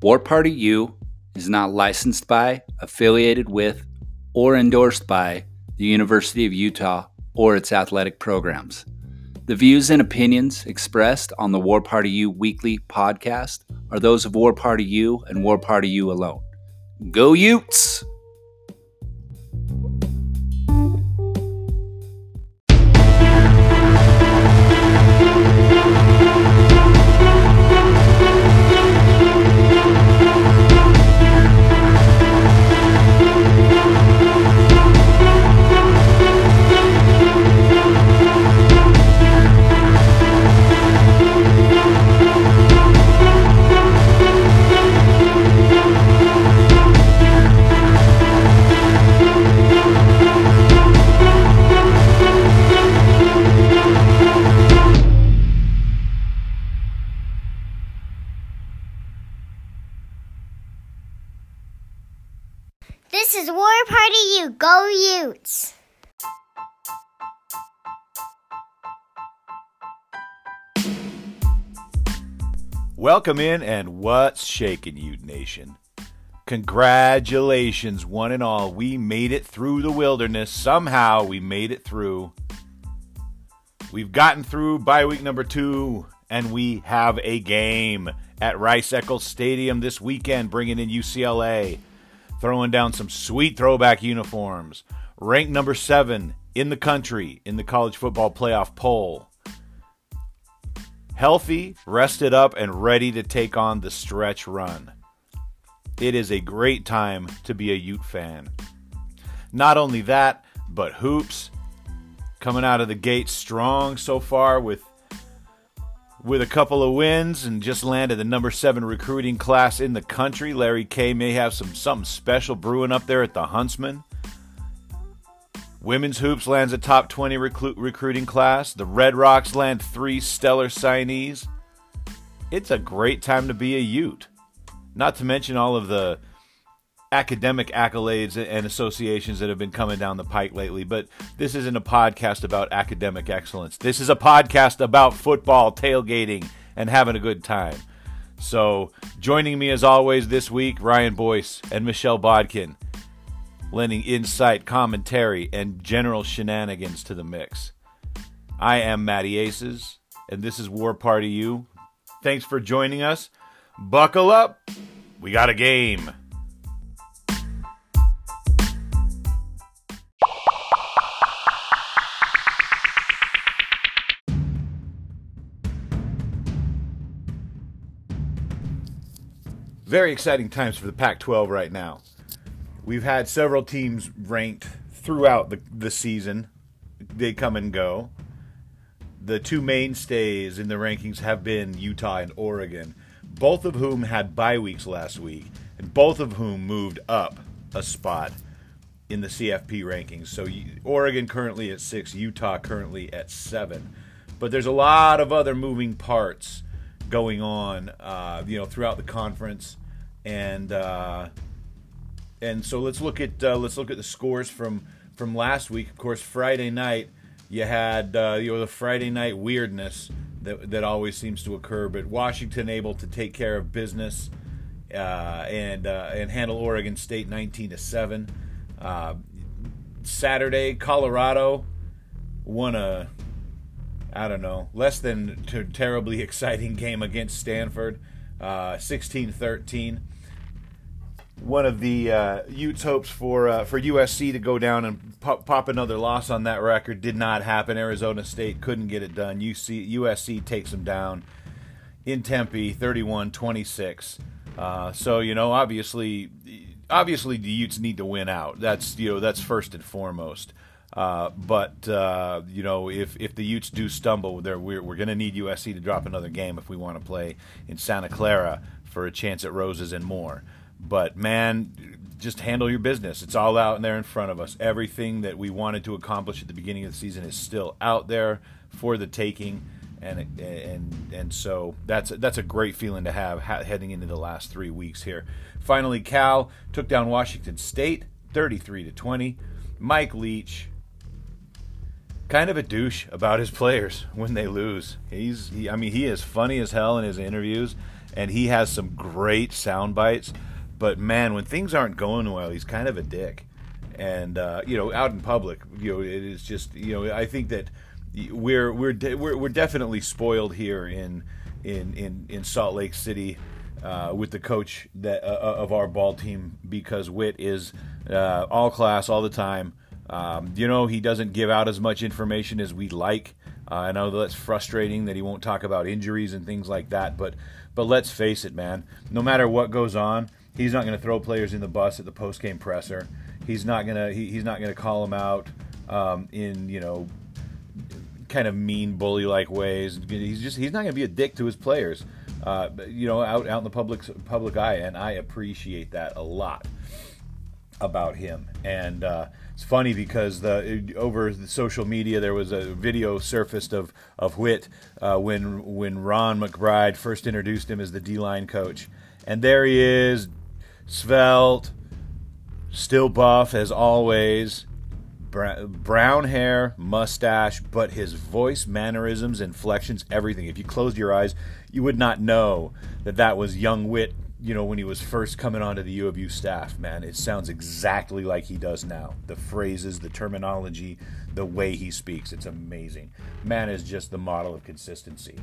War Party U is not licensed by, affiliated with, or endorsed by the University of Utah or its athletic programs. The views and opinions expressed on the War Party U weekly podcast are those of War Party U and War Party U alone. Go Utes! Welcome in, and what's shaking, Ute Nation? Congratulations, one and all. We made it through the wilderness. Somehow, we made it through. We've gotten through bye week number two, and we have a game at Rice Eccles Stadium this weekend, bringing in UCLA, throwing down some sweet throwback uniforms. Ranked number seven in the country in the college football playoff poll healthy, rested up, and ready to take on the stretch run. It is a great time to be a Ute fan. Not only that, but hoops coming out of the gate strong so far with with a couple of wins and just landed the number seven recruiting class in the country. Larry K may have some something special brewing up there at the Huntsman. Women's Hoops lands a top 20 recru- recruiting class. The Red Rocks land three stellar signees. It's a great time to be a Ute. Not to mention all of the academic accolades and associations that have been coming down the pike lately. But this isn't a podcast about academic excellence. This is a podcast about football, tailgating, and having a good time. So, joining me as always this week, Ryan Boyce and Michelle Bodkin lending insight, commentary, and general shenanigans to the mix. I am Matty Aces, and this is War Party U. Thanks for joining us. Buckle up. We got a game. Very exciting times for the Pac 12 right now. We've had several teams ranked throughout the, the season. They come and go. The two mainstays in the rankings have been Utah and Oregon, both of whom had bye weeks last week, and both of whom moved up a spot in the CFP rankings. So Oregon currently at six, Utah currently at seven. But there's a lot of other moving parts going on, uh, you know, throughout the conference, and uh, and so let's look at uh, let's look at the scores from from last week. Of course, Friday night you had uh, you know the Friday night weirdness that that always seems to occur, but Washington able to take care of business uh, and uh, and handle Oregon State 19 to seven. Uh, Saturday, Colorado won a I don't know less than terribly exciting game against Stanford, 16-13 uh, one of the uh, Utes' hopes for uh, for USC to go down and pop, pop, another loss on that record did not happen. Arizona State couldn't get it done. UC, USC takes them down in Tempe, 31-26. Uh, so you know, obviously, obviously the Utes need to win out. That's you know that's first and foremost. Uh, but uh, you know, if if the Utes do stumble, there we're we're going to need USC to drop another game if we want to play in Santa Clara for a chance at roses and more. But man, just handle your business. It's all out there in front of us. Everything that we wanted to accomplish at the beginning of the season is still out there for the taking, and and and so that's that's a great feeling to have heading into the last three weeks here. Finally, Cal took down Washington State, 33 to 20. Mike Leach, kind of a douche about his players when they lose. He's he, I mean he is funny as hell in his interviews and he has some great sound bites. But man, when things aren't going well, he's kind of a dick. And uh, you know, out in public, you know, it is just you know, I think that we're we're de- we're, we're definitely spoiled here in in in, in Salt Lake City. Uh, with the coach that uh, of our ball team because Whit is uh, all class all the time. Um, you know, he doesn't give out as much information as we'd like. Uh, I know that's frustrating that he won't talk about injuries and things like that, but but let's face it, man. No matter what goes on, he's not going to throw players in the bus at the post game presser. He's not gonna he, he's not gonna call them out um, in you know kind of mean bully like ways. He's just he's not gonna be a dick to his players. Uh, you know, out out in the public public eye, and I appreciate that a lot about him. And uh, it's funny because the over the social media there was a video surfaced of of Whit uh, when when Ron McBride first introduced him as the D line coach, and there he is, svelte, still buff as always, brown hair, mustache, but his voice, mannerisms, inflections, everything. If you closed your eyes, you would not know that that was young Whit you know, when he was first coming onto the U of U staff, man, it sounds exactly like he does now. The phrases, the terminology, the way he speaks, it's amazing. Man is just the model of consistency.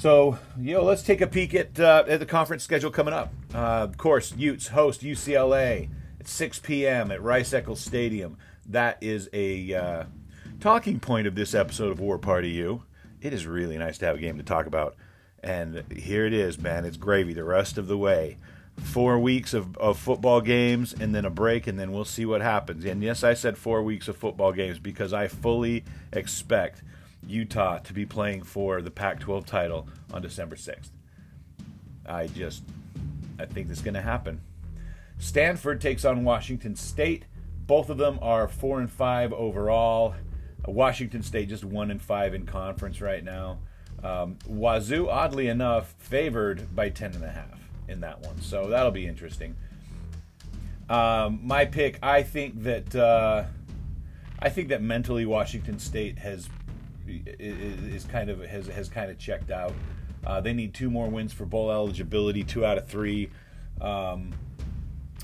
So, you know, let's take a peek at, uh, at the conference schedule coming up. Uh, of course, Utes host UCLA at 6 p.m. at Rice Eccles Stadium. That is a uh, talking point of this episode of War Party U. It is really nice to have a game to talk about. And here it is, man. It's gravy the rest of the way. Four weeks of, of football games and then a break, and then we'll see what happens. And yes, I said four weeks of football games because I fully expect Utah to be playing for the Pac 12 title on December 6th. I just, I think that's going to happen. Stanford takes on Washington State. Both of them are four and five overall. Washington State just one and five in conference right now. Um, Wazoo, oddly enough, favored by 10.5 in that one. So that'll be interesting. Um, my pick, I think that uh, I think that mentally Washington State has is kind of has has kind of checked out. Uh, they need two more wins for bowl eligibility, two out of three. Um,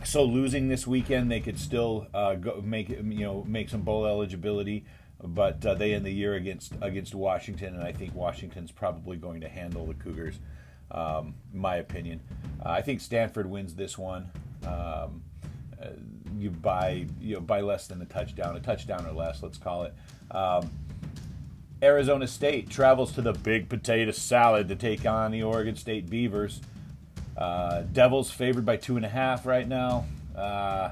so losing this weekend, they could still uh, go make you know make some bowl eligibility but uh, they end the year against against Washington, and I think Washington's probably going to handle the Cougars. Um, my opinion. Uh, I think Stanford wins this one. Um, uh, you buy you know by less than a touchdown, a touchdown or less, let's call it. Um, Arizona State travels to the Big Potato Salad to take on the Oregon State Beavers. Uh, Devils favored by two and a half right now. Uh,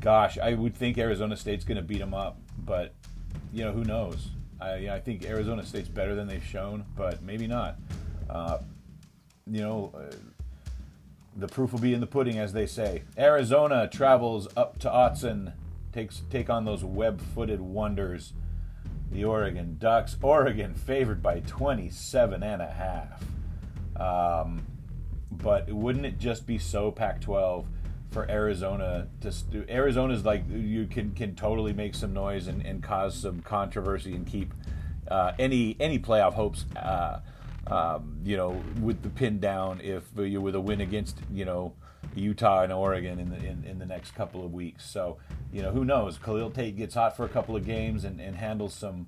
gosh, I would think Arizona State's going to beat them up but you know who knows? I I think Arizona State's better than they've shown, but maybe not. Uh, you know, uh, the proof will be in the pudding, as they say. Arizona travels up to Autzen, takes take on those web-footed wonders, the Oregon Ducks. Oregon favored by 27 and a half. Um, but wouldn't it just be so Pac-12 for Arizona to Arizona's like you can can totally make some noise and, and cause some controversy and keep uh, any any playoff hopes uh, um, you know with the pin down if you with a win against you know Utah and Oregon in the in, in the next couple of weeks so you know who knows Khalil Tate gets hot for a couple of games and, and handles some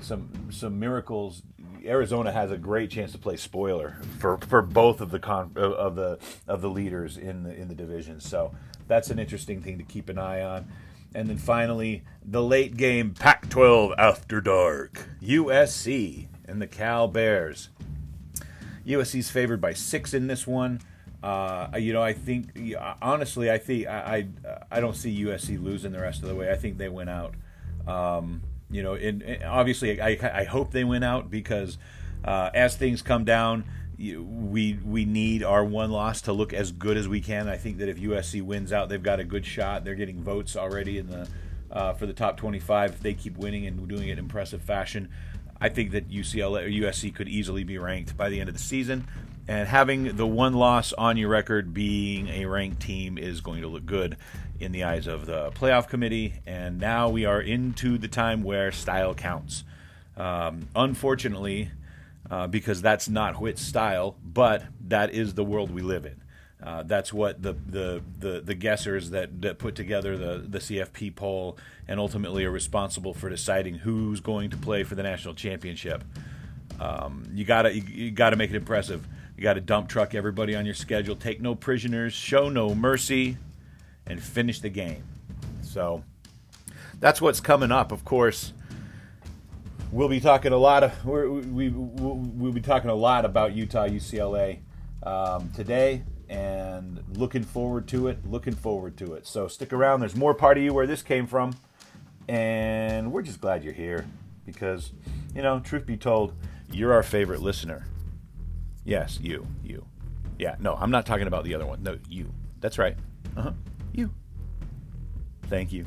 some some miracles Arizona has a great chance to play spoiler for, for both of the con, uh, of the of the leaders in the in the division. So that's an interesting thing to keep an eye on. And then finally, the late game Pac-12 after dark, USC and the Cal Bears. USC's favored by six in this one. Uh, you know, I think honestly, I think I, I, I don't see USC losing the rest of the way. I think they win out. Um, you know, and, obviously, I, I hope they win out because uh, as things come down, we we need our one loss to look as good as we can. I think that if USC wins out, they've got a good shot. They're getting votes already in the uh, for the top 25 if they keep winning and doing it in impressive fashion. I think that UCLA or USC could easily be ranked by the end of the season. And having the one loss on your record being a ranked team is going to look good in the eyes of the playoff committee. And now we are into the time where style counts. Um, unfortunately, uh, because that's not Whit's style, but that is the world we live in. Uh, that's what the, the, the, the guessers that, that put together the, the CFP poll and ultimately are responsible for deciding who's going to play for the national championship. Um, you gotta you, you, gotta make it impressive. You gotta dump truck everybody on your schedule, take no prisoners, show no mercy, and finish the game. So that's what's coming up. Of course, we'll be talking a lot of we we we'll be talking a lot about Utah UCLA um, today and looking forward to it. Looking forward to it. So stick around. There's more part of you where this came from, and we're just glad you're here because, you know, truth be told, you're our favorite listener. Yes, you, you. Yeah, no, I'm not talking about the other one. No, you. That's right. Uh huh. You. Thank you.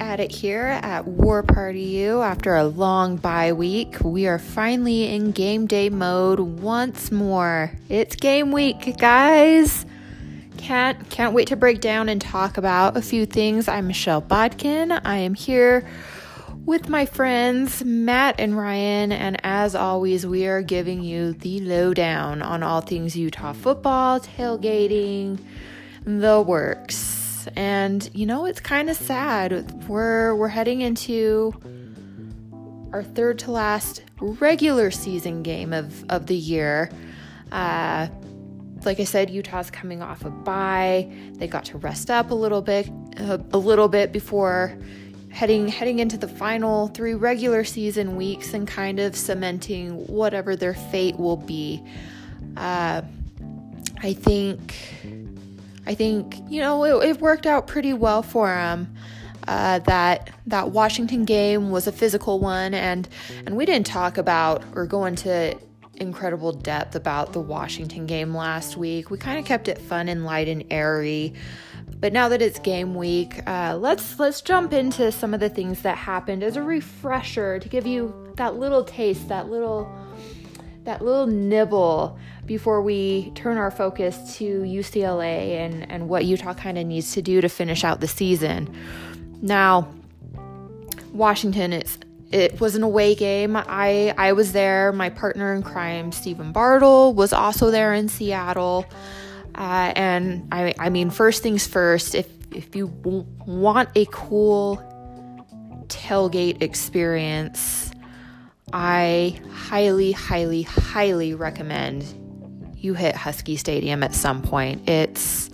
At it here at War Party U after a long bye week. We are finally in game day mode once more. It's game week, guys. Can't can't wait to break down and talk about a few things. I'm Michelle Bodkin. I am here with my friends Matt and Ryan, and as always, we are giving you the lowdown on all things Utah football, tailgating, the works and you know it's kind of sad. We're we're heading into our third to last regular season game of of the year. Uh, like I said, Utah's coming off a bye. They got to rest up a little bit, uh, a little bit before heading heading into the final three regular season weeks and kind of cementing whatever their fate will be. Uh, I think I think you know it, it worked out pretty well for him. Uh, that that Washington game was a physical one, and and we didn't talk about or go into incredible depth about the Washington game last week. We kind of kept it fun and light and airy. But now that it's game week, uh, let's let's jump into some of the things that happened as a refresher to give you that little taste, that little that little nibble before we turn our focus to UCLA and, and what Utah kind of needs to do to finish out the season. Now, Washington is it was an away game. I I was there. My partner in crime, Stephen Bartle, was also there in Seattle. Uh, and I I mean, first things first. If if you w- want a cool tailgate experience, I highly, highly, highly recommend you hit Husky Stadium at some point. It's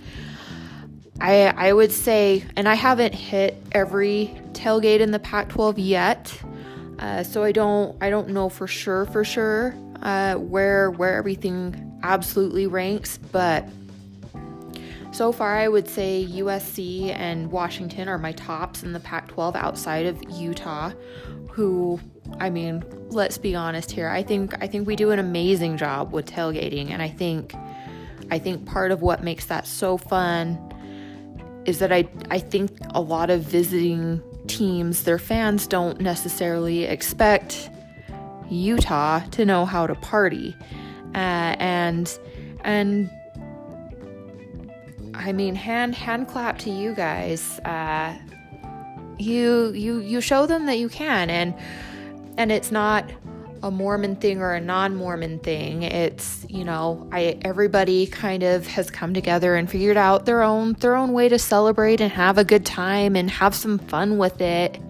I I would say, and I haven't hit every tailgate in the Pac-12 yet, uh, so I don't I don't know for sure for sure uh, where where everything absolutely ranks, but so far I would say USC and Washington are my tops in the Pac-12 outside of Utah, who I mean, let's be honest here. I think I think we do an amazing job with tailgating and I think I think part of what makes that so fun is that I I think a lot of visiting teams, their fans don't necessarily expect Utah to know how to party. Uh, and and I mean hand hand clap to you guys. Uh, you you you show them that you can and and it's not a Mormon thing or a non-Mormon thing. It's, you know, I everybody kind of has come together and figured out their own their own way to celebrate and have a good time and have some fun with it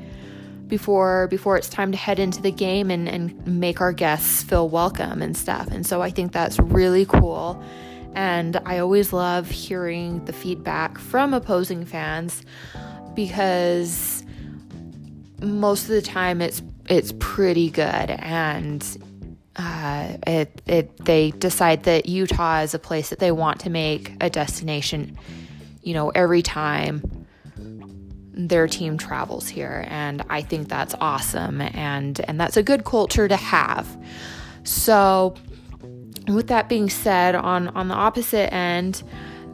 before before it's time to head into the game and, and make our guests feel welcome and stuff. And so I think that's really cool. And I always love hearing the feedback from opposing fans because most of the time it's it's pretty good and uh, it, it they decide that Utah is a place that they want to make a destination you know every time their team travels here. And I think that's awesome and and that's a good culture to have. So with that being said on on the opposite end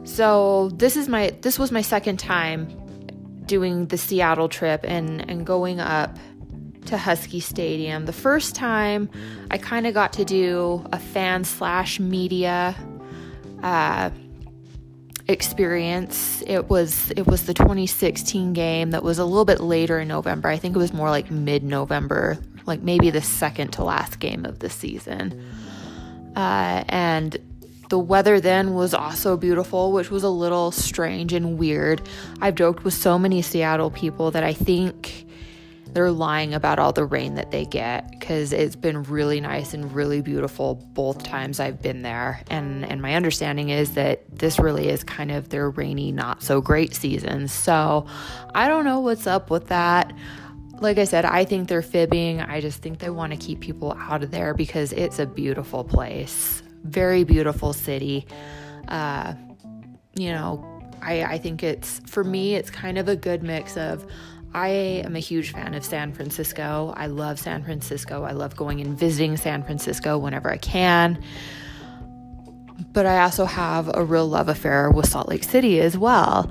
so this is my this was my second time doing the Seattle trip and and going up to Husky Stadium. The first time I kind of got to do a fan slash media uh, experience. It was it was the 2016 game that was a little bit later in November. I think it was more like mid November, like maybe the second to last game of the season. Uh, and the weather then was also beautiful, which was a little strange and weird. I've joked with so many Seattle people that I think they're lying about all the rain that they get because it's been really nice and really beautiful both times I've been there. And and my understanding is that this really is kind of their rainy, not so great season. So I don't know what's up with that. Like I said, I think they're fibbing. I just think they want to keep people out of there because it's a beautiful place. Very beautiful city. Uh, you know, I, I think it's, for me, it's kind of a good mix of I am a huge fan of San Francisco. I love San Francisco. I love going and visiting San Francisco whenever I can. But I also have a real love affair with Salt Lake City as well.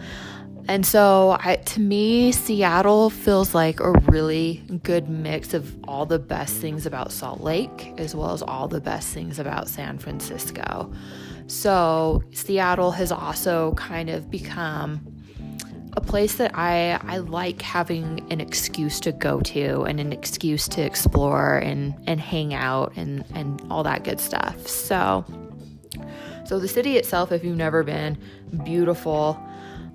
And so, I, to me, Seattle feels like a really good mix of all the best things about Salt Lake as well as all the best things about San Francisco. So, Seattle has also kind of become a place that I, I like having an excuse to go to and an excuse to explore and, and hang out and, and all that good stuff. So, so the city itself, if you've never been, beautiful,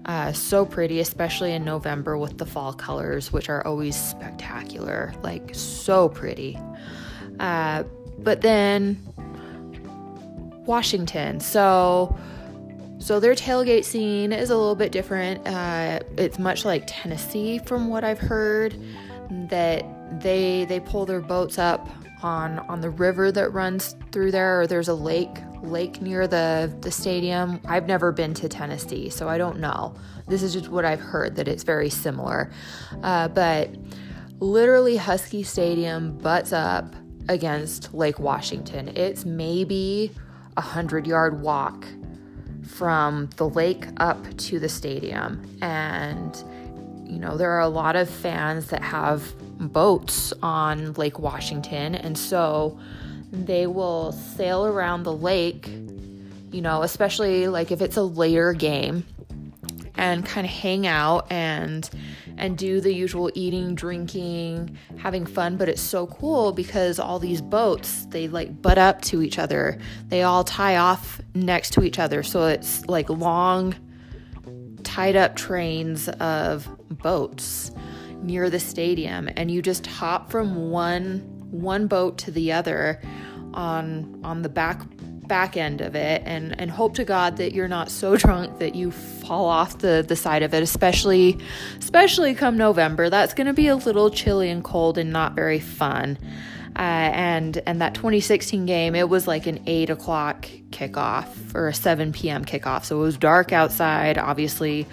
uh, so pretty, especially in November with the fall colors, which are always spectacular, like so pretty. Uh, but then Washington. So so their tailgate scene is a little bit different. Uh, it's much like Tennessee, from what I've heard, that they they pull their boats up on on the river that runs through there, or there's a lake lake near the the stadium. I've never been to Tennessee, so I don't know. This is just what I've heard that it's very similar, uh, but literally Husky Stadium butts up against Lake Washington. It's maybe a hundred yard walk from the lake up to the stadium. And, you know, there are a lot of fans that have boats on Lake Washington. And so they will sail around the lake, you know, especially like if it's a later game and kind of hang out and and do the usual eating, drinking, having fun, but it's so cool because all these boats, they like butt up to each other. They all tie off next to each other. So it's like long tied up trains of boats near the stadium and you just hop from one one boat to the other on on the back back end of it and and hope to god that you're not so drunk that you fall off the the side of it especially especially come november. That's going to be a little chilly and cold and not very fun. Uh, and and that 2016 game it was like an 8 o'clock kickoff or a 7 p.m kickoff. So it was dark outside obviously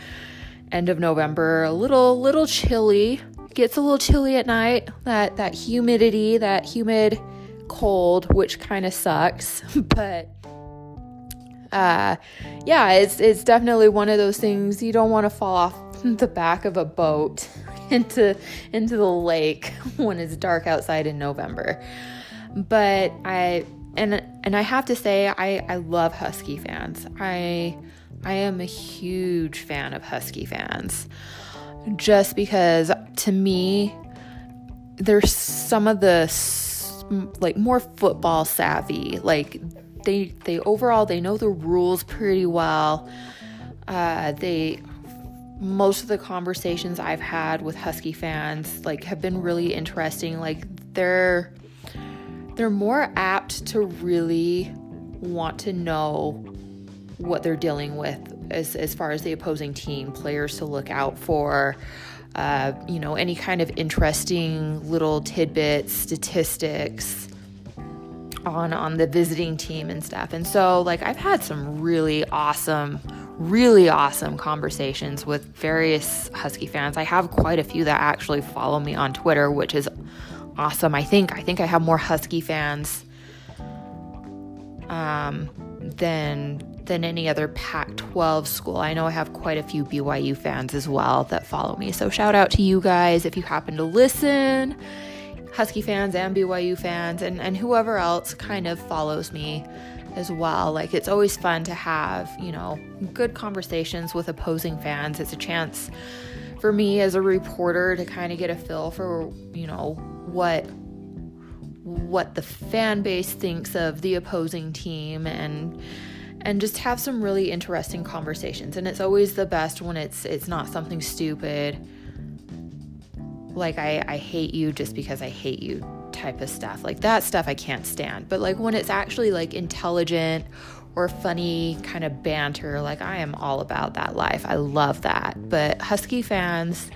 end of november a little little chilly gets a little chilly at night that that humidity that humid cold, which kind of sucks, but uh yeah, it's it's definitely one of those things you don't want to fall off the back of a boat into into the lake when it's dark outside in November. But I and and I have to say I I love Husky fans. I I am a huge fan of Husky fans. Just because to me there's some of the like more football savvy. Like they they overall they know the rules pretty well. Uh, they most of the conversations I've had with Husky fans like have been really interesting. Like they're they're more apt to really want to know what they're dealing with as, as far as the opposing team, players to look out for, uh, you know, any kind of interesting little tidbits, statistics on on the visiting team and stuff. And so like I've had some really awesome really awesome conversations with various Husky fans. I have quite a few that actually follow me on Twitter, which is awesome. I think I think I have more Husky fans um, than than any other Pac 12 school. I know I have quite a few BYU fans as well that follow me. So shout out to you guys if you happen to listen. Husky fans and BYU fans and, and whoever else kind of follows me as well. Like it's always fun to have, you know, good conversations with opposing fans. It's a chance for me as a reporter to kind of get a feel for, you know, what what the fan base thinks of the opposing team and and just have some really interesting conversations. And it's always the best when it's it's not something stupid like I, I hate you just because I hate you type of stuff. Like that stuff I can't stand. But like when it's actually like intelligent or funny kind of banter, like I am all about that life. I love that. But Husky fans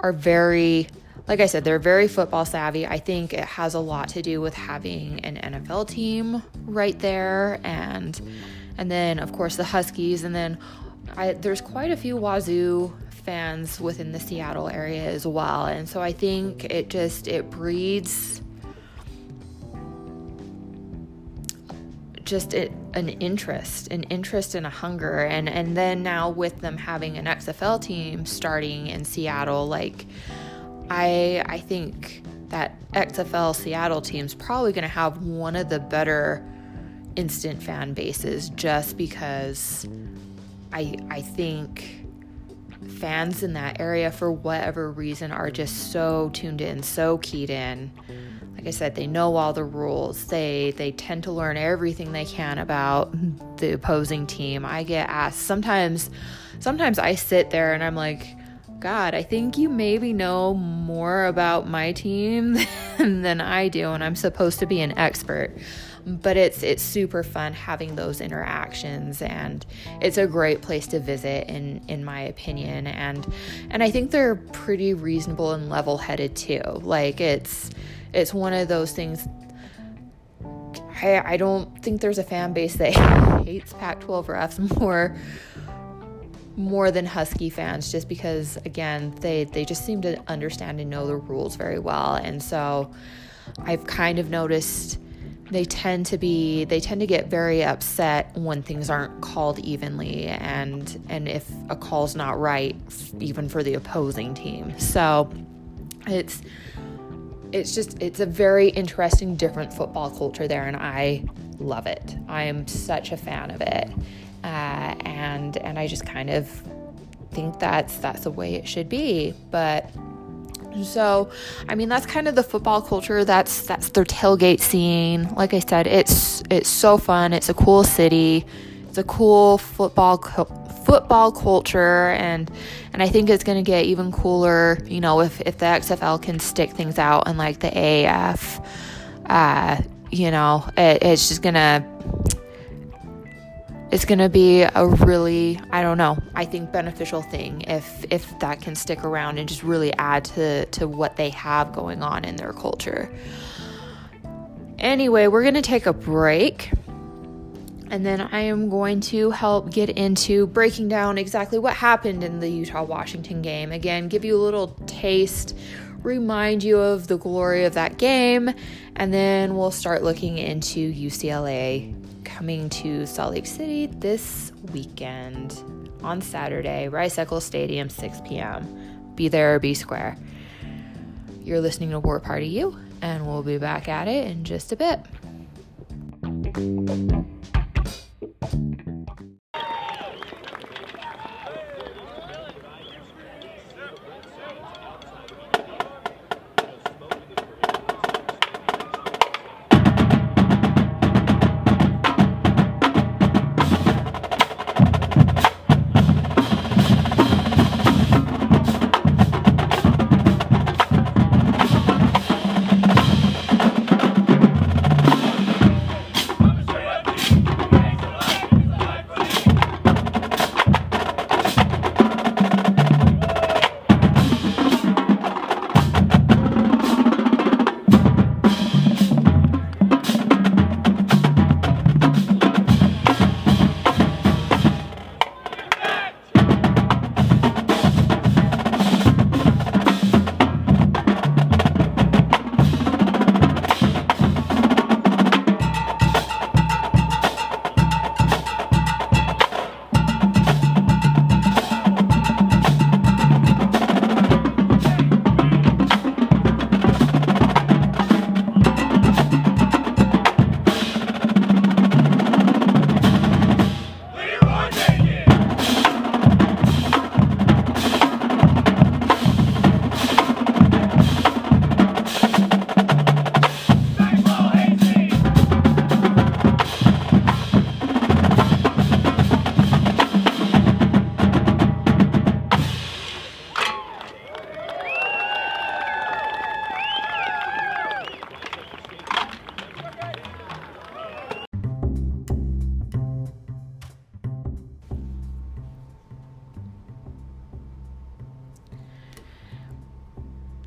are very like I said, they're very football savvy. I think it has a lot to do with having an NFL team right there and and then of course the Huskies and then I, there's quite a few Wazoo fans within the Seattle area as well. And so I think it just it breeds just it, an interest, an interest and a hunger. And and then now with them having an XFL team starting in Seattle, like I I think that XFL Seattle team's probably going to have one of the better instant fan bases just because I I think fans in that area, for whatever reason, are just so tuned in, so keyed in. Like I said, they know all the rules. They they tend to learn everything they can about the opposing team. I get asked sometimes sometimes I sit there and I'm like, God, I think you maybe know more about my team than I do, and I'm supposed to be an expert but it's it's super fun having those interactions and it's a great place to visit in in my opinion. And and I think they're pretty reasonable and level-headed too. Like it's it's one of those things I, I don't think there's a fan base that hates Pac-12 refs more more than Husky fans just because again they they just seem to understand and know the rules very well. And so I've kind of noticed they tend to be they tend to get very upset when things aren't called evenly and and if a call's not right even for the opposing team. So it's it's just it's a very interesting different football culture there and i love it. I am such a fan of it. Uh, and and i just kind of think that's that's the way it should be. But so, I mean, that's kind of the football culture. That's that's their tailgate scene. Like I said, it's it's so fun. It's a cool city. It's a cool football football culture, and and I think it's going to get even cooler. You know, if if the XFL can stick things out and like the AAF, uh, you know, it, it's just gonna it's going to be a really i don't know i think beneficial thing if if that can stick around and just really add to to what they have going on in their culture anyway we're going to take a break and then I am going to help get into breaking down exactly what happened in the Utah Washington game. Again, give you a little taste, remind you of the glory of that game, and then we'll start looking into UCLA coming to Salt Lake City this weekend on Saturday, Rice Eccles Stadium, 6 p.m. Be there or be square. You're listening to War Party U, and we'll be back at it in just a bit.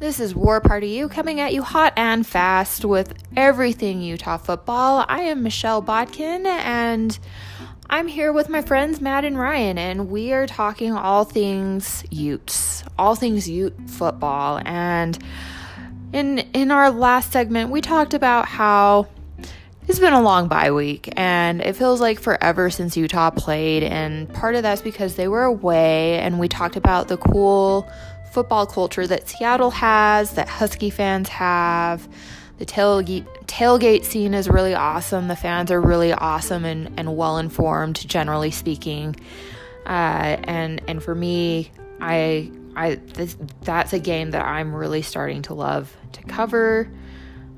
This is War Party U coming at you hot and fast with everything Utah football. I am Michelle Bodkin and I'm here with my friends Matt and Ryan, and we are talking all things Utes, all things Ute football. And in in our last segment, we talked about how it's been a long bye week, and it feels like forever since Utah played. And part of that's because they were away, and we talked about the cool football culture that Seattle has, that Husky fans have. The tailgate, tailgate scene is really awesome. The fans are really awesome and, and well informed, generally speaking. Uh, and and for me, I I this, that's a game that I'm really starting to love to cover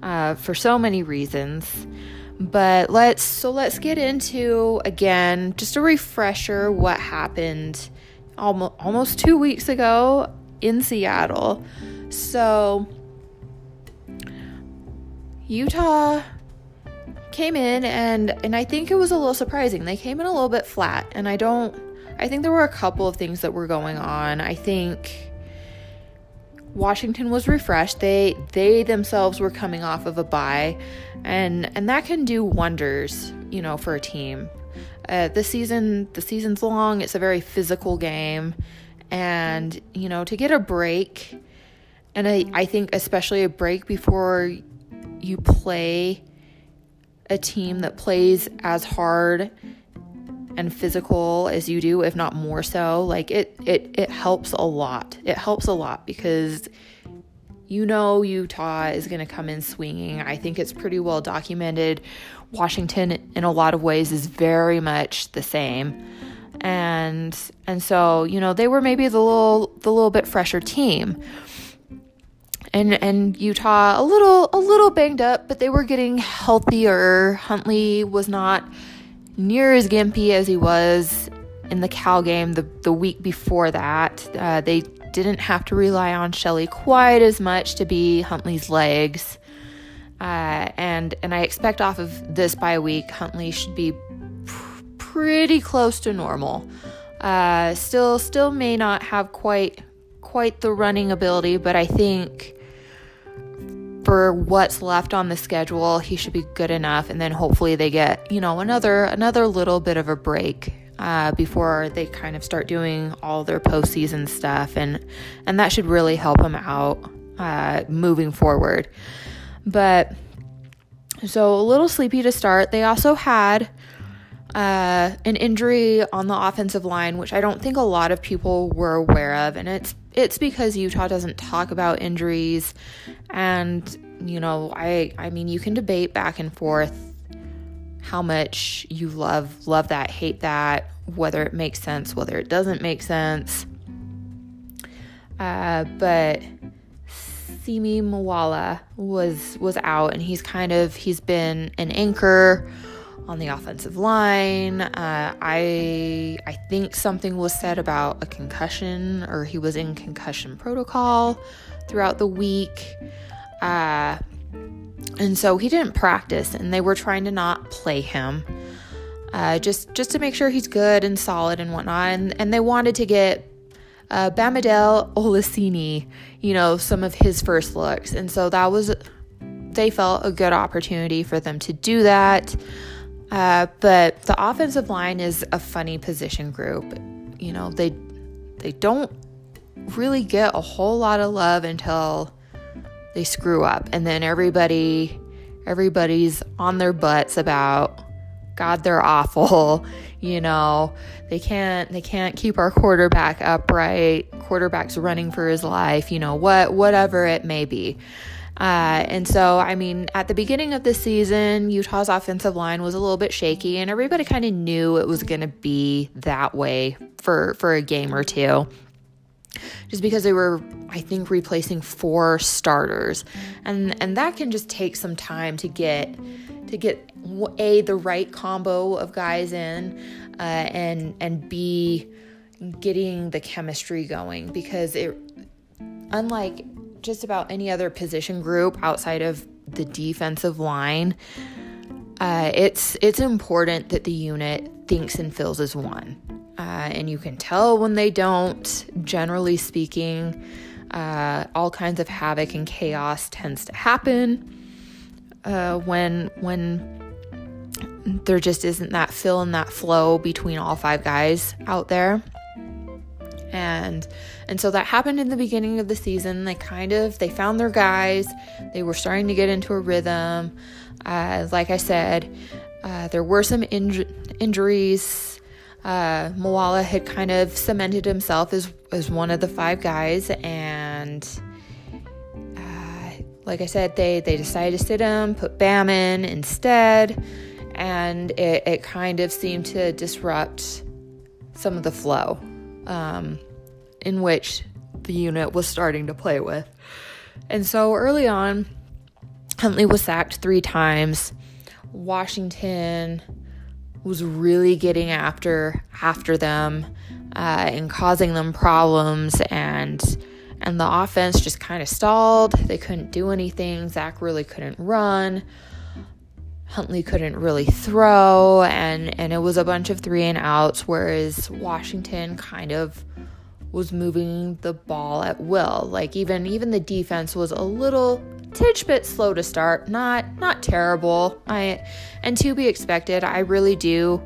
uh, for so many reasons. But let's so let's get into again just a refresher what happened almost almost two weeks ago in Seattle. So, Utah came in and and I think it was a little surprising. They came in a little bit flat and I don't I think there were a couple of things that were going on. I think Washington was refreshed. They they themselves were coming off of a bye and and that can do wonders, you know, for a team. Uh, the season the season's long. It's a very physical game and mm. you know to get a break and I, I think especially a break before you play a team that plays as hard and physical as you do if not more so like it it it helps a lot it helps a lot because you know Utah is going to come in swinging. I think it's pretty well documented. Washington in a lot of ways is very much the same and and so you know they were maybe the little the little bit fresher team. And and Utah a little a little banged up but they were getting healthier. Huntley was not near as gimpy as he was in the Cal game the the week before that. Uh, they didn't have to rely on Shelley quite as much to be Huntley's legs. Uh, and and I expect off of this bye week Huntley should be pretty close to normal. Uh, still, still may not have quite quite the running ability, but I think for what's left on the schedule, he should be good enough. And then hopefully they get you know another another little bit of a break uh, before they kind of start doing all their postseason stuff, and and that should really help him out uh, moving forward. But so a little sleepy to start. They also had uh, an injury on the offensive line, which I don't think a lot of people were aware of, and it's it's because Utah doesn't talk about injuries, and you know, I I mean, you can debate back and forth how much you love love that, hate that, whether it makes sense, whether it doesn't make sense. Uh, but Simi Moala was was out, and he's kind of he's been an anchor on the offensive line. Uh, I I think something was said about a concussion, or he was in concussion protocol throughout the week, uh, and so he didn't practice, and they were trying to not play him. Uh, just just to make sure he's good and solid and whatnot, and, and they wanted to get uh, Bamidele Olaseni, you know, some of his first looks, and so that was they felt a good opportunity for them to do that. Uh, but the offensive line is a funny position group. You know, they they don't really get a whole lot of love until they screw up, and then everybody everybody's on their butts about God, they're awful. You know, they can't they can't keep our quarterback upright. Quarterback's running for his life. You know what, whatever it may be. Uh, and so, I mean, at the beginning of the season, Utah's offensive line was a little bit shaky, and everybody kind of knew it was going to be that way for for a game or two. Just because they were, I think, replacing four starters, and and that can just take some time to get to get a the right combo of guys in, uh, and and b getting the chemistry going because it unlike just about any other position group outside of the defensive line, uh, it's it's important that the unit thinks and feels as one, uh, and you can tell when they don't. Generally speaking, Uh, all kinds of havoc and chaos tends to happen uh, when when there just isn't that fill and that flow between all five guys out there and and so that happened in the beginning of the season. They kind of they found their guys. They were starting to get into a rhythm. Uh, like i said uh, there were some inj- injuries. Uh, had kind of cemented himself as, as one of the five guys. And uh, like I said, they, they decided to sit him, put Bam in instead, and it, it kind of seemed to disrupt some of the flow. Um, in which the unit was starting to play with. And so early on, Huntley was sacked three times. Washington was really getting after after them uh, and causing them problems and and the offense just kind of stalled. They couldn't do anything. Zach really couldn't run. Huntley couldn't really throw, and and it was a bunch of three and outs. Whereas Washington kind of was moving the ball at will. Like even even the defense was a little tidge bit slow to start. Not not terrible. I and to be expected. I really do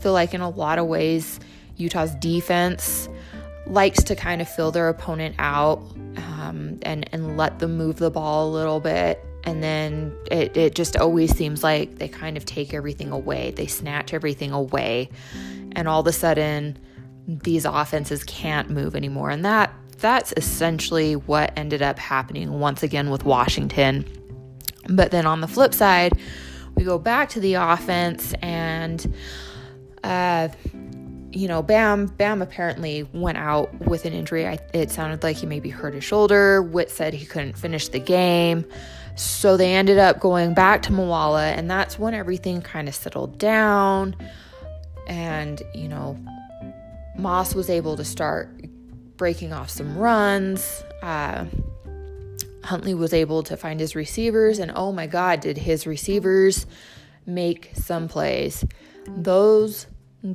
feel like in a lot of ways Utah's defense likes to kind of fill their opponent out um, and and let them move the ball a little bit and then it, it just always seems like they kind of take everything away they snatch everything away and all of a sudden these offenses can't move anymore and that that's essentially what ended up happening once again with Washington but then on the flip side we go back to the offense and uh you know, Bam, Bam apparently went out with an injury. I, it sounded like he maybe hurt his shoulder. Witt said he couldn't finish the game. So they ended up going back to Moala, and that's when everything kind of settled down. And, you know, Moss was able to start breaking off some runs. Uh, Huntley was able to find his receivers, and oh my God, did his receivers make some plays? Those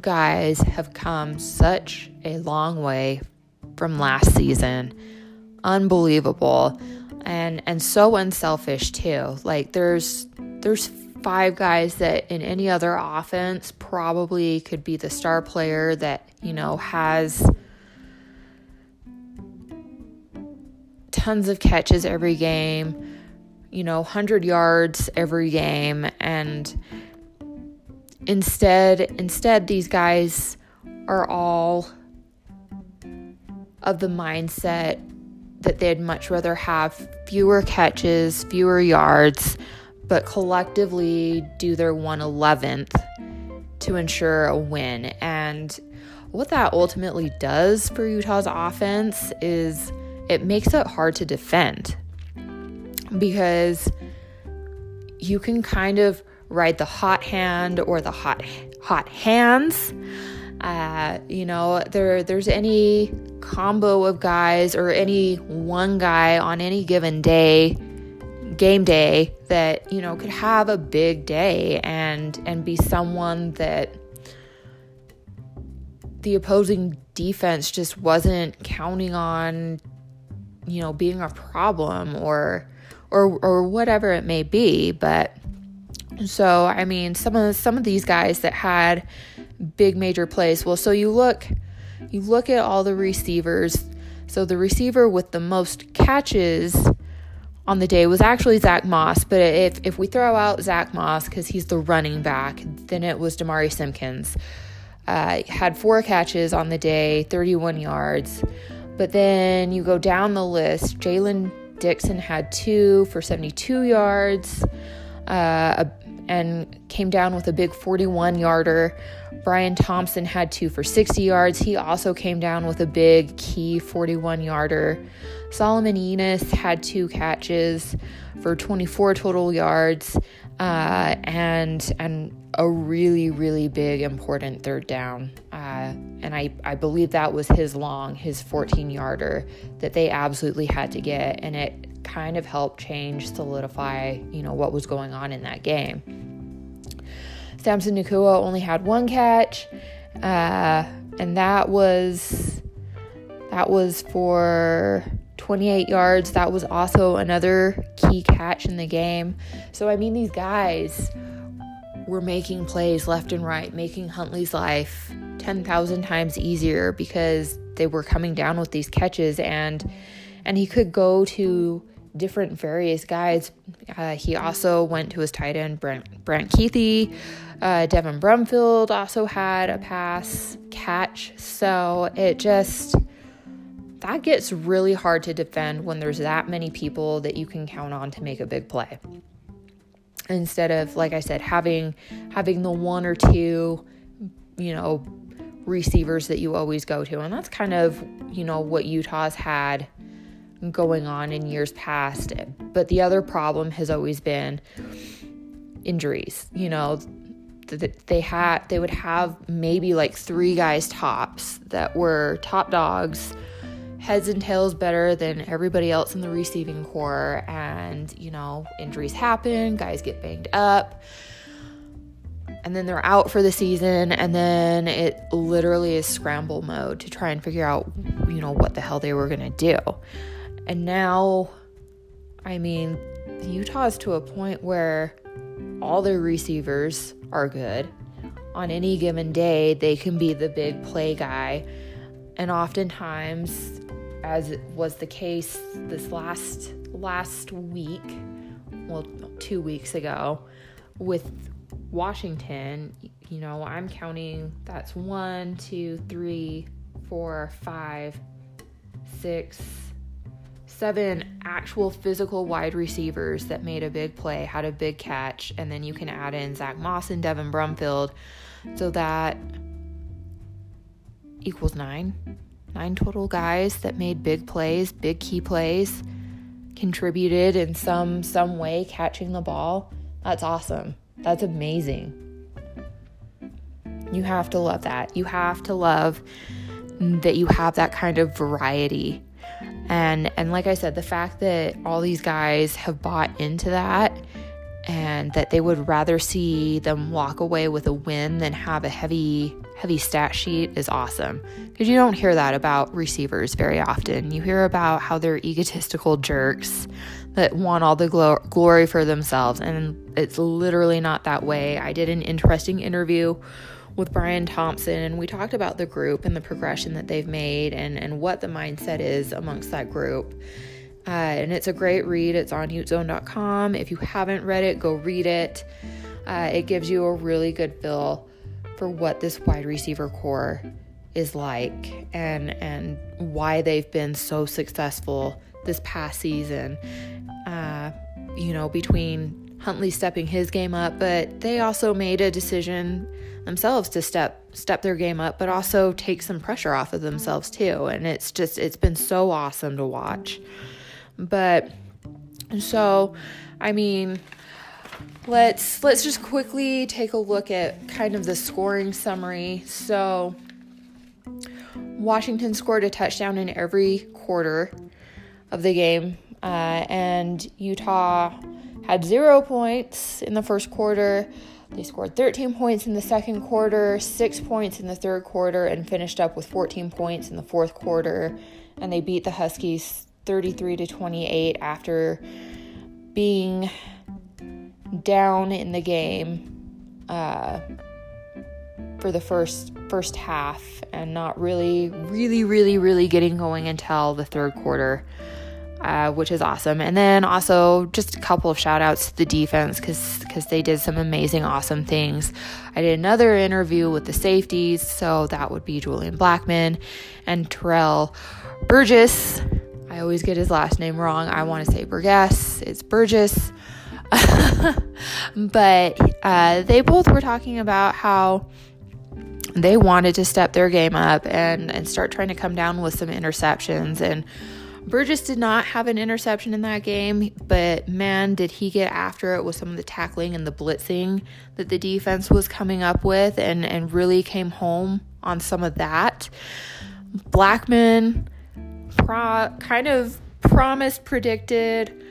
guys have come such a long way from last season. Unbelievable and and so unselfish too. Like there's there's five guys that in any other offense probably could be the star player that, you know, has tons of catches every game, you know, 100 yards every game. And instead instead these guys are all of the mindset that they'd much rather have fewer catches, fewer yards, but collectively do their 111th to ensure a win. And what that ultimately does for Utah's offense is it makes it hard to defend because you can kind of ride the hot hand or the hot hot hands uh, you know, there there's any combo of guys or any one guy on any given day, game day that you know could have a big day and and be someone that the opposing defense just wasn't counting on, you know, being a problem or or or whatever it may be, but. So I mean, some of some of these guys that had big major plays. Well, so you look you look at all the receivers. So the receiver with the most catches on the day was actually Zach Moss, but if if we throw out Zach Moss because he's the running back, then it was Demari Simpkins. Uh, had four catches on the day, 31 yards. But then you go down the list. Jaylen Dixon had two for 72 yards. Uh, and came down with a big 41 yarder. Bryan Thompson had two for 60 yards. He also came down with a big key 41 yarder. Solomon Enis had two catches for 24 total yards uh, and and a really really big important third down. Uh, and I, I believe that was his long, his 14 yarder that they absolutely had to get. And it kind of helped change, solidify, you know, what was going on in that game. Samson Nacua only had one catch, uh, and that was that was for 28 yards. That was also another key catch in the game. So, I mean, these guys were making plays left and right, making Huntley's life 10,000 times easier because they were coming down with these catches and and he could go to different various guys. Uh, he also went to his tight end Brant Brant Kuithe. Uh, Devin Brumfield also had a pass catch. So it just that gets really hard to defend when there's that many people that you can count on to make a big play. Instead of like I said having having the one or two, you know, receivers that you always go to. And that's kind of, you know, what Utah's had going on in years past. But the other problem has always been injuries. You know, they had they would have maybe like three guys tops that were top dogs heads and tails better than everybody else in the receiving core. And, you know, injuries happen, guys get banged up, and then they're out for the season. And then it literally is scramble mode to try and figure out, you know, what the hell they were going to do. And now, I mean, Utah is to a point where all their receivers are good. On any given day, they can be the big play guy. And oftentimes, as was the case this last last week, well, two weeks ago, with Washington, you know, I'm counting that's one, two, three, four, five, six, seven actual physical wide receivers that made a big play, had a big catch, and then you can add in Zach Moss and Devin Brumfield. So that equals nine nine total guys that made big plays, big key plays, contributed in some some way catching the ball. That's awesome. That's amazing. You have to love that. You have to love that you have that kind of variety. And and like I said, the fact that all these guys have bought into that and that they would rather see them walk away with a win than have a heavy heavy stat sheet is awesome because you don't hear that about receivers very often. You hear about how they're egotistical jerks that want all the glo- glory for themselves, and it's literally not that way. I did an interesting interview with Bryan Thompson, and we talked about the group and the progression that they've made and, and what the mindset is amongst that group. Uh, and it's a great read. It's on utezone.com. If you haven't read it, go read it. Uh, it gives you a really good feel for what this wide receiver core is like and and why they've been so successful this past season. Uh, you know, between Huntley stepping his game up, but they also made a decision themselves to step step their game up, but also take some pressure off of themselves too. And it's just it's been so awesome to watch. But so, I mean, let's let's just quickly take a look at kind of the scoring summary. So Washington scored a touchdown in every quarter of the game, uh, and Utah had zero points in the first quarter. They scored 13 points in the second quarter, six points in the third quarter, and finished up with 14 points in the fourth quarter. And they beat the Huskies 33 to 28 after being down in the game uh, for the first first half and not really, really, really, really getting going until the third quarter. Uh, which is awesome. And then also just a couple of shout outs to the defense because because they did some amazing, awesome things. I did another interview with the safeties, so that would be Julian Blackmon and Terrell Burgess. I always get his last name wrong. I want to say Burgess. It's Burgess. but uh, they both were talking about how they wanted to step their game up and, and start trying to come down with some interceptions. And Burgess did not have an interception in that game, but man, did he get after it with some of the tackling and the blitzing that the defense was coming up with and, and really came home on some of that. Blackmon pro- kind of promised, predicted,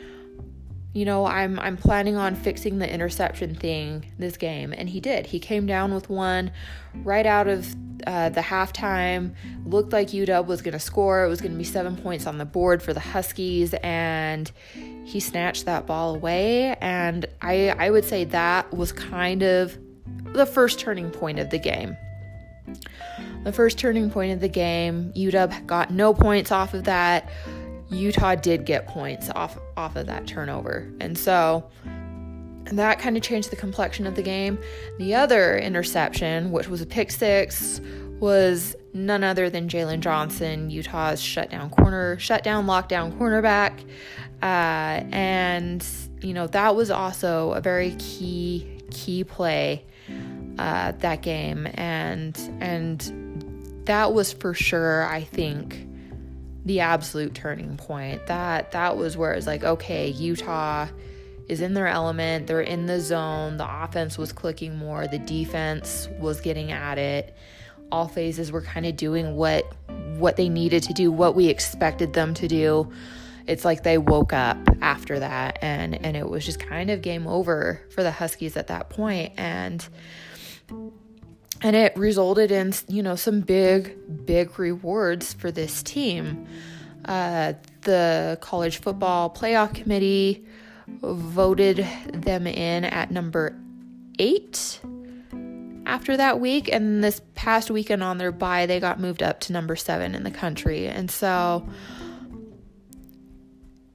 you know, I'm I'm planning on fixing the interception thing this game, and he did. He came down with one right out of uh, the halftime. Looked like UW was going to score. It was going to be seven points on the board for the Huskies, and he snatched that ball away. And I I would say that was kind of the first turning point of the game. The first turning point of the game. UW got no points off of that. Utah did get points off off of that turnover. And so that kind of changed the complexion of the game. The other interception, which was a pick six, was none other than Jaylon Johnson, Utah's shutdown corner, shutdown lockdown cornerback. Uh, and you know that was also a very key key play uh, that game, and and that was for sure. I think the absolute turning point. That that was where it's like, okay, Utah is in their element, they're in the zone, the offense was clicking more, the defense was getting at it. All phases were kind of doing what what they needed to do, what we expected them to do. It's like they woke up after that and and it was just kind of game over for the Huskies at that point and and it resulted in you know some big big rewards for this team. Uh, the college football playoff committee voted them in at number eight after that week. And this past weekend on their bye they got moved up to number seven in the country. And so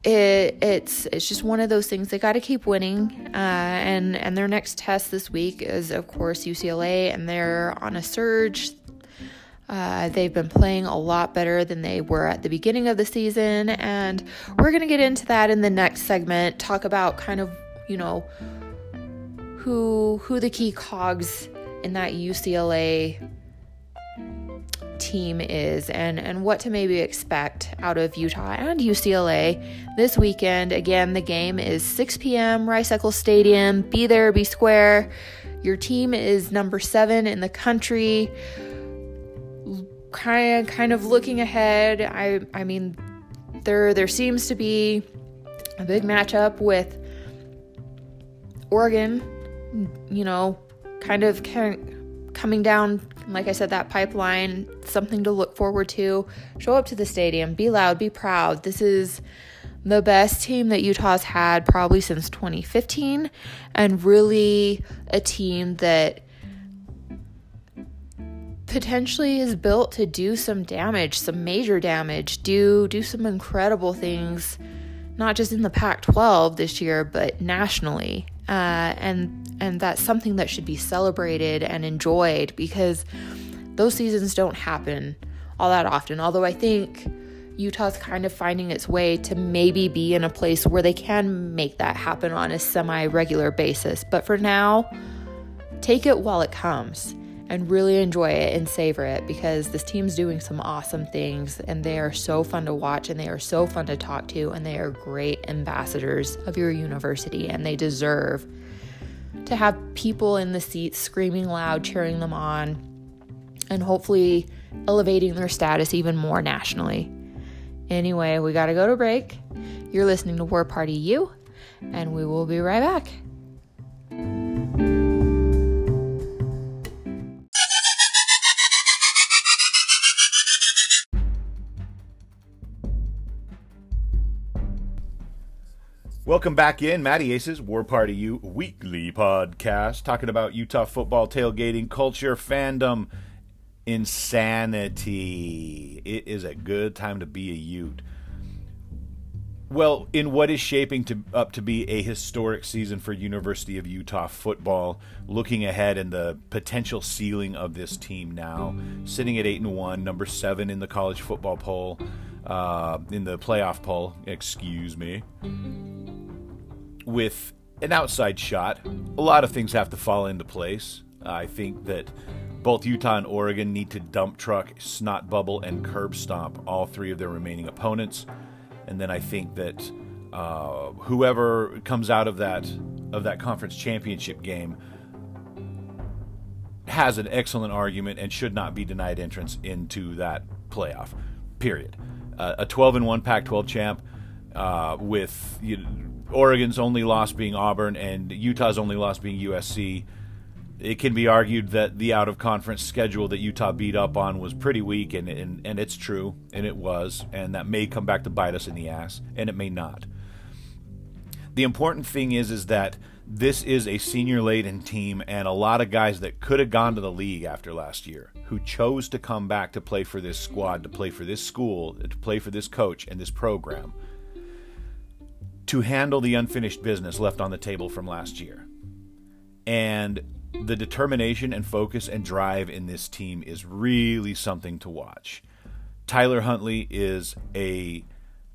it it's it's just one of those things. They got to keep winning uh, and and their next test this week is of course UCLA and they're on a surge. Uh, they've been playing a lot better than they were at the beginning of the season and we're going to get into that in the next segment. Talk about kind of you know who who the key cogs in that UCLA team is and, and what to maybe expect out of Utah and UCLA this weekend. Again, the game is 6 p.m. Rice Eccles Stadium. Be there, be square. Your team is number seven in the country. Kind of, kind of looking ahead. I I mean, there there seems to be a big matchup with Oregon. You know, kind of, kind of coming down like I said, that pipeline, something to look forward to. Show up to the stadium, be loud, be proud. This is the best team that Utah's had probably since 2015, and really a team that potentially is built to do some damage, some major damage, do do some incredible things, not just in the Pac-12 this year, but nationally. Uh, and and that's something that should be celebrated and enjoyed because those seasons don't happen all that often. Although I think Utah's kind of finding its way to maybe be in a place where they can make that happen on a semi regular basis. But for now, take it while it comes and really enjoy it and savor it because this team's doing some awesome things and they are so fun to watch and they are so fun to talk to and they are great ambassadors of your university and they deserve to have people in the seats screaming loud, cheering them on, and hopefully elevating their status even more nationally. Anyway, we got to go to break. You're listening to War Party U, and we will be right back. Welcome back in, Matty Aces, War Party U weekly podcast, talking about Utah football, tailgating, culture, fandom, insanity. It is a good time to be a Ute. Well, in what is shaping to, up to be a historic season for University of Utah football, looking ahead and the potential ceiling of this team now, sitting at eight and one, number seven in the college football poll, uh, in the playoff poll. Excuse me with an outside shot, a lot of things have to fall into place. I think that both Utah and Oregon need to dump truck, snot bubble, and curb stomp all three of their remaining opponents. And then I think that uh, whoever comes out of that of that conference championship game has an excellent argument and should not be denied entrance into that playoff. Period. Uh, a 12 and one Pac-12 champ uh, with you know, Oregon's only loss being Auburn and Utah's only loss being USC, it can be argued that the out of conference schedule that Utah beat up on was pretty weak, and, and, and it's true, and it was, and that may come back to bite us in the ass, and it may not. The important thing is is that this is a senior laden team and a lot of guys that could have gone to the league after last year who chose to come back to play for this squad, to play for this school, to play for this coach and this program to handle the unfinished business left on the table from last year. And the determination and focus and drive in this team is really something to watch. Tyler Huntley is a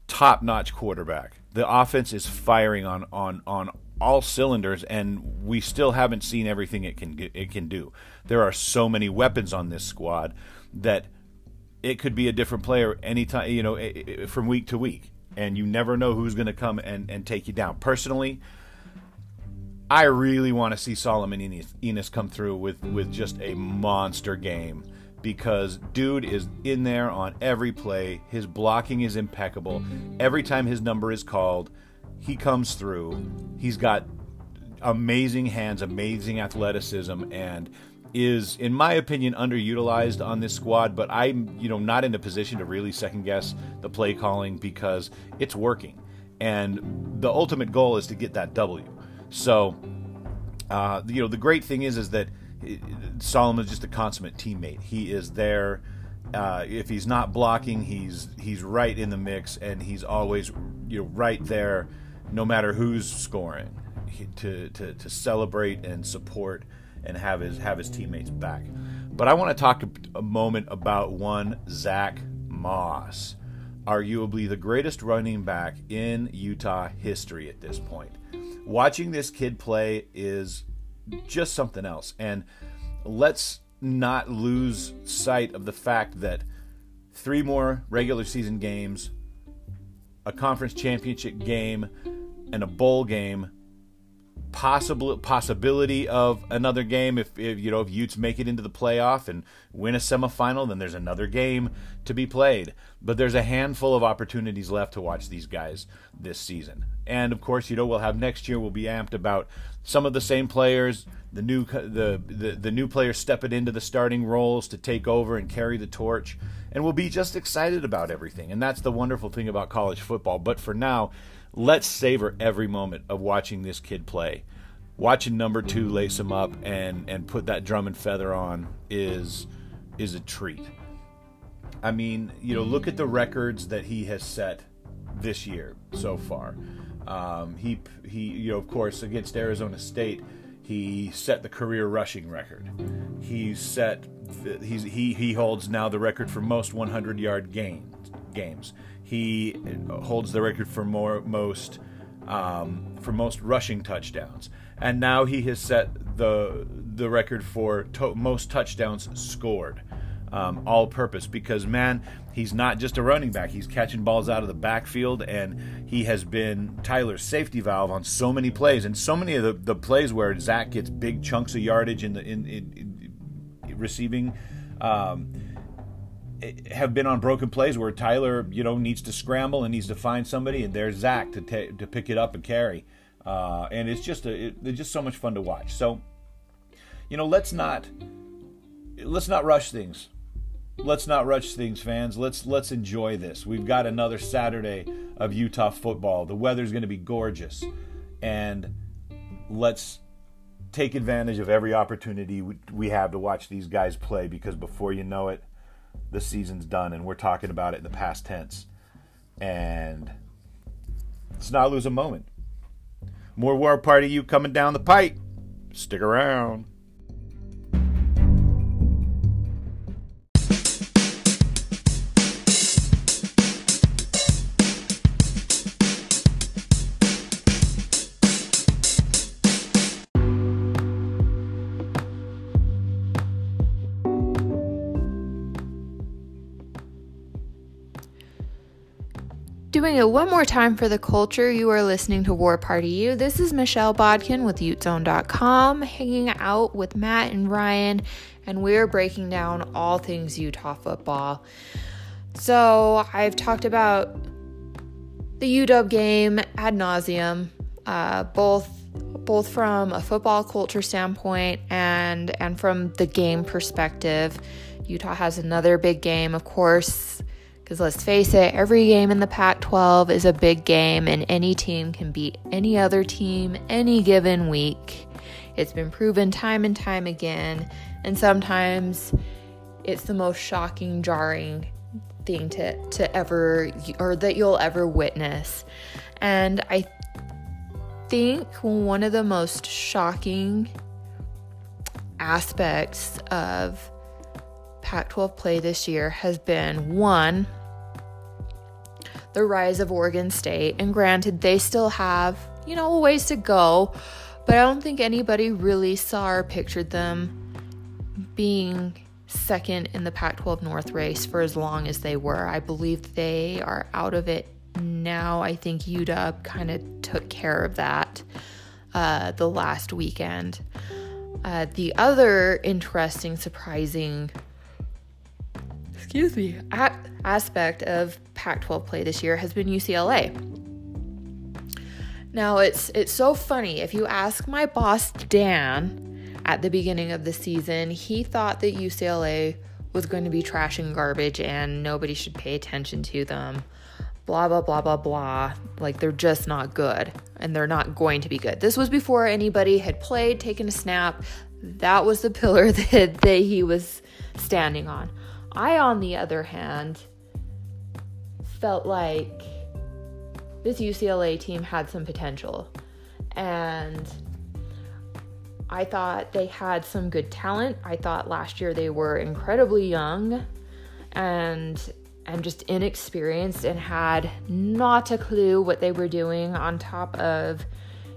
top-notch quarterback. The offense is firing on on on all cylinders and we still haven't seen everything it can it can do. There are so many weapons on this squad that it could be a different player anytime, you know, from week to week and you never know who's going to come and, and take you down. Personally, I really want to see Solomon Enis, Enis come through with, with just a monster game because dude is in there on every play. His blocking is impeccable. Every time his number is called, he comes through. He's got amazing hands, amazing athleticism, and is, in my opinion, underutilized on this squad, but I'm, you know, not in a position to really second guess the play calling because it's working. And the ultimate goal is to get that W. So, uh, you know, the great thing is, is that Solomon is just a consummate teammate. He is there. Uh, if he's not blocking, he's he's right in the mix, and he's always you know right there, no matter who's scoring, to, to to celebrate and support and have his have his teammates back. But I want to talk a, moment about one Zach Moss, arguably the greatest running back in Utah history at this point. Watching this kid play is just something else, and let's not lose sight of the fact that three more regular season games, a conference championship game, and a bowl game possible possibility of another game. If, if, you know if Utes make it into the playoff and win a semifinal then there's another game to be played. But there's a handful of opportunities left to watch these guys this season. And of course you know we'll have next year we'll be amped about some of the same players the new the the, the new players stepping into the starting roles to take over and carry the torch. And we'll be just excited about everything. And that's the wonderful thing about college football. But for now let's savor every moment of watching this kid play. Watching number two lace him up and and put that drum and feather on is is a treat. I mean, you know, look at the records that he has set this year so far. Um, he he, you know, of course, against Arizona State, he set the career rushing record. He set he's he he holds now the record for most 100 yard gains games. He holds the record for more most um, for most rushing touchdowns, and now he has set the the record for to- most touchdowns scored, um, all purpose. Because man, he's not just a running back; he's catching balls out of the backfield, and he has been Tyler's safety valve on so many plays, and so many of the, the plays where Zach gets big chunks of yardage in the in, in, in receiving. Um, have been on broken plays where Tyler, you know, needs to scramble and needs to find somebody, and there's Zach to to pick it up and carry. Uh, and it's just a, it, it's just so much fun to watch. So, you know, let's not let's not rush things. Let's not rush things, fans. Let's let's enjoy this. We've got another Saturday of Utah football. The weather's going to be gorgeous, and let's take advantage of every opportunity we have to watch these guys play because before you know it the season's done and we're talking about it in the past tense. And let's not lose a moment. More War Party U coming down the pipe. Stick around. One more time for the culture, you are listening to War Party U. This is Michelle Bodkin with UteZone.com, hanging out with Matt and Ryan, and we're breaking down all things Utah football. So I've talked about the UW game ad nauseum. uh, both both from a football culture standpoint and and from the game perspective. Utah has another big game, of course, because let's face it, every game in the Pac 12 is a big game, and any team can beat any other team any given week. It's been proven time and time again, and sometimes it's the most shocking, jarring thing to, to ever, or that you'll ever witness. And I think one of the most shocking aspects of Pac 12 play this year has been one, the rise of Oregon State. And granted, they still have, you know, a ways to go, but I don't think anybody really saw or pictured them being second in the Pac 12 North race for as long as they were. I believe they are out of it now. I think UW kind of took care of that uh, the last weekend. Uh, the other interesting, surprising, excuse me, aspect of Pac-12 play this year has been UCLA. Now it's it's so funny. If you ask my boss Dan at the beginning of the season, he thought that UCLA was going to be trash and garbage and nobody should pay attention to them blah, blah, blah, blah, blah. Like they're just not good and they're not going to be good. This was before anybody had played, taken a snap. That was the pillar that, that he was standing on. I, on the other hand, felt like this UCLA team had some potential. And I thought they had some good talent. I thought last year they were incredibly young and and just inexperienced and had not a clue what they were doing on top of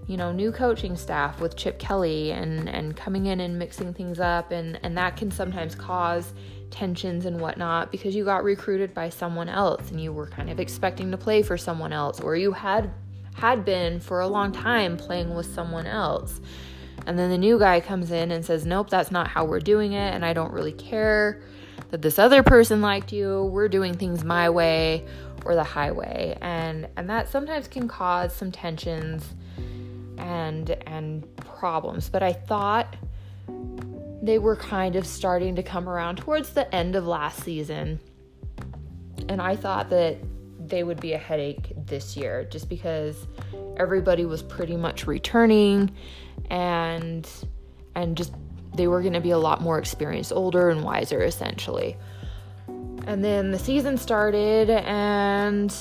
you know new coaching staff with chip kelly and and coming in and mixing things up and and that can sometimes cause tensions and whatnot because you got recruited by someone else and you were kind of expecting to play for someone else or you had had been for a long time playing with someone else and then the new guy comes in and says nope that's not how we're doing it and i don't really care that this other person liked you. We're doing things my way or the highway. And and that sometimes can cause some tensions and and problems. But I thought they were kind of starting to come around towards the end of last season. And I thought that they would be a headache this year just because everybody was pretty much returning and and just they were going to be a lot more experienced, older, and wiser, essentially. And then the season started, and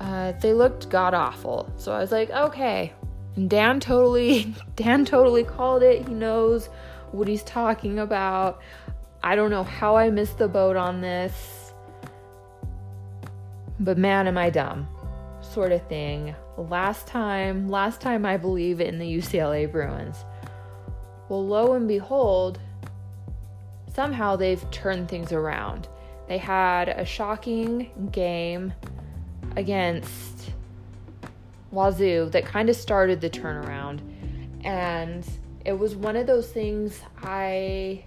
uh, they looked god awful. So I was like, okay. And Dan totally, Dan totally called it. He knows what he's talking about. I don't know how I missed the boat on this, but man, am I dumb, sort of thing. Last time, last time I believe in the UCLA Bruins. Well, lo and behold, somehow they've turned things around. They had a shocking game against Wazoo that kind of started the turnaround. And it was one of those things I.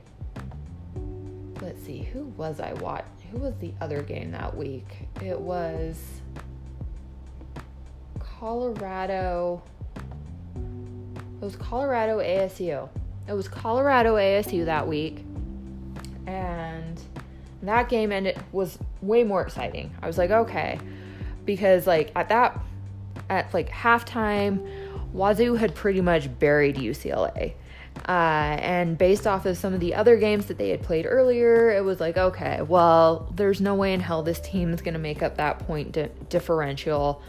Let's see, who was I watch? Who was the other game that week? It was Colorado. It was Colorado ASU. It was Colorado ASU that week, and that game ended was way more exciting. I was like, okay, because like at that at like halftime, Wazoo had pretty much buried UCLA. Uh, and based off of some of the other games that they had played earlier, it was like, okay, well, there's no way in hell this team is going to make up that point di- differential.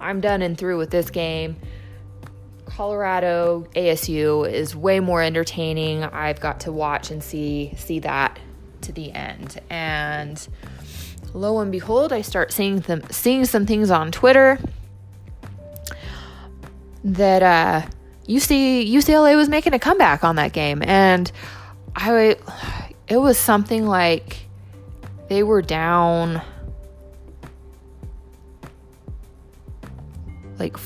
I'm done and through with this game. Colorado ASU is way more entertaining. I've got to watch and see see that to the end. And lo and behold, I start seeing them seeing some things on Twitter that uh UC UCLA was making a comeback on that game and I it was something like they were down like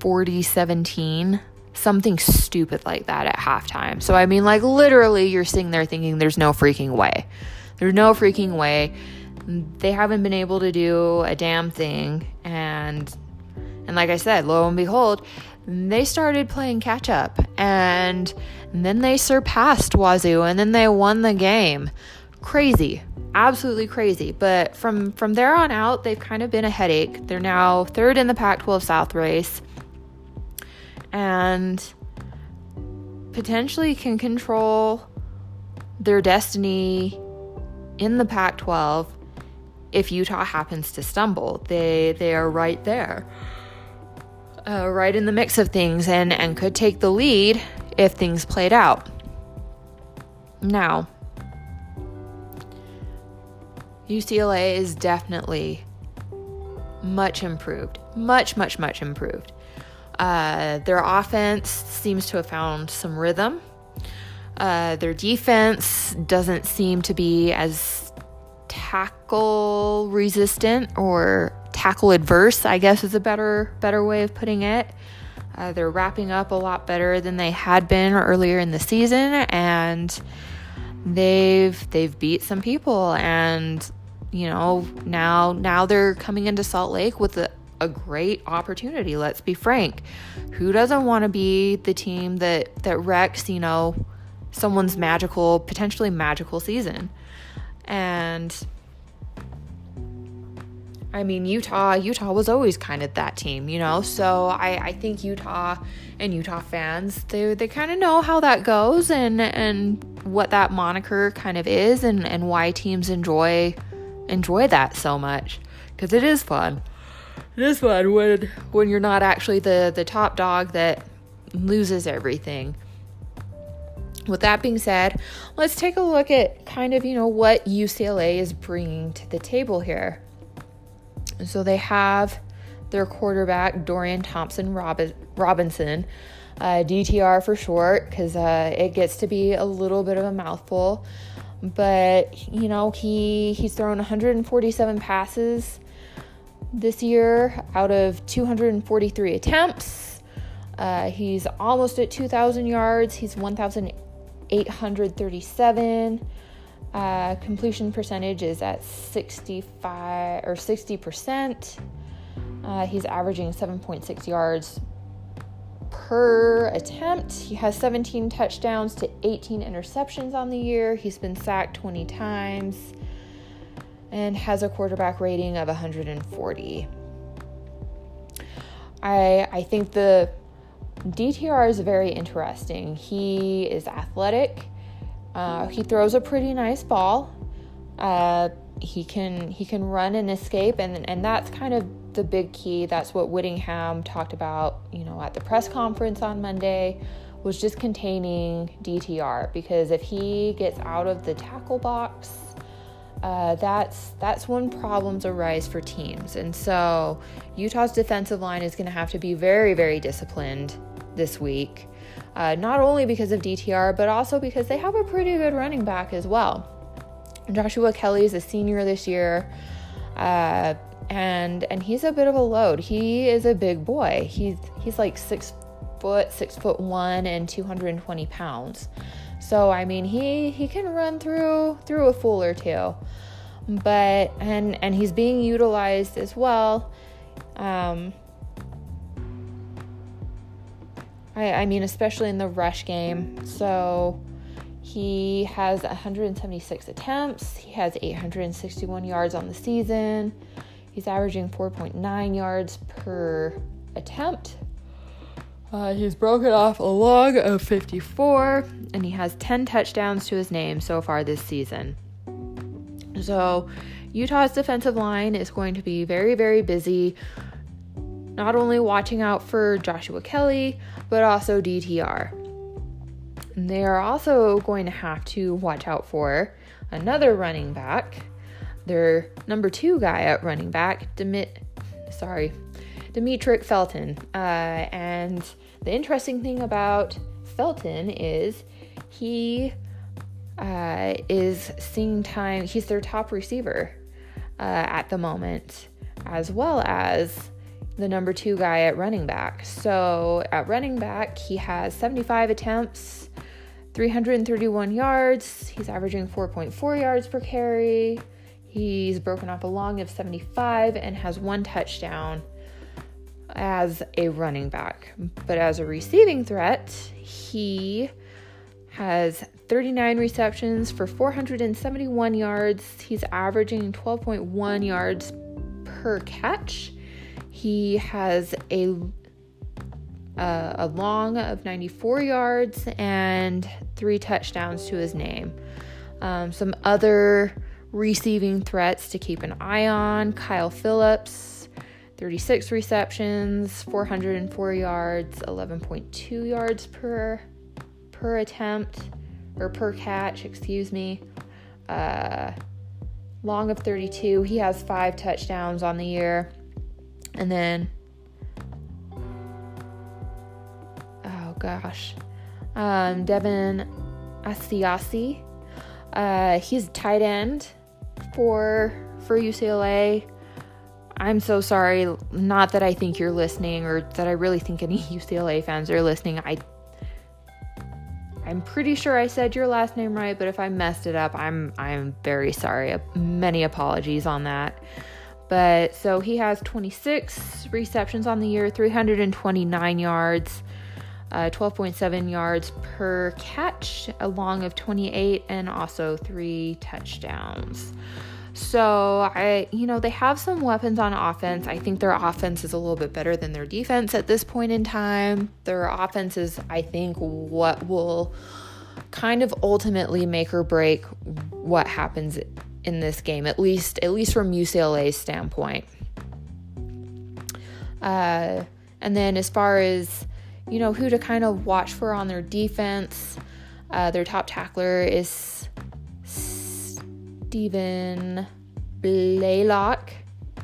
40 17, something stupid like that at halftime. So, I mean, like, literally, you're sitting there thinking there's no freaking way. There's no freaking way. They haven't been able to do a damn thing. And And like I said, lo and behold, they started playing catch up and then they surpassed Wazoo and then they won the game. Crazy. Absolutely crazy. But from from there on out, they've kind of been a headache. They're now third in the Pac-12 South race. And potentially can control their destiny in the Pac 12 if Utah happens to stumble. They, they are right there, uh, right in the mix of things, and, and could take the lead if things played out. Now, UCLA is definitely much improved. Much, much, much improved. Uh, their offense seems to have found some rhythm. Uh, their defense doesn't seem to be as tackle resistant or tackle adverse, I guess is a better better way of putting it. Uh, they're wrapping up a lot better than they had been earlier in the season, and they've they've beat some people, and you know now now they're coming into Salt Lake with a, a great opportunity. Let's be frank, who doesn't want to be the team that that wrecks you know someone's magical, potentially magical season. And I mean, Utah, Utah was always kind of that team, you know? So I, I think Utah and Utah fans, they, they kind of know how that goes and, and what that moniker kind of is and, and why teams enjoy, enjoy that so much. Cause it is fun. It is fun when, when you're not actually the, the top dog that loses everything with that being said, let's take a look at kind of, you know, what UCLA is bringing to the table here. So they have their quarterback, Dorian Thompson Robinson, uh, DTR for short, because uh, it gets to be a little bit of a mouthful. But, you know, he he's thrown 147 passes this year out of 243 attempts. Uh, he's almost at 2,000 yards. He's 1,000 837. Uh, completion percentage is at 65 or 60%. Uh, he's averaging 7.6 yards per attempt. He has 17 touchdowns to 18 interceptions on the year. He's been sacked 20 times and has a quarterback rating of 140. I I think the DTR is very interesting. He is athletic. Uh, he throws a pretty nice ball. Uh, he can he can run and escape, and and that's kind of the big key. That's what Whittingham talked about, you know, at the press conference on Monday, was just containing DTR because if he gets out of the tackle box, uh, that's that's when problems arise for teams. And so Utah's defensive line is going to have to be very very disciplined this week. Uh, not only because of DTR, but also because they have a pretty good running back as well. Joshua Kelly is a senior this year, uh, and and he's a bit of a load. He is a big boy. He's he's like six foot, six foot one, and 220 pounds. So I mean, he he can run through through a fool or two, but and and he's being utilized as well. Um, I, I mean, especially in the rush game. So he has 176 attempts. He has 861 yards on the season. He's averaging 4.9 yards per attempt. Uh, he's broken off a log of 54, and he has 10 touchdowns to his name so far this season. So, Utah's defensive line is going to be very, very busy not only watching out for Joshua Kelly, but also DTR. And they are also going to have to watch out for another running back, their number two guy at running back, Demit, sorry, Demetric Felton. Uh, and the interesting thing about Felton is he uh, is seeing time, he's their top receiver uh, at the moment, as well as the number two guy at running back. So at running back, he has 75 attempts, 331 yards. He's averaging 4.4 yards per carry. He's broken off a long of 75 and has one touchdown. as a running back. But as a receiving threat, he has 39 receptions for 471 yards. He's averaging 12.1 yards per catch. He has a uh, a long of 94 yards and three touchdowns to his name. Um, some other receiving threats to keep an eye on Kyle Phillips, 36 receptions, 404 yards, 11.2 yards per per attempt or per catch, excuse me. Uh, long of 32. He has five touchdowns on the year. And then, oh gosh, um, Devin Asiasi. Uh, he's tight end for for UCLA. I'm so sorry. Not that I think you're listening or that I really think any UCLA fans are listening. I I'm pretty sure I said your last name right, but if I messed it up, I'm I'm very sorry. Many apologies on that. But so he has 26 receptions on the year, 329 yards, uh, 12.7 yards per catch, a long of 28, and also three touchdowns. So I, you know, they have some weapons on offense. I think their offense is a little bit better than their defense at this point in time. Their offense is, I think, what will kind of ultimately make or break what happens in this game, at least at least from UCLA's standpoint. Uh, and then as far as you know who to kind of watch for on their defense, uh, their top tackler is Stephan Blaylock,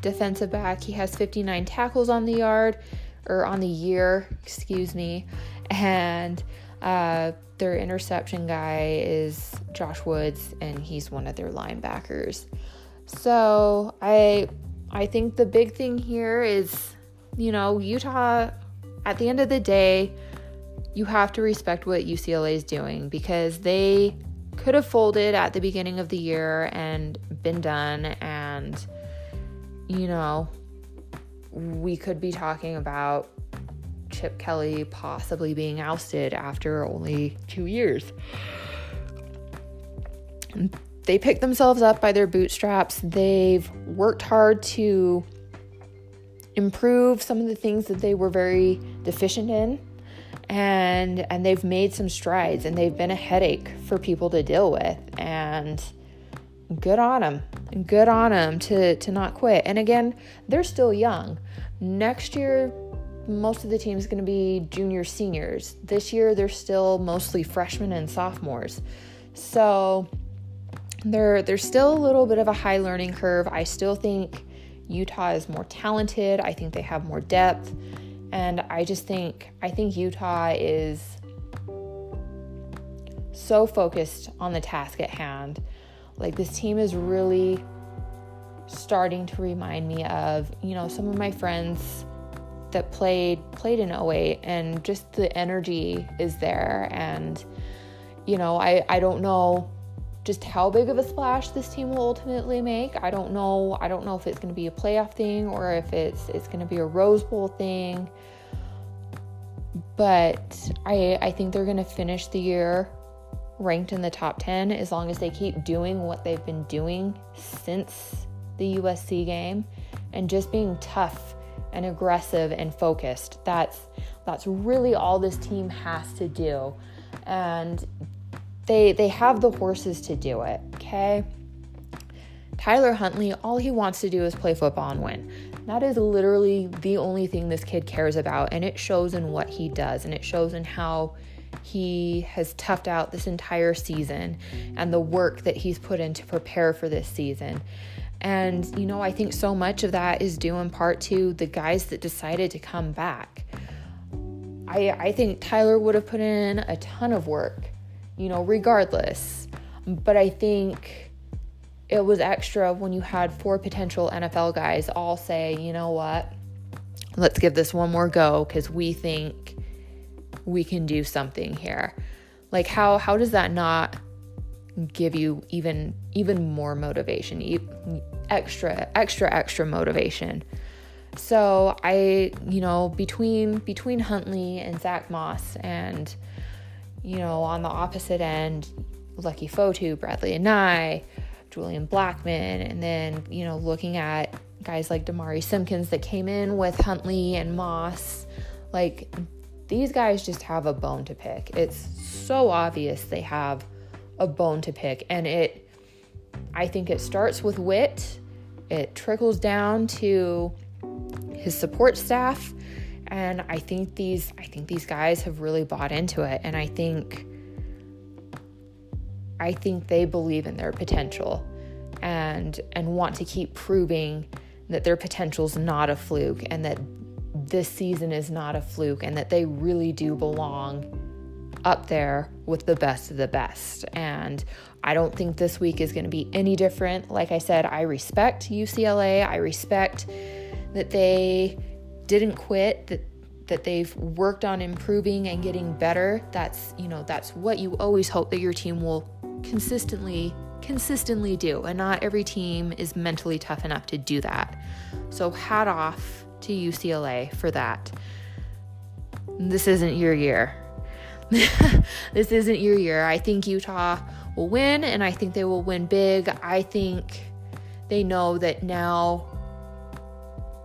defensive back. He has 59 tackles on the yard or on the year, excuse me, and uh, their interception guy is Josh Woods, and he's one of their linebackers. So I I think the big thing here is, you know, Utah. At the end of the day, you have to respect what UCLA is doing because they could have folded at the beginning of the year and been done and you know we could be talking about Chip Kelly possibly being ousted after only 2 years. They picked themselves up by their bootstraps. They've worked hard to improve some of the things that they were very deficient in and and they've made some strides and they've been a headache for people to deal with and good on them good on them to to not quit and again they're still young next year most of the team is going to be junior seniors. This year they're still mostly freshmen and sophomores. So they're there's still a little bit of a high learning curve. I still think utah is more talented. I think they have more depth. And I just think I think Utah is so focused on the task at hand. Like this team is really starting to remind me of, you know, some of my friends that played played in 08 and just the energy is there and you know, I I don't know just how big of a splash this team will ultimately make. I don't know. I don't know if it's going to be a playoff thing or if it's it's going to be a Rose Bowl thing. But I I think they're going to finish the year ranked in the top 10 as long as they keep doing what they've been doing since the USC game and just being tough and aggressive and focused. That's that's really all this team has to do. And they they have the horses to do it, okay? Tyler Huntley, all he wants to do is play football and win. That is literally the only thing this kid cares about, and it shows in what he does, and it shows in how he has toughed out this entire season and the work that he's put in to prepare for this season. And, you know, I think so much of that is due in part to the guys that decided to come back. I, I think Tyler would have put in a ton of work you know, regardless. But I think it was extra when you had four potential NFL guys all say, you know what, let's give this one more go because we think we can do something here. Like how how does that not give you even even more motivation, extra extra extra motivation? So I, you know, between between Huntley and Zach Moss, and you know, on the opposite end, Leki Fotu, and Anae, Julian Blackmon, and then you know, looking at guys like Demari Simpkins that came in with Huntley and Moss, like these guys just have a bone to pick. It's so obvious they have a bone to pick, and it. I think it starts with Whit. It trickles down to his support staff and I think these I think these guys have really bought into it and I think I think they believe in their potential and and want to keep proving that their potential is not a fluke and that this season is not a fluke and that they really do belong up there with the best of the best. And I don't think this week is going to be any different. Like I said, I respect UCLA. I respect that they didn't quit, that that they've worked on improving and getting better. That's, you know, that's what you always hope that your team will consistently consistently do. And not every team is mentally tough enough to do that. So hat off to UCLA for that. This isn't your year. this isn't your year. I think Utah will win and I think they will win big. I think they know that now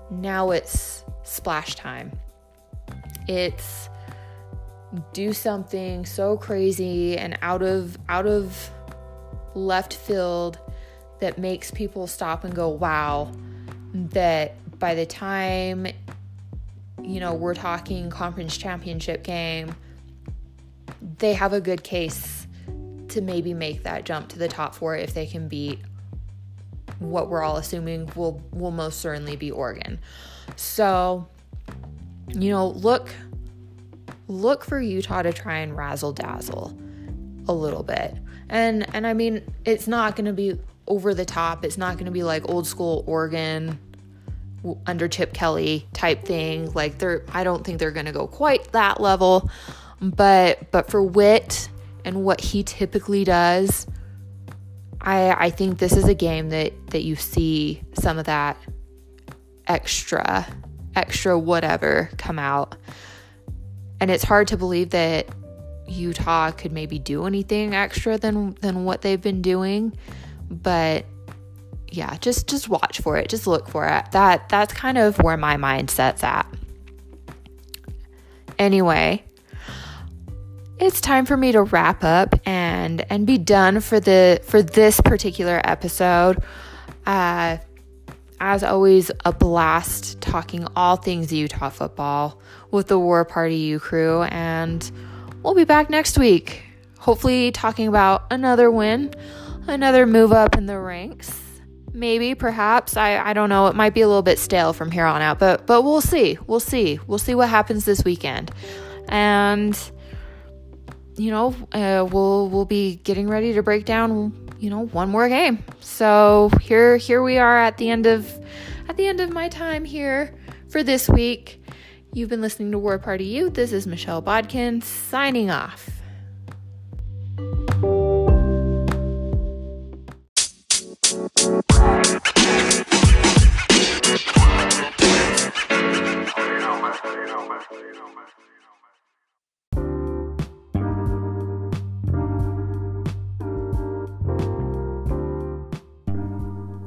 now it's splash time. It's do something so crazy and out of out of left field that makes people stop and go, "Wow." That by the time you know, we're talking conference championship game, they have a good case to maybe make that jump to the top 4 if they can beat what we're all assuming will will most certainly be Oregon. So, you know, look look for Utah to try and razzle dazzle a little bit. And and I mean, it's not going to be over the top. It's not going to be like old school Oregon under Chip Kelly type thing. Like they're I don't think they're going to go quite that level. But but for Whit and what he typically does, I I think this is a game that that you see some of that extra extra whatever come out. And it's hard to believe that Utah could maybe do anything extra than than what they've been doing, but yeah, just just watch for it, just look for it. That that's kind of where my mindset's at. Anyway, it's time for me to wrap up and and be done for the for this particular episode. Uh, as always, a blast talking all things Utah football with the War Party U crew, and we'll be back next week. Hopefully, talking about another win, another move up in the ranks. Maybe, perhaps, I, I don't know. It might be a little bit stale from here on out, but but we'll see. We'll see. We'll see what happens this weekend, and you know, uh, we'll we'll be getting ready to break down you know, one more game. So here here we are at the end of at the end of my time here for this week. You've been listening to War Party U. This is Michelle Bodkin signing off.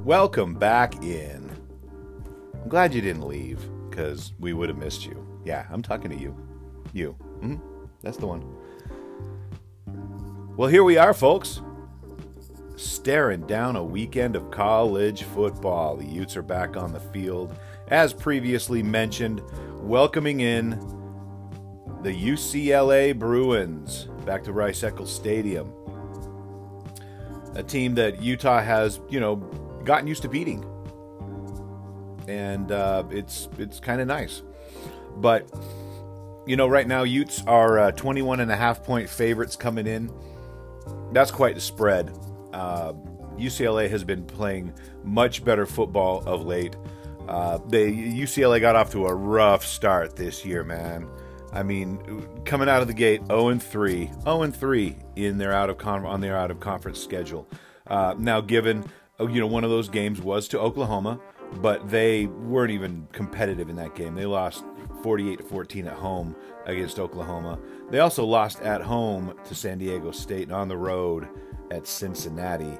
Welcome back in. I'm glad you didn't leave because we would have missed you. Yeah, I'm talking to you. You. Mm-hmm. That's the one. Well, here we are, folks. Staring down a weekend of college football. The Utes are back on the field. As previously mentioned, welcoming in the UCLA Bruins back to Rice Eccles Stadium. A team that Utah has, you know, gotten used to beating, and uh, it's it's kind of nice. But you know, right now Utes are uh, 21 and a half point favorites coming in. That's quite the spread. Uh, UCLA has been playing much better football of late. Uh, they UCLA got off to a rough start this year, man. I mean, coming out of the gate, 0 and 3, 0 and 3 in their out of con- on their out of conference schedule. Uh, now, given you know, one of those games was to Oklahoma, but they weren't even competitive in that game. They lost 48 to 14 at home against Oklahoma. They also lost at home to San Diego State and on the road at Cincinnati.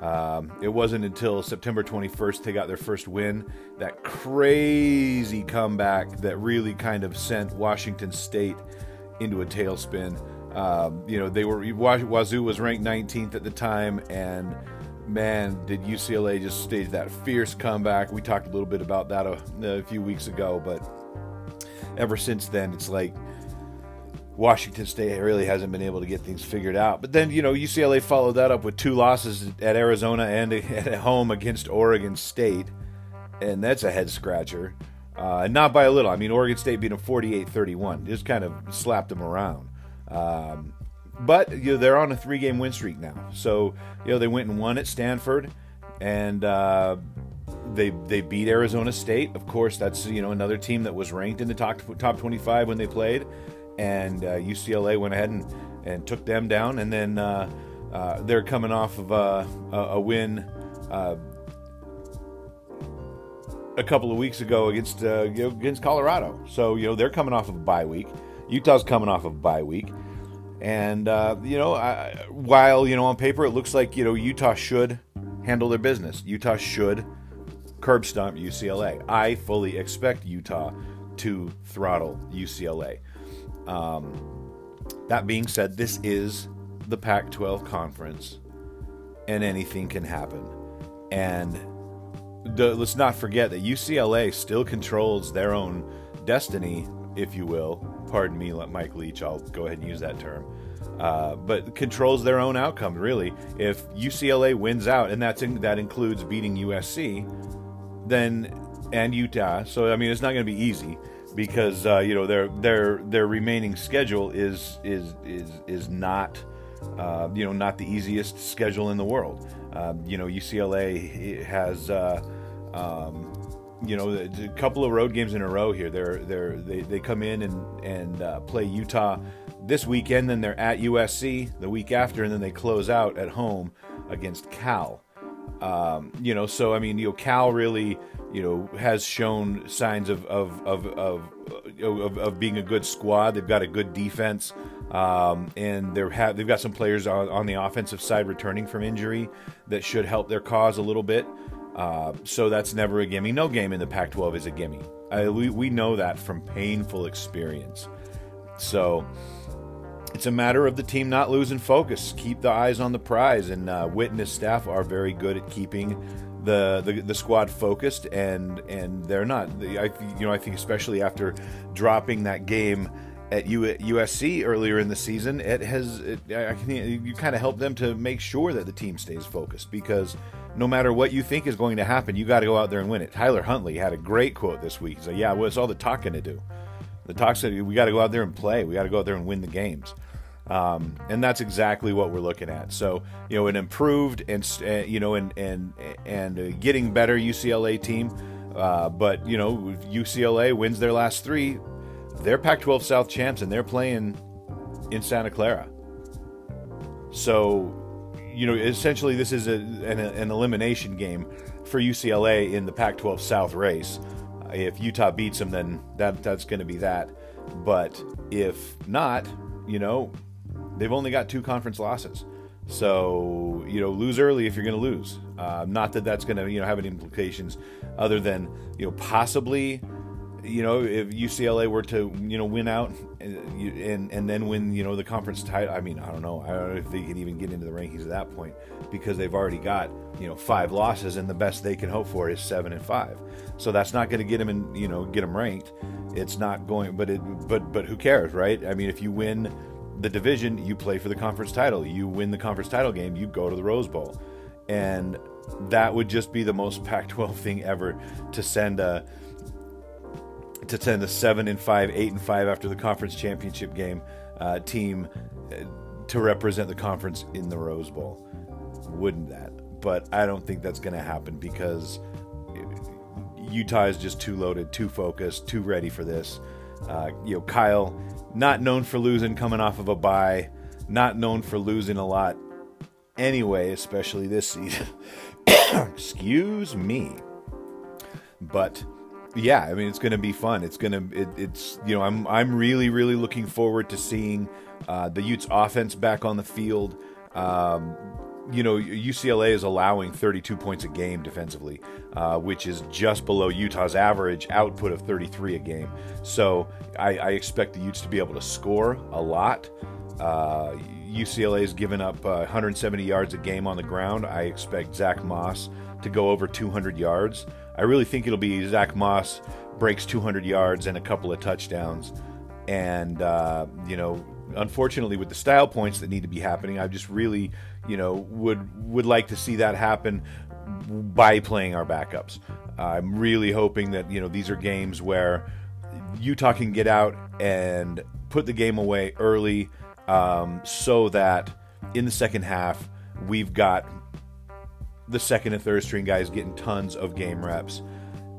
Um, it wasn't until September 21st they got their first win. That crazy comeback that really kind of sent Washington State into a tailspin. Um, you know, they were Wazoo was ranked 19th at the time, and man, did UCLA just stage that fierce comeback. We talked a little bit about that a, a few weeks ago, but ever since then, it's like Washington State really hasn't been able to get things figured out. But then, you know, UCLA followed that up with two losses at Arizona and at home against Oregon State. And that's a head scratcher. Uh, not by a little. I mean, Oregon State beat them 48 31. Just kind of slapped them around. Um, but you know, they're on a three game win streak now. So, you know, they went and won at Stanford. And uh, they they beat Arizona State. Of course, that's you know another team that was ranked in the top top 25 when they played and uh, UCLA went ahead and, and took them down. And then uh, uh, they're coming off of uh, a, a win uh, a couple of weeks ago against uh, against Colorado. So you know they're coming off of a bye week. Utah's coming off of a bye week. And you know, I, while you know on paper it looks like you know Utah should handle their business, Utah should curb stomp UCLA. I fully expect Utah to throttle UCLA. Um, that being said, this is the Pac 12 conference, and anything can happen. And the, let's not forget that UCLA still controls their own destiny, if you will. Pardon me, Mike Leach, I'll go ahead and use that term. Uh, but controls their own outcome, really. If UCLA wins out, and that's in, that includes beating USC, then and Utah. So I mean, it's not going to be easy because uh, you know their their their remaining schedule is is is is not uh, you know not the easiest schedule in the world. Um, you know UCLA has uh, um, you know a couple of road games in a row here. They're they're they, they come in and and uh, play Utah this weekend, then they're at USC the week after, and then they close out at home against Cal. Um, you know, so I mean, you know, Cal really you know, has shown signs of of of of, of, of being a good squad. They've got a good defense, um, and they're ha- they've got some players on, on the offensive side returning from injury that should help their cause a little bit. Uh, so that's never a gimme. No game in the Pac-12 is a gimme. I, we we know that from painful experience. So it's a matter of the team not losing focus, keep the eyes on the prize, and uh, Witness staff are very good at keeping the, the, the squad focused, and and they're not. I you know I think especially after dropping that game at USC earlier in the season, it has it, I can, you kind of help them to make sure that the team stays focused because no matter what you think is going to happen, you got to go out there and win it. Tyler Huntley had a great quote this week. He said, "Yeah, what's all the talking to do? The talk said we got to go out there and play. We got to go out there and win the games." Um, and that's exactly what we're looking at. So, you know, an improved and uh, you know, and and and getting better UCLA team. Uh, but you know, UCLA wins their last three. They're Pac-12 South champs, and they're playing in Santa Clara. So, you know, essentially, this is a, an, an elimination game for UCLA in the Pac-12 South race. If Utah beats them, then that that's going to be that. But if not, you know, they've only got two conference losses. So you know, lose early if you're going to lose. Uh, not that that's going to you know have any implications other than you know possibly you know if UCLA were to you know win out and and, then when you know the conference title. I mean I don't know I don't know if they can even get into the rankings at that point because they've already got you know five losses and the best they can hope for is seven and five. So that's not going to get them in you know get them ranked. It's not going, but it but but who cares, right? I mean if you win the division, you play for the conference title. You win the conference title game, you go to the Rose Bowl. And that would just be the most Pac-12 thing ever to send a to send a seven and five, eight and five after the conference championship game uh, team uh, to represent the conference in the Rose Bowl. Wouldn't that? But I don't think that's going to happen because Utah is just too loaded, too focused, too ready for this. Uh, you know, Kyle not known for losing coming off of a bye, not known for losing a lot anyway, especially this season. Excuse me. but yeah, I mean it's going to be fun. It's going to it, it's you know I'm I'm really really looking forward to seeing uh, the Utes offense back on the field. Um, you know, UCLA is allowing 32 points a game defensively, uh, which is just below Utah's average output of 33 a game. So I, I expect the Utes to be able to score a lot. Uh, UCLA has given up uh, 170 yards a game on the ground. I expect Zach Moss to go over 200 yards. I really think it'll be Zach Moss breaks 200 yards and a couple of touchdowns. And, uh, you know, unfortunately, with the style points that need to be happening, I just really you know, would would like to see that happen by playing our backups. I'm really hoping that you know these are games where Utah can get out and put the game away early, um, so that in the second half we've got the second and third string guys getting tons of game reps.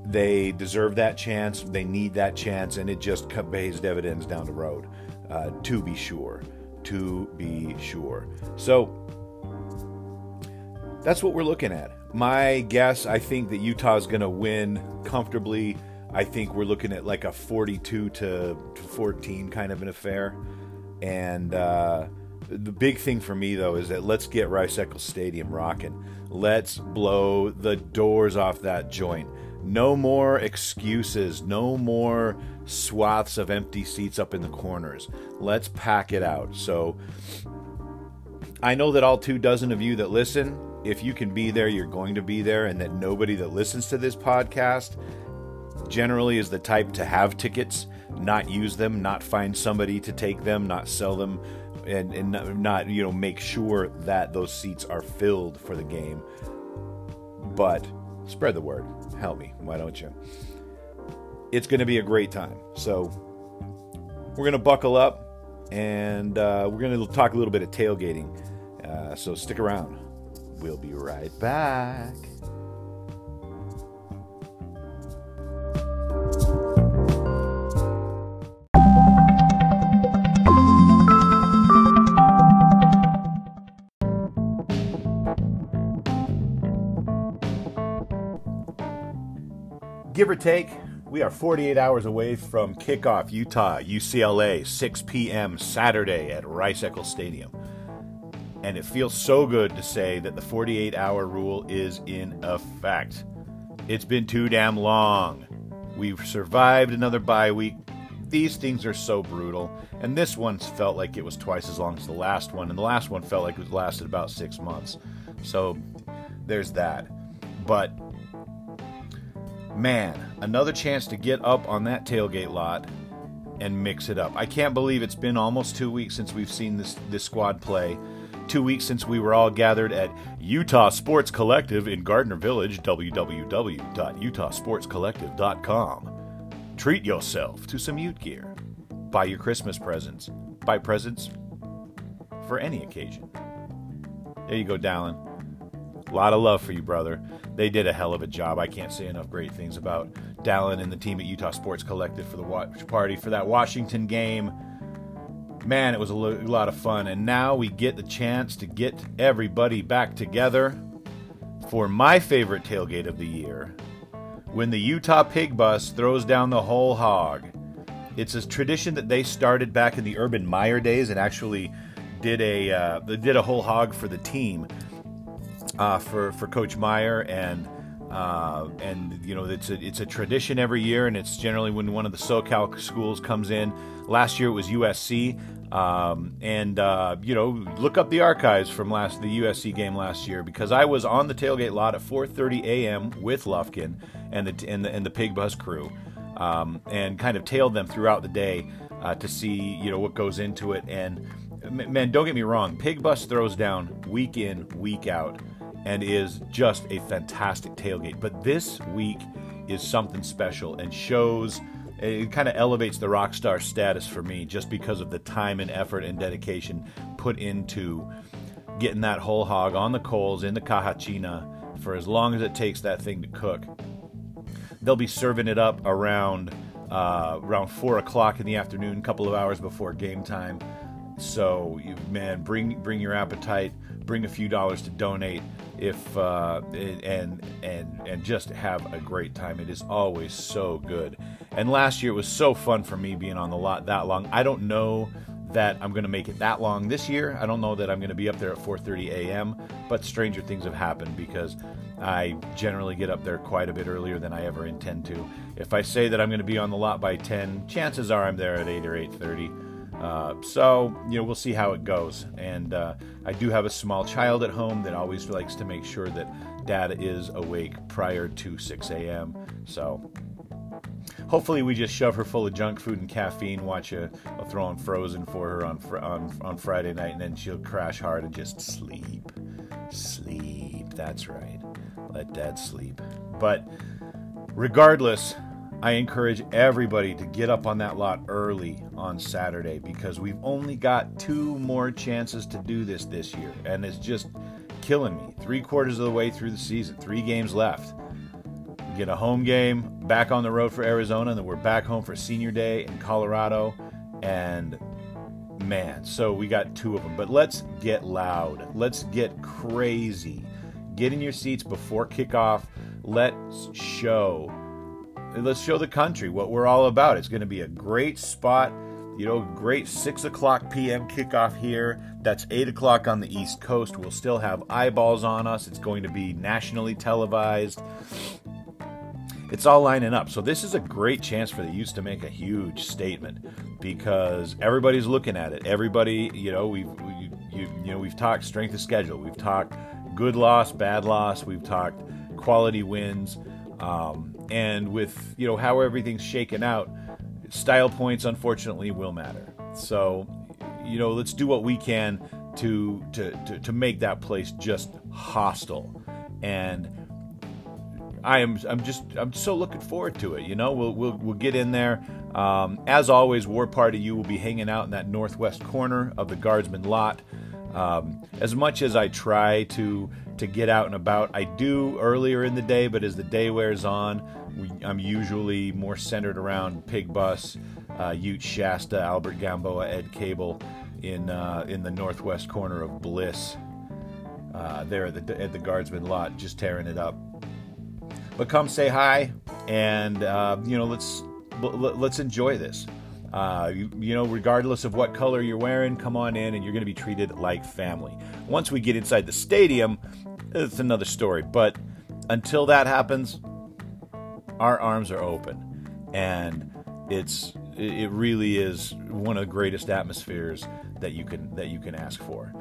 They deserve that chance. They need that chance, and it just pays dividends down the road. Uh, to be sure, to be sure. So that's what we're looking at. My guess, I think that Utah is going to win comfortably. I think we're looking at like a 42 to 14 kind of an affair. And uh, the big thing for me, though, is that let's get Rice Eccles Stadium rocking. Let's blow the doors off that joint. No more excuses. No more swaths of empty seats up in the corners. Let's pack it out. So I know that all two dozen of you that listen if you can be there, you're going to be there, and that nobody that listens to this podcast generally is the type to have tickets, not use them, not find somebody to take them, not sell them, and, and not, you know, make sure that those seats are filled for the game. But spread the word. Help me. Why don't you? It's going to be a great time. So we're going to buckle up and uh, we're going to talk a little bit of tailgating. Uh, so stick around. We'll be right back. Give or take, we are 48 hours away from kickoff Utah UCLA 6 p.m. Saturday at Rice Eccles Stadium. And it feels so good to say that the 48 hour rule is in effect. It's been too damn long. We've survived another bye week. These things are so brutal. And this one felt like it was twice as long as the last one. And the last one felt like it lasted about six months. So there's that. But man, another chance to get up on that tailgate lot and mix it up. I can't believe it's been almost two weeks since we've seen this this squad play two weeks since we were all gathered at Utah Sports Collective in Gardner Village, www.utahsportscollective.com. Treat yourself to some Ute gear. Buy your Christmas presents. Buy presents for any occasion. There you go, Dallin. A lot of love for you, brother. They did a hell of a job. I can't say enough great things about Dallin and the team at Utah Sports Collective for the watch party for that Washington game man, it was a lot of fun. And now we get the chance to get everybody back together for my favorite tailgate of the year when the Utah Pig Bus throws down the whole hog. It's a tradition that they started back in the Urban Meyer days and actually did a uh, did a whole hog for the team uh, for for Coach Meyer and uh, and you know it's a it's a tradition every year, and it's generally when one of the SoCal schools comes in. Last year it was USC, um, and uh, you know look up the archives from last the USC game last year because I was on the tailgate lot at 4:30 a.m. with Lufkin and the and the, and the Pig Bus crew, um, and kind of tailed them throughout the day uh, to see you know what goes into it. And man, don't get me wrong, Pig Bus throws down week in week out and is just a fantastic tailgate. But this week is something special and shows it kind of elevates the rock star status for me just because of the time and effort and dedication put into getting that whole hog on the coals in the caja china for as long as it takes that thing to cook. They'll be serving it up around uh, around four o'clock in the afternoon, a couple of hours before game time, So, you, man, bring bring your appetite, bring a few dollars to donate, if uh, and and and just have a great time. It is always so good. And last year it was so fun for me being on the lot that long. I don't know that I'm going to make it that long this year. I don't know that I'm going to be up there at 4:30 a.m. But stranger things have happened because I generally get up there quite a bit earlier than I ever intend to. If I say that I'm going to be on the lot by 10, chances are I'm there at 8 or 8:30. Uh, so you know we'll see how it goes. And uh, I do have a small child at home that always likes to make sure that Dad is awake prior to 6 a.m. So hopefully we just shove her full of junk food and caffeine. Watch a, I'll throw on Frozen for her on on on Friday night, and then she'll crash hard and just sleep, sleep. That's right. Let Dad sleep. But regardless, I encourage everybody to get up on that lot early on Saturday because we've only got two more chances to do this this year, and it's just killing me. Three quarters of the way through the season, three games left. Get a home game back on the road for Arizona, and then we're back home for Senior Day in Colorado, and man, so we got two of them. But let's get loud. Let's get crazy. Get in your seats before kickoff. Let's show let's show the country what we're all about. It's going to be a great spot, you know, great 6 o'clock p.m. kickoff here. That's 8 o'clock on the East Coast. We'll still have eyeballs on us. It's going to be nationally televised. It's all lining up. So, this is a great chance for the Utes to make a huge statement because everybody's looking at it. Everybody, you know, we've, we, you, you know, we've talked strength of schedule, we've talked good loss, bad loss, we've talked quality wins. Um, and with you know how everything's shaken out, style points unfortunately will matter. So, you know, let's do what we can to to to, to make that place just hostile. And I am I'm just I'm so looking forward to it. You know, we'll we'll, we'll get in there. Um, as always, War Party U will be hanging out in that northwest corner of the Guardsman lot. Um, as much as I try to to get out and about. I do earlier in the day, but as the day wears on, we, I'm usually more centered around Pig Bus, uh, Ute Shasta, Albert Gamboa, Ed Cable in uh, in the northwest corner of Bliss. Uh, there at the at the Guardsman lot, just tearing it up. But come say hi, and uh, you know let's let's enjoy this. Uh, you, you, know, regardless of what color you're wearing, come on in and you're going to be treated like family. Once we get inside the stadium, it's another story. But until that happens, our arms are open, and it's it really is one of the greatest atmospheres that you can that you can ask for.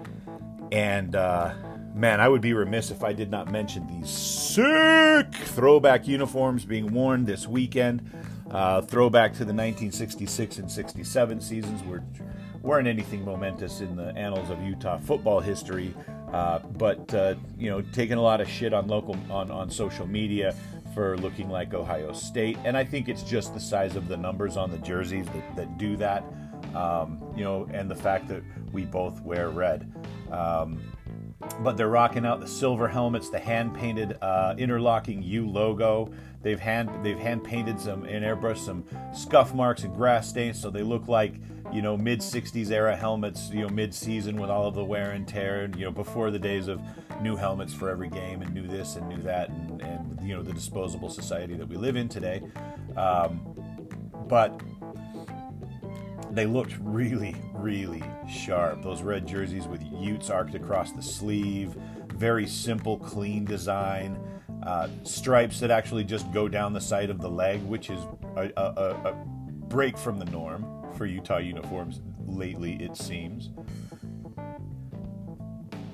And uh, man, I would be remiss if I did not mention these sick throwback uniforms being worn this weekend. Uh, throwback to the 1966 and 67 seasons, which weren't anything momentous in the annals of Utah football history, uh, but uh, you know, taking a lot of shit on local on, on social media for looking like Ohio State, and I think it's just the size of the numbers on the jerseys that, that do that. Um, you know, and the fact that we both wear red. Um, but they're rocking out the silver helmets, the hand painted uh, interlocking U logo. They've hand they've hand painted some and airbrushed some scuff marks and grass stains, so they look like you know mid '60s era helmets. You know, mid season with all of the wear and tear, and you know before the days of new helmets for every game and new this and new that, and, and you know the disposable society that we live in today. Um, but they looked really, really sharp. Those red jerseys with Utes arced across the sleeve, very simple, clean design. Uh, stripes that actually just go down the side of the leg, which is a, a, a break from the norm for Utah uniforms lately, it seems.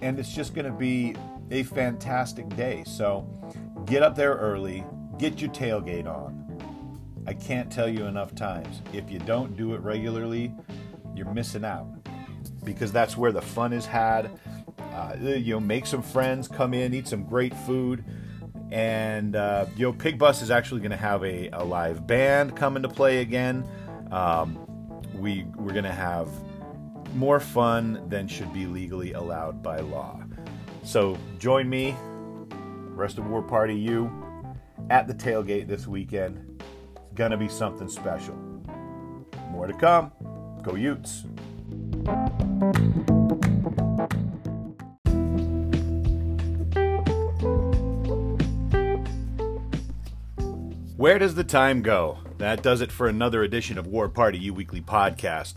And it's just going to be a fantastic day. So get up there early, get your tailgate on. I can't tell you enough times. If you don't do it regularly, you're missing out because that's where the fun is had. Uh, you know, make some friends, come in, eat some great food and uh, know pig bus is actually going to have a, a, live band come into play again. Um, we we're going to have more fun than should be legally allowed by law. So join me rest of War Party U, at the tailgate this weekend. It's to be something special. More to come. Go utes Where does the time go? That does it for another edition of War Party U Weekly Podcast.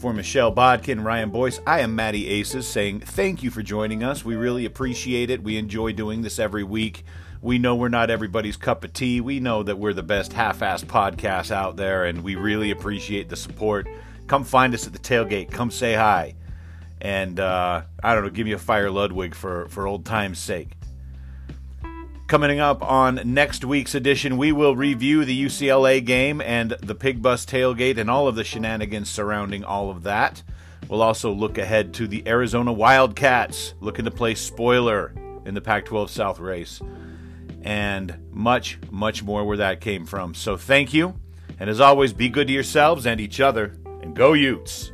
For Michelle Bodkin, Ryan Boyce, I am Matty Aces saying thank you for joining us. We really appreciate it. We enjoy doing this every week. We know we're not everybody's cup of tea. We know that we're the best half assed podcast out there, and we really appreciate the support. Come find us at the tailgate. Come say hi. And uh, I don't know, give me a fire Ludwig for, for old time's sake. Coming up on next week's edition, we will review the UCLA game and the Pig Bus tailgate and all of the shenanigans surrounding all of that. We'll also look ahead to the Arizona Wildcats, looking to play spoiler in the Pac 12 South race, and much, much more where that came from. So thank you, and as always, be good to yourselves and each other, and go Utes!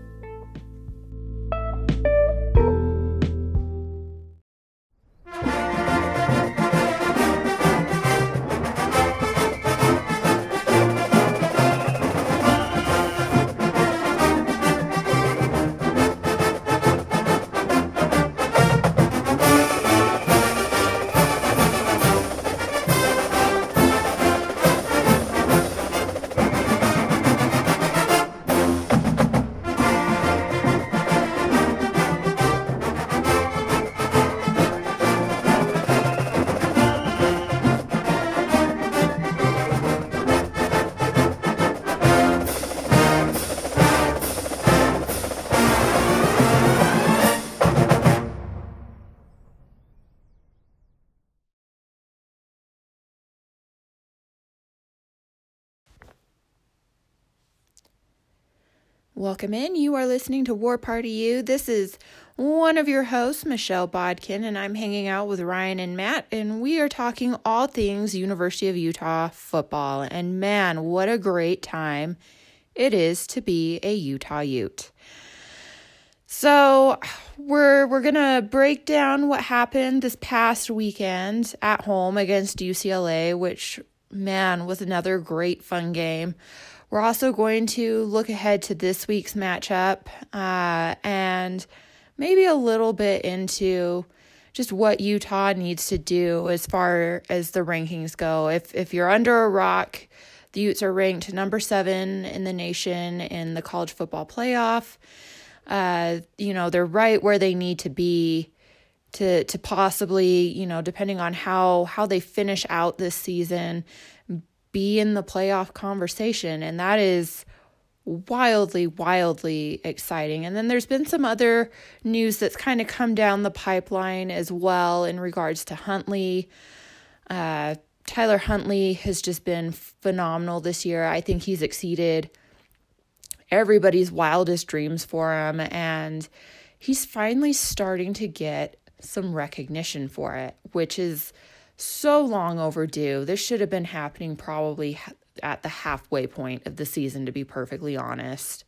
Welcome in. You are listening to War Party U. This is one of your hosts, Michelle Bodkin, and I'm hanging out with Ryan and Matt, and we are talking all things University of Utah football. And man, what a great time it is to be a Utah Ute. So, we're we're to break down what happened this past weekend at home against UCLA, which man was another great fun game. We're also going to look ahead to this week's matchup uh, and maybe a little bit into just what Utah needs to do as far as the rankings go. If if you're under a rock, the Utes are ranked number seven in the nation in the college football playoff. Uh, you know they're right where they need to be to to possibly you know depending on how how they finish out this season be in the playoff conversation. And that is wildly, wildly exciting. And then there's been some other news that's kind of come down the pipeline as well in regards to Huntley. Uh, Tyler Huntley has just been phenomenal this year. I think he's exceeded everybody's wildest dreams for him. And he's finally starting to get some recognition for it, which is so long overdue. This should have been happening probably at the halfway point of the season, to be perfectly honest.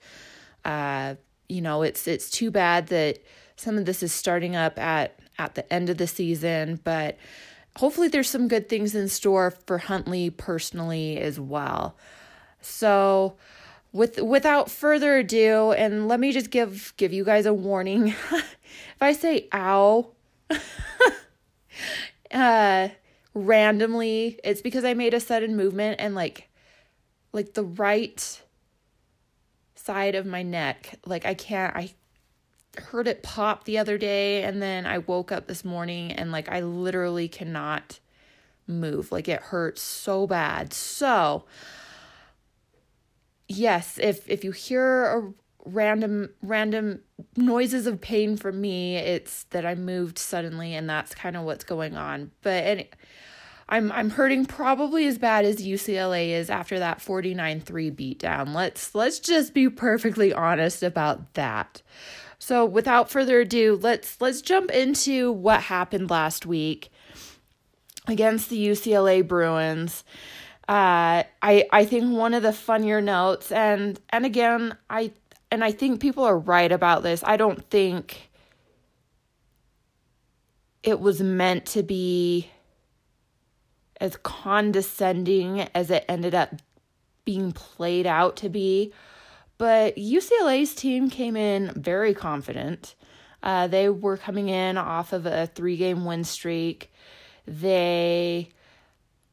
Uh, you know, it's it's too bad that some of this is starting up at at the end of the season, but hopefully there's some good things in store for Huntley personally as well. So, with without further ado, and let me just give give you guys a warning. if I say ow, uh randomly it's because I made a sudden movement and like like the right side of my neck like I can't I heard it pop the other day and then I woke up this morning and like I literally cannot move. Like it hurts so bad. So yes if if you hear a random random noises of pain from me it's that I moved suddenly and that's kind of what's going on but and I'm I'm hurting probably as bad as UCLA is after that 49-3 beatdown. Let's let's just be perfectly honest about that. So without further ado, let's let's jump into what happened last week against the UCLA Bruins. Uh, I I think one of the funnier notes, and and again, I and I think people are right about this. I don't think it was meant to be as condescending as it ended up being played out to be. but UCLA's team came in very confident. Uh, they were coming in off of a three game win streak. They,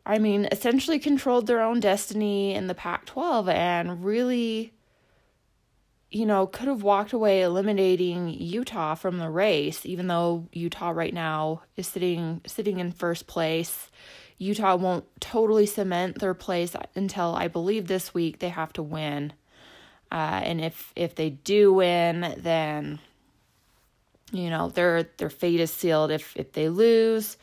I mean, essentially controlled their own destiny in the Pac 12 and really, you know, could have walked away eliminating Utah from the race, even though Utah right now is sitting sitting in first place. Utah won't totally cement their place until I believe this week they have to win. Uh, and if if they do win, then you know their their fate is sealed if if they lose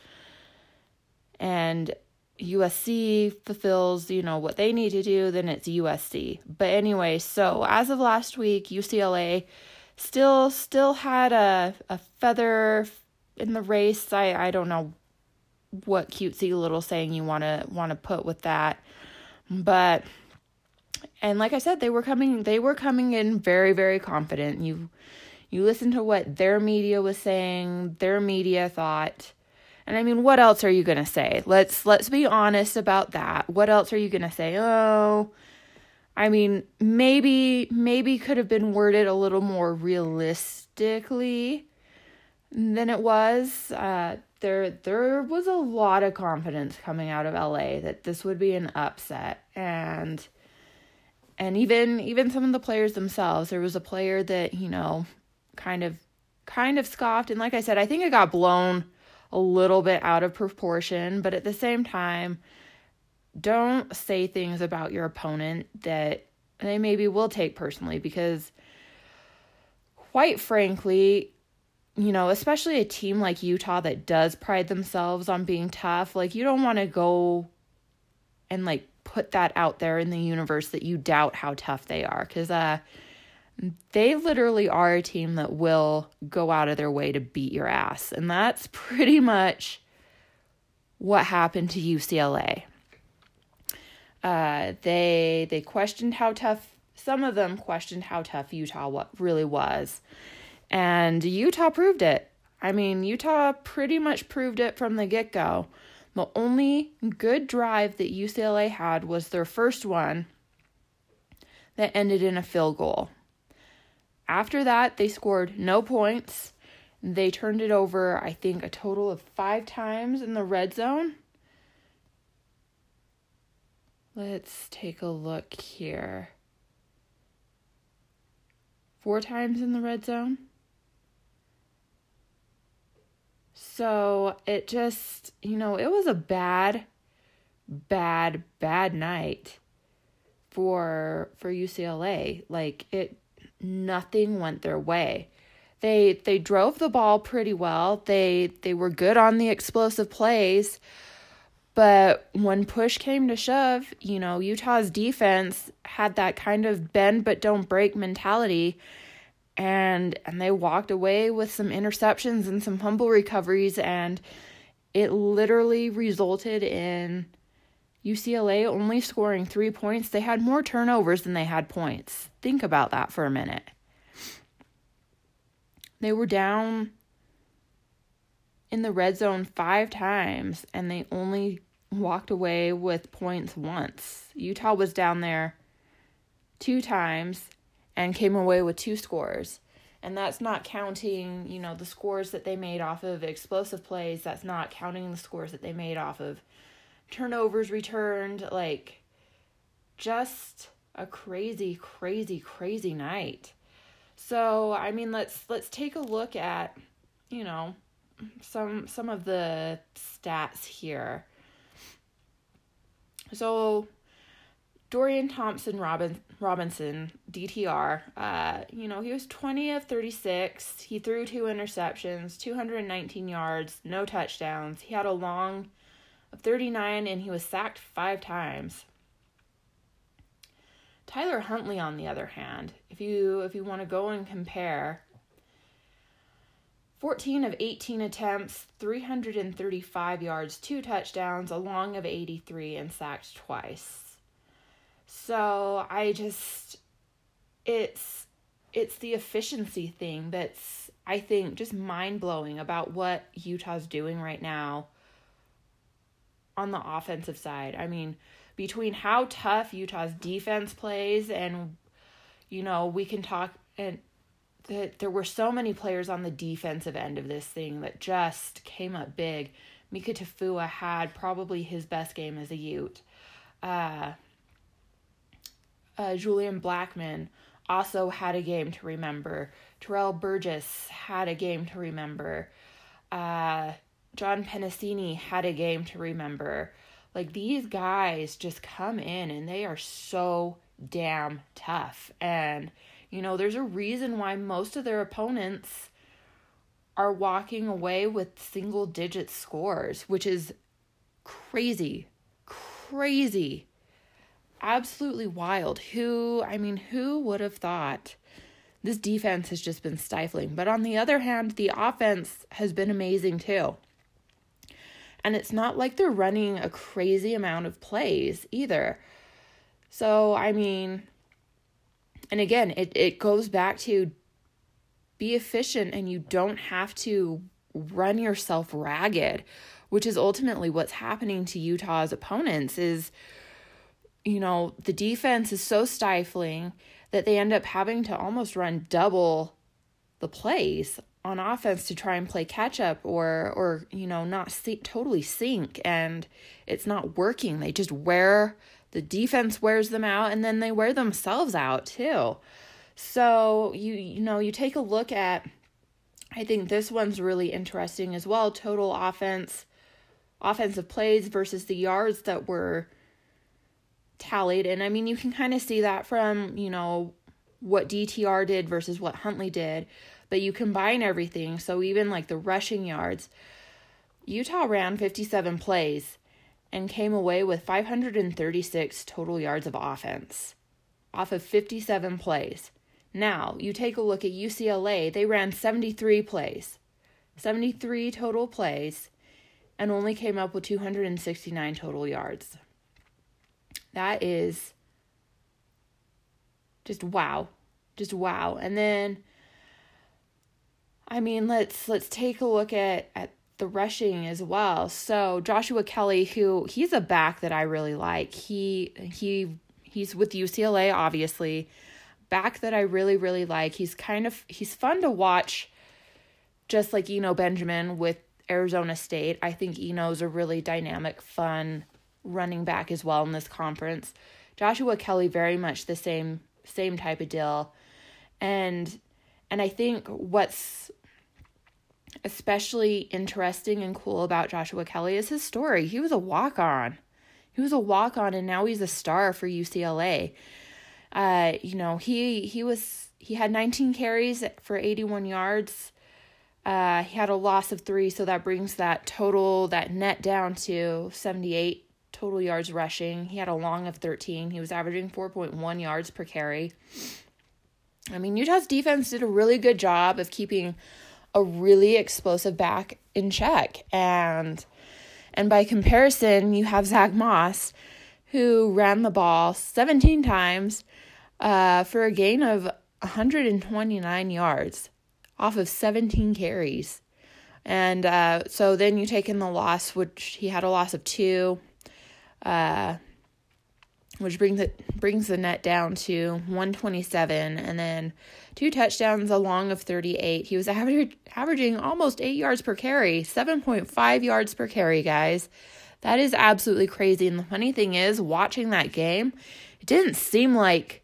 and USC fulfills, you know, what they need to do, then it's USC. But anyway, so as of last week, UCLA still still had a a feather in the race. I I don't know what cutesy little saying you want to want to put with that. But and like I said, they were coming they were coming in very very confident. You you listen to what their media was saying, their media thought. And I mean, what else are you going to say? Let's let's be honest about that. What else are you going to say? Oh, I mean, maybe maybe could have been worded a little more realistically than it was. Uh, there there was a lot of confidence coming out of LA that this would be an upset and and even even some of the players themselves there was a player that you know kind of kind of scoffed and like I said I think it got blown a little bit out of proportion but at the same time don't say things about your opponent that they maybe will take personally because quite frankly you know, especially a team like Utah that does pride themselves on being tough, like you don't want to go and like put that out there in the universe that you doubt how tough they are cuz uh they literally are a team that will go out of their way to beat your ass. And that's pretty much what happened to UCLA. Uh, they they questioned how tough some of them questioned how tough Utah what really was. And Utah proved it. I mean, Utah pretty much proved it from the get go. The only good drive that UCLA had was their first one that ended in a field goal. After that, they scored no points. They turned it over, I think, a total of five times in the red zone. Let's take a look here. Four times in the red zone. So it just, you know, it was a bad, bad, bad night for for UCLA. Like it nothing went their way. They they drove the ball pretty well. They they were good on the explosive plays. But when push came to shove, you know, Utah's defense had that kind of bend but don't break mentality and and they walked away with some interceptions and some fumble recoveries and it literally resulted in UCLA only scoring 3 points. They had more turnovers than they had points. Think about that for a minute. They were down in the red zone 5 times and they only walked away with points once. Utah was down there 2 times and came away with two scores. And that's not counting, you know, the scores that they made off of explosive plays. That's not counting the scores that they made off of turnovers returned. Like, just a crazy, crazy, crazy night. So, I mean, let's let's take a look at, you know, some some of the stats here. So, Dorian Thompson Robin, Robinson, DTR, uh, you know, he was 20 of 36. He threw two interceptions, 219 yards, no touchdowns. He had a long of 39 and he was sacked five times. Tyler Huntley on the other hand, if you if you want to go and compare 14 of 18 attempts, 335 yards, two touchdowns, a long of 83 and sacked twice. So I just it's it's the efficiency thing that's I think just mind-blowing about what Utah's doing right now on the offensive side. I mean, between how tough Utah's defense plays and you know, we can talk and that there were so many players on the defensive end of this thing that just came up big. Mika Tafua had probably his best game as a Ute. Uh, uh, Julian Blackmon also had a game to remember. Terrell Burgess had a game to remember. Uh, John Penisini had a game to remember. Like these guys just come in and they are so damn tough. And, you know, there's a reason why most of their opponents are walking away with single digit scores, which is crazy. Crazy. Absolutely wild. Who, I mean, who would have thought this defense has just been stifling? But on the other hand, the offense has been amazing too. And it's not like they're running a crazy amount of plays either. So, I mean, and again, it, it goes back to be efficient and you don't have to run yourself ragged, which is ultimately what's happening to Utah's opponents is you know, the defense is so stifling that they end up having to almost run double the plays on offense to try and play catch up or or you know not see, totally sink and it's not working. They just wear the defense wears them out and then they wear themselves out too. So you you know you take a look at I think this one's really interesting as well. Total offense offensive plays versus the yards that were tallied and I mean you can kind of see that from you know what DTR did versus what Huntley did but you combine everything. So even like the rushing yards, Utah ran 57 plays and came away with 536 total yards of offense off of 57 plays. Now, you take a look at UCLA, they ran 73 plays, 73 total plays, and only came up with 269 total yards. That is just wow. Just wow. And then I mean, let's let's take a look at at the rushing as well. So Joshua Kelly, who he's a back that I really like. He he he's with UCLA, obviously. Back that I really really like. He's kind of he's fun to watch, just like Eno Benjamin with Arizona State. I think Eno's a really dynamic, fun running back as well in this conference. Joshua Kelly, very much the same same type of deal, and and I think what's especially interesting and cool about Joshua Kelly is his story. He was a walk on. He was a walk on and now he's a star for UCLA. Uh, you know, he he was he had 19 carries for 81 yards. Uh, he had a loss of 3, so that brings that total that net down to 78 total yards rushing. He had a long of 13. He was averaging 4.1 yards per carry. I mean, Utah's defense did a really good job of keeping a really explosive back in check. And and by comparison, you have Zach Moss, who ran the ball 17 times uh, for a gain of 129 yards off of 17 carries. And uh, so then you take in the loss, which he had a loss of two. Uh, which brings it brings the net down to 127 and then two touchdowns a long of 38 he was average, averaging almost 8 yards per carry 7.5 yards per carry guys. That is absolutely crazy. And the funny thing is watching that game it didn't seem like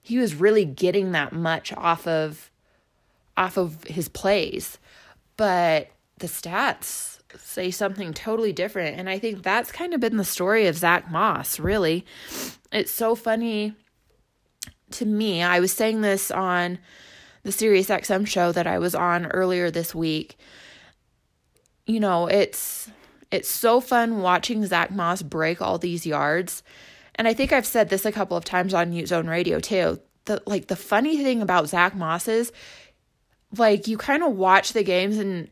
he was really getting that much off of off of his plays. But the stats say something totally different. And I think that's kind of been the story of Zach Moss, really. It's so funny to me. I was saying this on the Sirius XM show that I was on earlier this week. You know, it's it's so fun watching Zach Moss break all these yards. And I think I've said this a couple of times on Ute Zone Radio too. The like the funny thing about Zach Moss is like you kind of watch the games and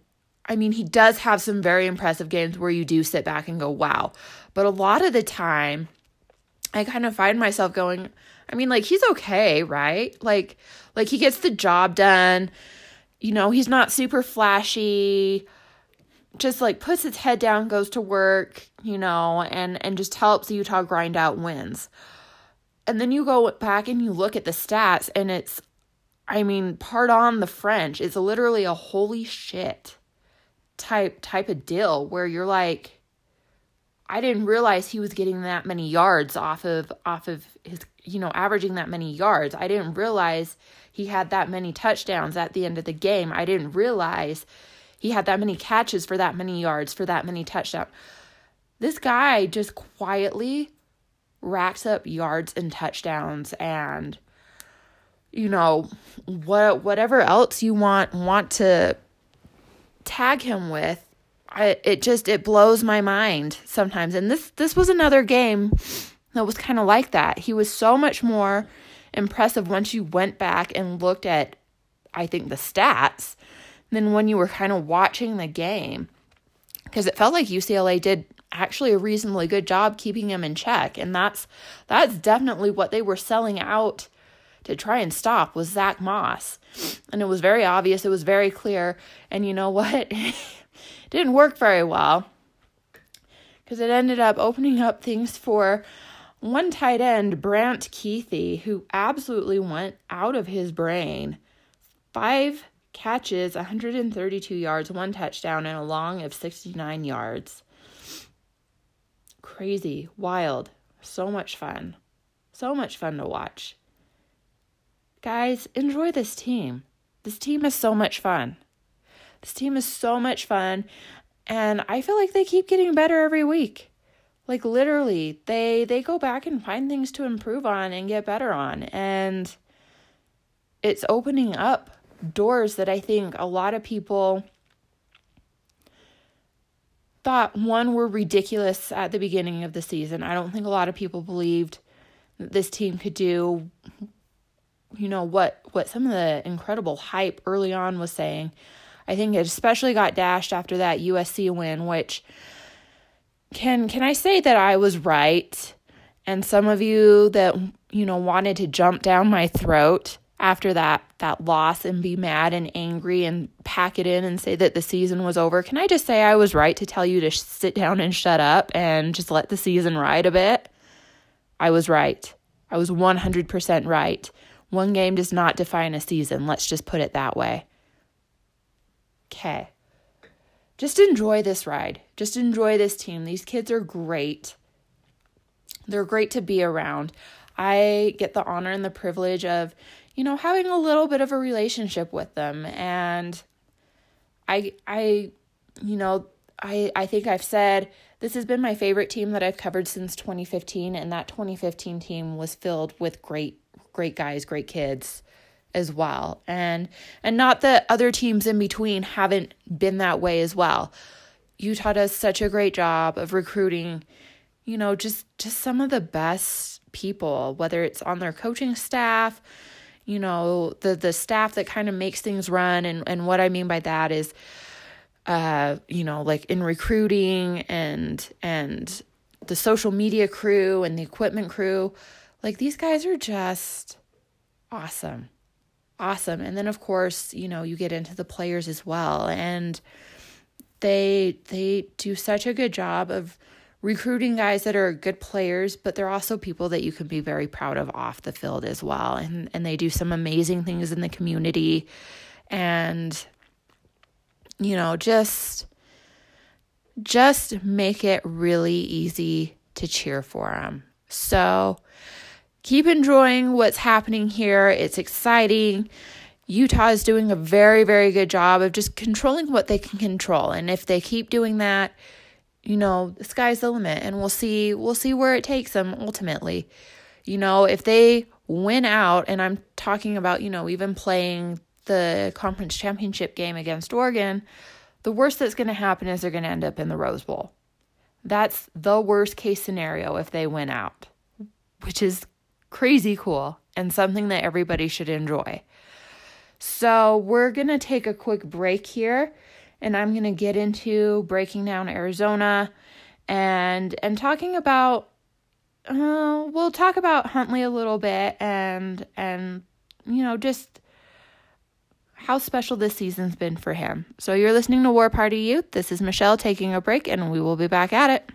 I mean, he does have some very impressive games where you do sit back and go, wow. But a lot of the time, I kind of find myself going, I mean, like, he's okay, right? Like, like he gets the job done. You know, he's not super flashy. Just like puts his head down, goes to work, you know, and and just helps Utah grind out wins. and then you go back and you look at the stats and it's I mean, pardon the French, it's literally a holy shit type type of deal where you're like I didn't realize he was getting that many yards off of off of his you know averaging that many yards. I didn't realize he had that many touchdowns at the end of the game. I didn't realize he had that many catches for that many yards for that many touchdowns. This guy just quietly racks up yards and touchdowns and you know what whatever else you want want to tag him with I, it just it blows my mind sometimes. And this this was another game that was kind of like that. He was so much more impressive once you went back and looked at i think the stats than when you were kind of watching the game. Because it felt like ucla did actually a reasonably good job keeping him in check. And that's that's definitely what they were selling out to try and stop was Zach Moss. And it was very obvious, it was very clear. And you know what? it didn't work very well because it ended up opening up things for one tight end, Brant Kuithe, who absolutely went out of his brain. Five catches, 132 yards, one touchdown, and a long of 69 yards. Crazy, wild, so much fun. So much fun to watch. Guys, enjoy this team. This team is so much fun. This team is so much fun. And I feel like they keep getting better every week. Like literally, they they go back and find things to improve on and get better on. And it's opening up doors that I think a lot of people thought one were ridiculous at the beginning of the season. I don't think a lot of people believed that this team could do you know what what some of the incredible hype early on was saying. I think it especially got dashed after that USC win, which can can I say that I was right? And some of you that you know wanted to jump down my throat after that that loss and be mad and angry and pack it in and say that the season was over. Can I just say I was right to tell you to sit down and shut up and just let the season ride a bit? I was right. I was 100% right. One game does not define a season. Let's just put it that way. Okay. Just enjoy this ride. Just enjoy this team. These kids are great. They're great to be around. I get the honor and the privilege of, you know, having a little bit of a relationship with them and I I you know, I I think I've said this has been my favorite team that I've covered since 2015 and that 2015 team was filled with great great guys, great kids as well. And and not that other teams in between haven't been that way as well. Utah does such a great job of recruiting, you know, just just some of the best people, whether it's on their coaching staff, you know, the the staff that kind of makes things run and and what I mean by that is uh, you know, like in recruiting and and the social media crew and the equipment crew like these guys are just awesome. Awesome. And then of course, you know, you get into the players as well and they they do such a good job of recruiting guys that are good players, but they're also people that you can be very proud of off the field as well. And and they do some amazing things in the community and you know, just just make it really easy to cheer for them. So, keep enjoying what's happening here. It's exciting. Utah is doing a very, very good job of just controlling what they can control. And if they keep doing that, you know, the sky's the limit and we'll see we'll see where it takes them ultimately. You know, if they win out and I'm talking about, you know, even playing the conference championship game against Oregon, the worst that's going to happen is they're going to end up in the Rose Bowl. That's the worst case scenario if they win out, which is crazy cool and something that everybody should enjoy. So, we're going to take a quick break here and I'm going to get into breaking down Arizona and and talking about uh, we'll talk about Huntley a little bit and and you know just how special this season's been for him. So you're listening to War Party U. This is Michelle taking a break and we will be back at it.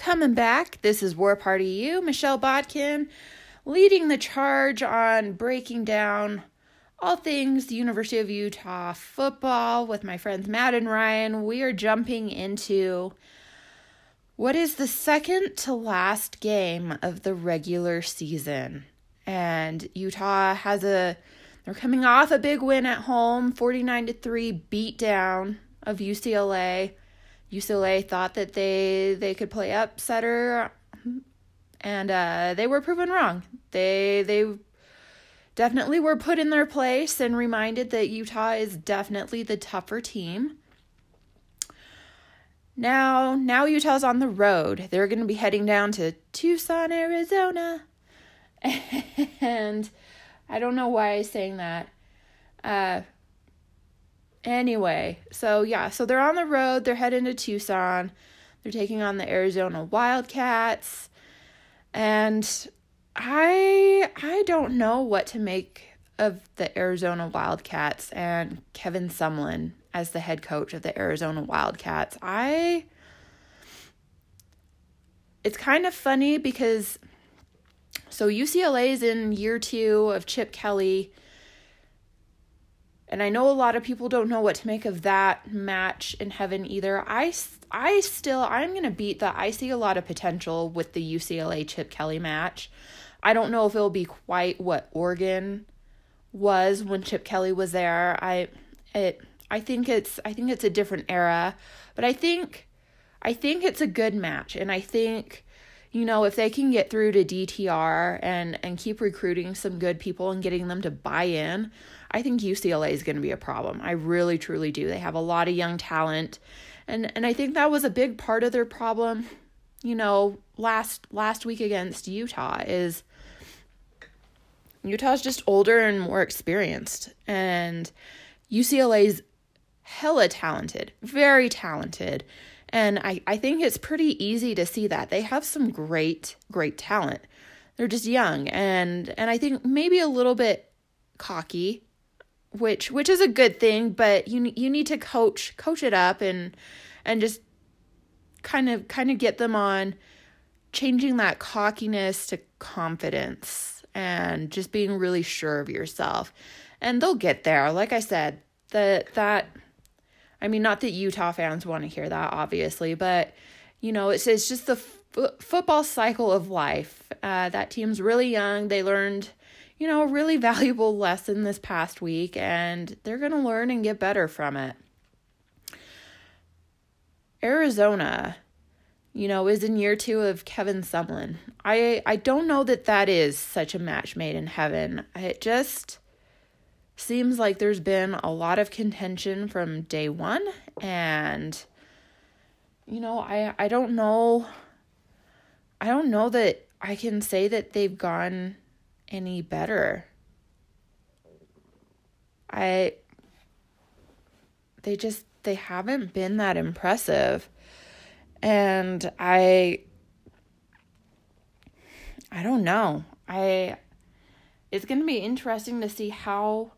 Coming back. This is War Party U, Michelle Bodkin, leading the charge on breaking down all things the University of Utah football with my friends Matt and Ryan. We are jumping into what is the second to last game of the regular season. And Utah has a they're coming off a big win at home, 49 to 3 beat down of UCLA. UCLA thought that they they could play upsetter and uh, they were proven wrong. They they definitely were put in their place and reminded that Utah is definitely the tougher team. Now, now Utah's on the road. They're going to be heading down to Tucson, Arizona. and I don't know why I'm saying that. Uh anyway, so yeah, so they're on the road, they're heading to Tucson. They're taking on the Arizona Wildcats. And I I don't know what to make of the Arizona Wildcats and Kevin Sumlin as the head coach of the Arizona Wildcats. I it's kind of funny because so UCLA is in year 2 of Chip Kelly. And I know a lot of people don't know what to make of that match in heaven either. I I still I'm going to beat that. I see a lot of potential with the UCLA Chip Kelly match. I don't know if it'll be quite what Oregon was when Chip Kelly was there. I it I think it's I think it's a different era, but I think I think it's a good match and I think you know if they can get through to DTR and and keep recruiting some good people and getting them to buy in, I think UCLA is going to be a problem. I really truly do. They have a lot of young talent and and I think that was a big part of their problem, you know, last last week against Utah is Utah's just older and more experienced and UCLA's hella talented, very talented. And I, I think it's pretty easy to see that. They have some great, great talent. They're just young and and I think maybe a little bit cocky which which is a good thing, but you you need to coach coach it up and and just kind of kind of get them on changing that cockiness to confidence and just being really sure of yourself. And they'll get there. Like I said, that that I mean not that Utah fans want to hear that obviously, but you know, it's it's just the f- football cycle of life. Uh, that team's really young. They learned you know, a really valuable lesson this past week, and they're going to learn and get better from it. Arizona, you know, is in year two of Kevin Sumlin. I I don't know that that is such a match made in heaven. It just seems like there's been a lot of contention from day one, and you know, I I don't know. I don't know that I can say that they've gone any better. I they just they haven't been that impressive. And I I don't know. I it's going to be interesting to see how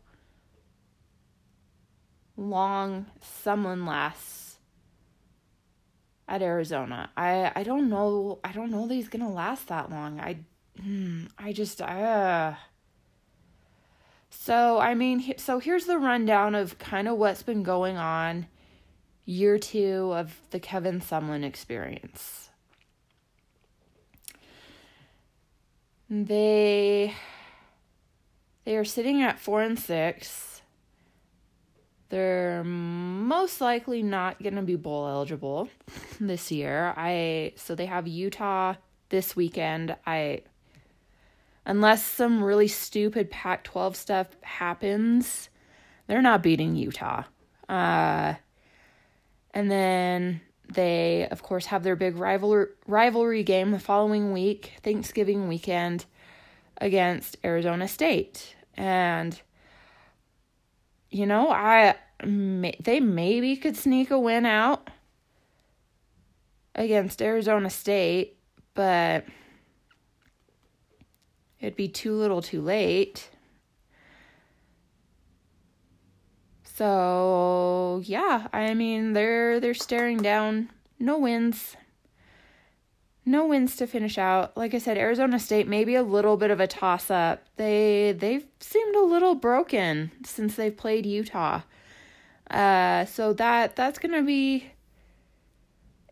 long Sumlin lasts at Arizona. I I don't know. I don't know that he's going to last that long. I I just, uh. So, I mean, so here's the rundown of kind of what's been going on year two of the Kevin Sumlin experience. They they are sitting at four and six. They're most likely not going to be bowl eligible this year. I so they have Utah this weekend. I unless some really stupid Pac 12 stuff happens, they're not beating Utah. Uh, and then they, of course, have their big rivalry, rivalry game the following week, Thanksgiving weekend, against Arizona State. And, you know, I may, they maybe could sneak a win out against Arizona State, but it'd be too little too late. So, yeah, I mean, they're they're staring down no wins. no wins to finish out. Like I said, Arizona State maybe a little bit of a toss up. They they've seemed a little broken since they've played Utah. Uh, so that that's gonna be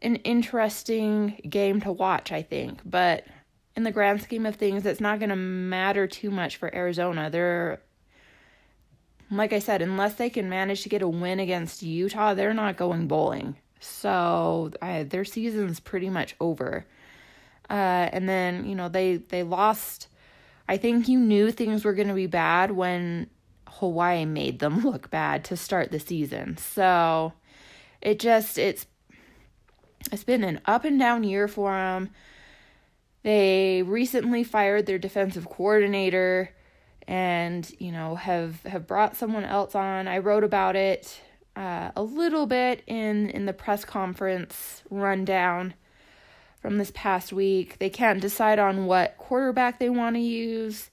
an interesting game to watch, I think. But in the grand scheme of things, it's not gonna matter too much for Arizona. They're like I said, unless they can manage to get a win against Utah, they're not going bowling. So uh, their season's pretty much over. Uh, and then you know they they lost. I think you knew things were going to be bad when Hawaii made them look bad to start the season. So it just it's it's been an up and down year for them. They recently fired their defensive coordinator and you know have have brought someone else on. I wrote about it uh, a little bit in in the press conference rundown from this past week. They can't decide on what quarterback they want to use.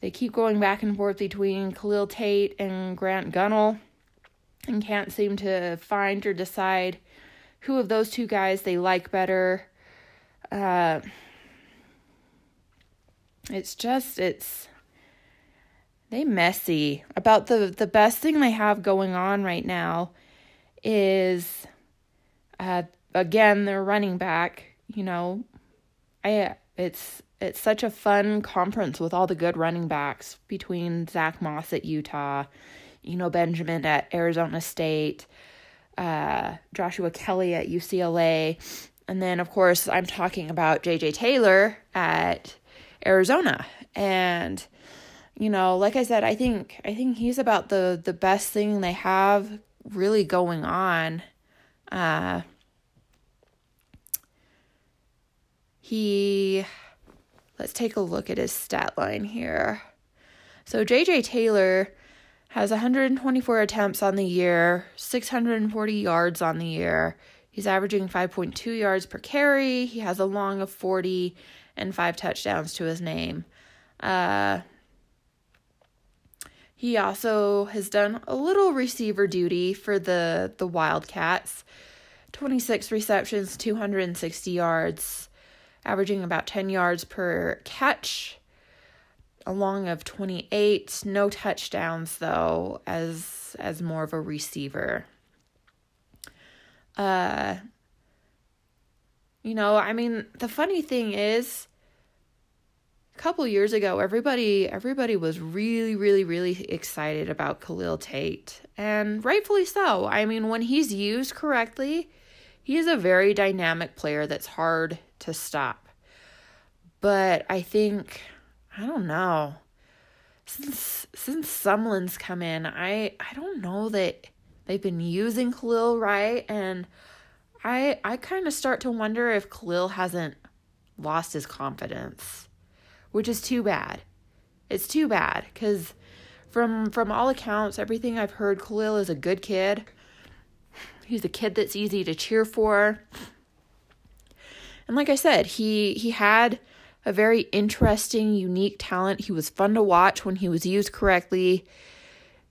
They keep going back and forth between Khalil Tate and Grant Gunnell and can't seem to find or decide who of those two guys they like better. Uh, it's just, it's, they messy. About the, the best thing they have going on right now is, uh, again, their running back you know, I it's it's such a fun conference with all the good running backs between Zach Moss at Utah, Eno Benjamin at Arizona State, uh, Joshua Kelly at UCLA, and then of course I'm talking about JJ Taylor at Arizona. And you know, like I said, I think I think he's about the the best thing they have really going on. Uh he let's take a look at his stat line here. So JJ Taylor has 124 attempts on the year, 640 yards on the year. He's averaging 5.2 yards per carry. He has a long of 40 and five touchdowns to his name. Uh, he also has done a little receiver duty for the the Wildcats. 26 receptions, 260 yards averaging about 10 yards per catch, a long of 28, no touchdowns though as as more of a receiver. Uh you know, I mean, the funny thing is a couple years ago everybody everybody was really really really excited about Khalil Tate and rightfully so. I mean, when he's used correctly, he is a very dynamic player that's hard to stop. But I think I don't know. Since since Sumlin's come in, I I don't know that they've been using Khalil right and I I kind of start to wonder if Khalil hasn't lost his confidence, which is too bad. It's too bad cuz from from all accounts, everything I've heard, Khalil is a good kid. He's a kid that's easy to cheer for. And like I said, he he had a very interesting, unique talent. He was fun to watch when he was used correctly.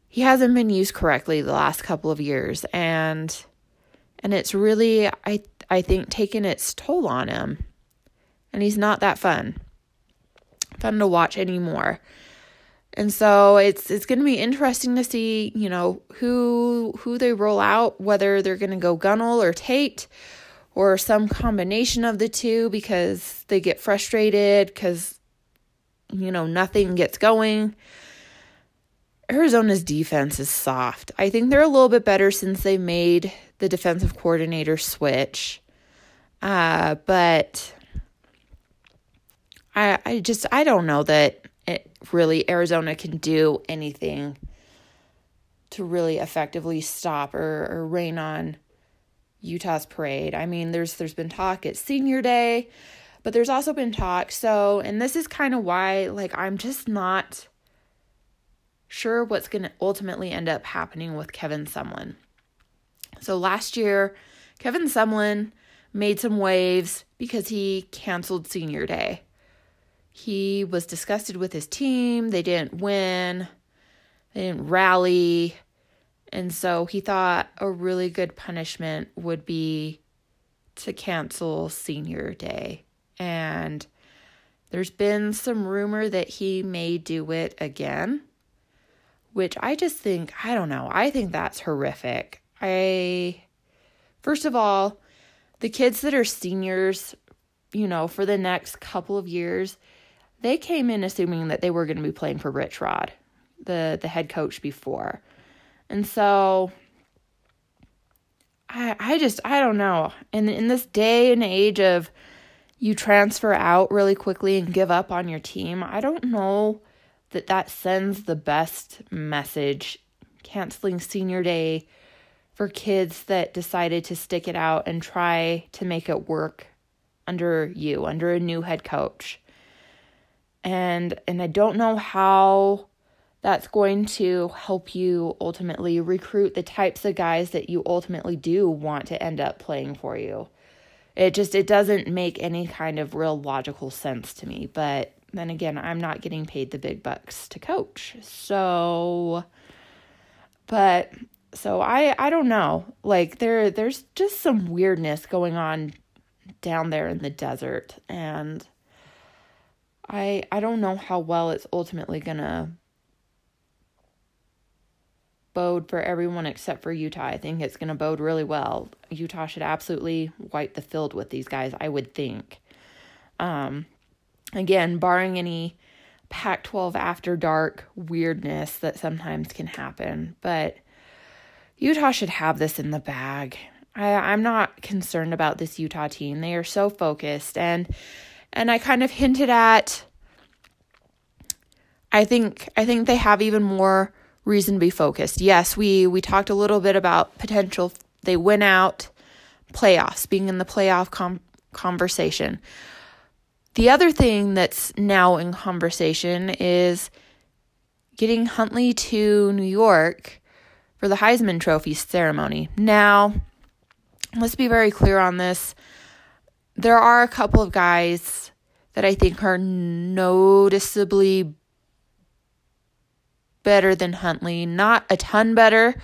He hasn't been used correctly the last couple of years and and it's really I I think taken its toll on him. And he's not that fun. Fun to watch anymore. And so it's it's going to be interesting to see, you know, who who they roll out, whether they're going to go Gunnell or Tate or some combination of the two because they get frustrated because, you know, nothing gets going. Arizona's defense is soft. I think they're a little bit better since they made the defensive coordinator switch. Uh, but I I just I don't know that it really Arizona can do anything to really effectively stop or, or rain on Utah's parade. I mean, there's there's been talk at senior day, but there's also been talk. So, and this is kind of why like I'm just not sure what's going to ultimately end up happening with Kevin Sumlin. So last year, Kevin Sumlin made some waves because he canceled senior day. He was disgusted with his team. They didn't win. They didn't rally. And so he thought a really good punishment would be to cancel senior day And there's been some rumor that he may do it again, which I just think, I don't know, I think that's horrific. I, first of all, the kids that are seniors, you know, for the next couple of years, they came in assuming that they were going to be playing for Rich Rod, the the head coach before. And so I I just I don't know. And in this day and age of you transfer out really quickly and give up on your team, I don't know that that sends the best message canceling senior day for kids that decided to stick it out and try to make it work under you, under a new head coach. And and I don't know how that's going to help you ultimately recruit the types of guys that you ultimately do want to end up playing for you. It just it doesn't make any kind of real logical sense to me, but then again, I'm not getting paid the big bucks to coach. So but so I I don't know. Like there there's just some weirdness going on down there in the desert and I I don't know how well it's ultimately going to bode for everyone except for Utah. I think it's going to bode really well. Utah should absolutely wipe the field with these guys, I would think. Um, again, barring any Pac 12 after dark weirdness that sometimes can happen, but Utah should have this in the bag. I, I'm not concerned about this Utah team. They are so focused and and I kind of hinted at I think I think they have even more reason to be focused. Yes, we we talked a little bit about potential they win out playoffs, being in the playoff com- conversation. The other thing that's now in conversation is getting Huntley to New York for the Heisman Trophy ceremony. Now, let's be very clear on this. There are a couple of guys that I think are noticeably better than Huntley. Not a ton better,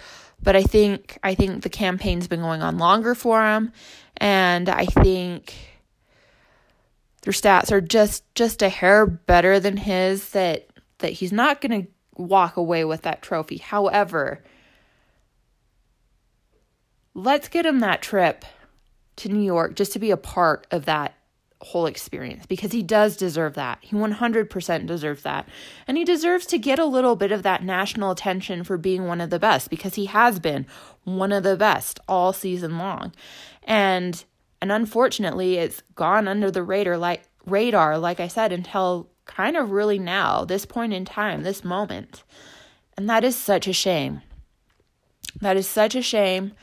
but I think I think the campaign's been going on longer for him and I think their stats are just just a hair better than his that that he's not going to walk away with that trophy. However, let's get him that trip to New York just to be a part of that whole experience because he does deserve that. He 100% deserves that. And he deserves to get a little bit of that national attention for being one of the best because he has been one of the best all season long. And and unfortunately, it's gone under the radar like radar like I said until kind of really now, this point in time, this moment. And that is such a shame. That is such a shame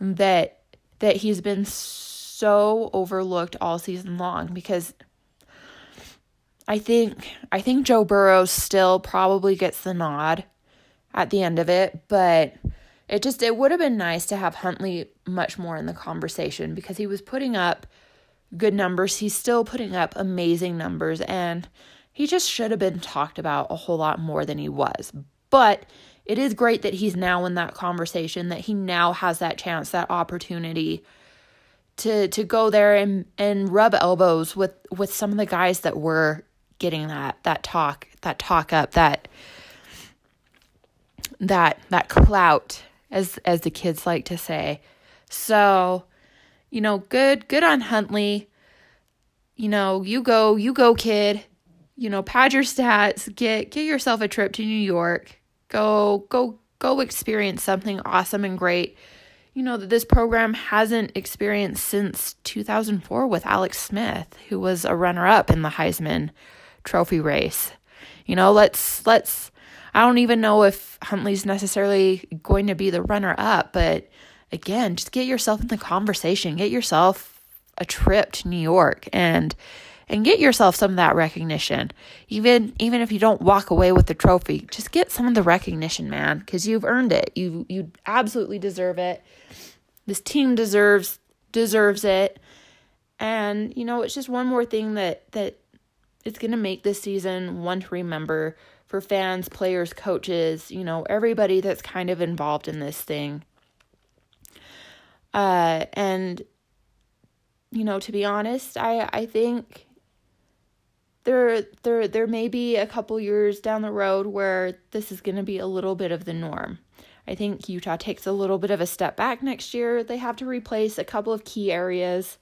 that that he's been so overlooked all season long because I think I think Joe Burrow still probably gets the nod at the end of it, but it just it would have been nice to have Huntley much more in the conversation because he was putting up good numbers. He's still putting up amazing numbers and he just should have been talked about a whole lot more than he was. But it is great that he's now in that conversation, that he now has that chance, that opportunity to to go there and and rub elbows with with some of the guys that were getting that that talk that talk up that that that clout as as the kids like to say. So you know good good on huntley. You know you go you go kid. You know pad your stats. Get get yourself a trip to new york go go go experience something awesome and great. You know, that this program hasn't experienced since 2004 with Alex Smith, who was a runner up in the Heisman Trophy race. You know, let's, let's, I don't even know if Huntley's necessarily going to be the runner up, but again, just get yourself in the conversation, get yourself a trip to New York. And, and get yourself some of that recognition. Even even if you don't walk away with the trophy, just get some of the recognition, man, cuz you've earned it. You you absolutely deserve it. This team deserves deserves it. And you know, it's just one more thing that that it's going to make this season one to remember for fans, players, coaches, you know, everybody that's kind of involved in this thing. Uh and you know, to be honest, I I think there there there may be a couple years down the road where this is going to be a little bit of the norm. I think Utah takes a little bit of a step back next year. They have to replace a couple of key areas.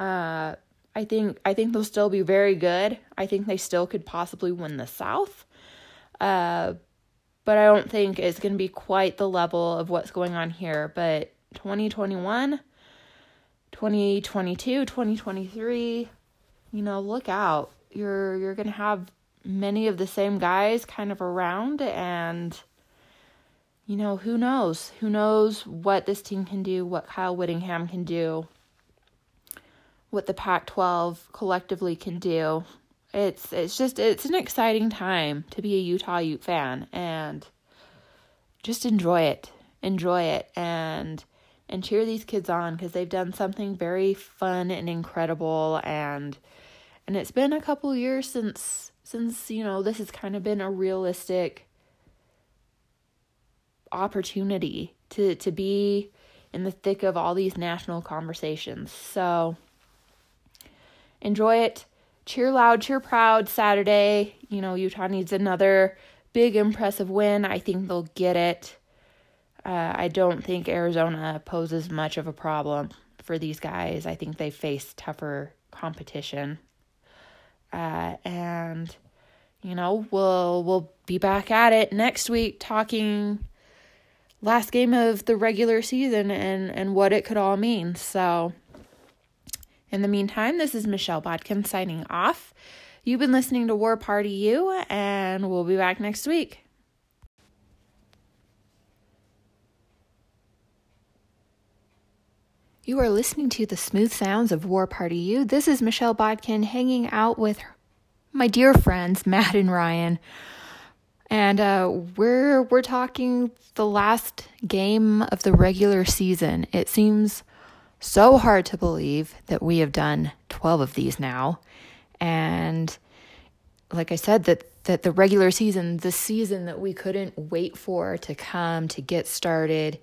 Uh, I think I think they'll still be very good. I think they still could possibly win the South. Uh, but I don't think it's going to be quite the level of what's going on here. But 2021, 2022, 2023, you know, look out. You're you're going to have many of the same guys kind of around and you know, who knows? Who knows what this team can do, what Kyle Whittingham can do, what the Pac 12 collectively can do. It's it's just it's an exciting time to be a Utah Ute fan and just enjoy it. Enjoy it and and cheer these kids on because they've done something very fun and incredible and and it's been a couple years since since you know this has kind of been a realistic opportunity to to be in the thick of all these national conversations. So enjoy it. Cheer loud, cheer proud Saturday. You know, Utah needs another big impressive win. I think they'll get it. Uh, I don't think Arizona poses much of a problem for these guys. I think they face tougher competition. Uh, and you know, we'll we'll be back at it next week talking last game of the regular season and, and what it could all mean. So, in the meantime, this is Michelle Bodkin signing off. You've been listening to War Party U, and we'll be back next week. You are listening to the smooth sounds of War Party U. This is Michelle Bodkin hanging out with my dear friends, Matt and Ryan and uh, we're we're talking the last game of the regular season. It seems so hard to believe that we have done 12 of these now. And like I said, that that the regular season, the season that we couldn't wait for to come, to get started,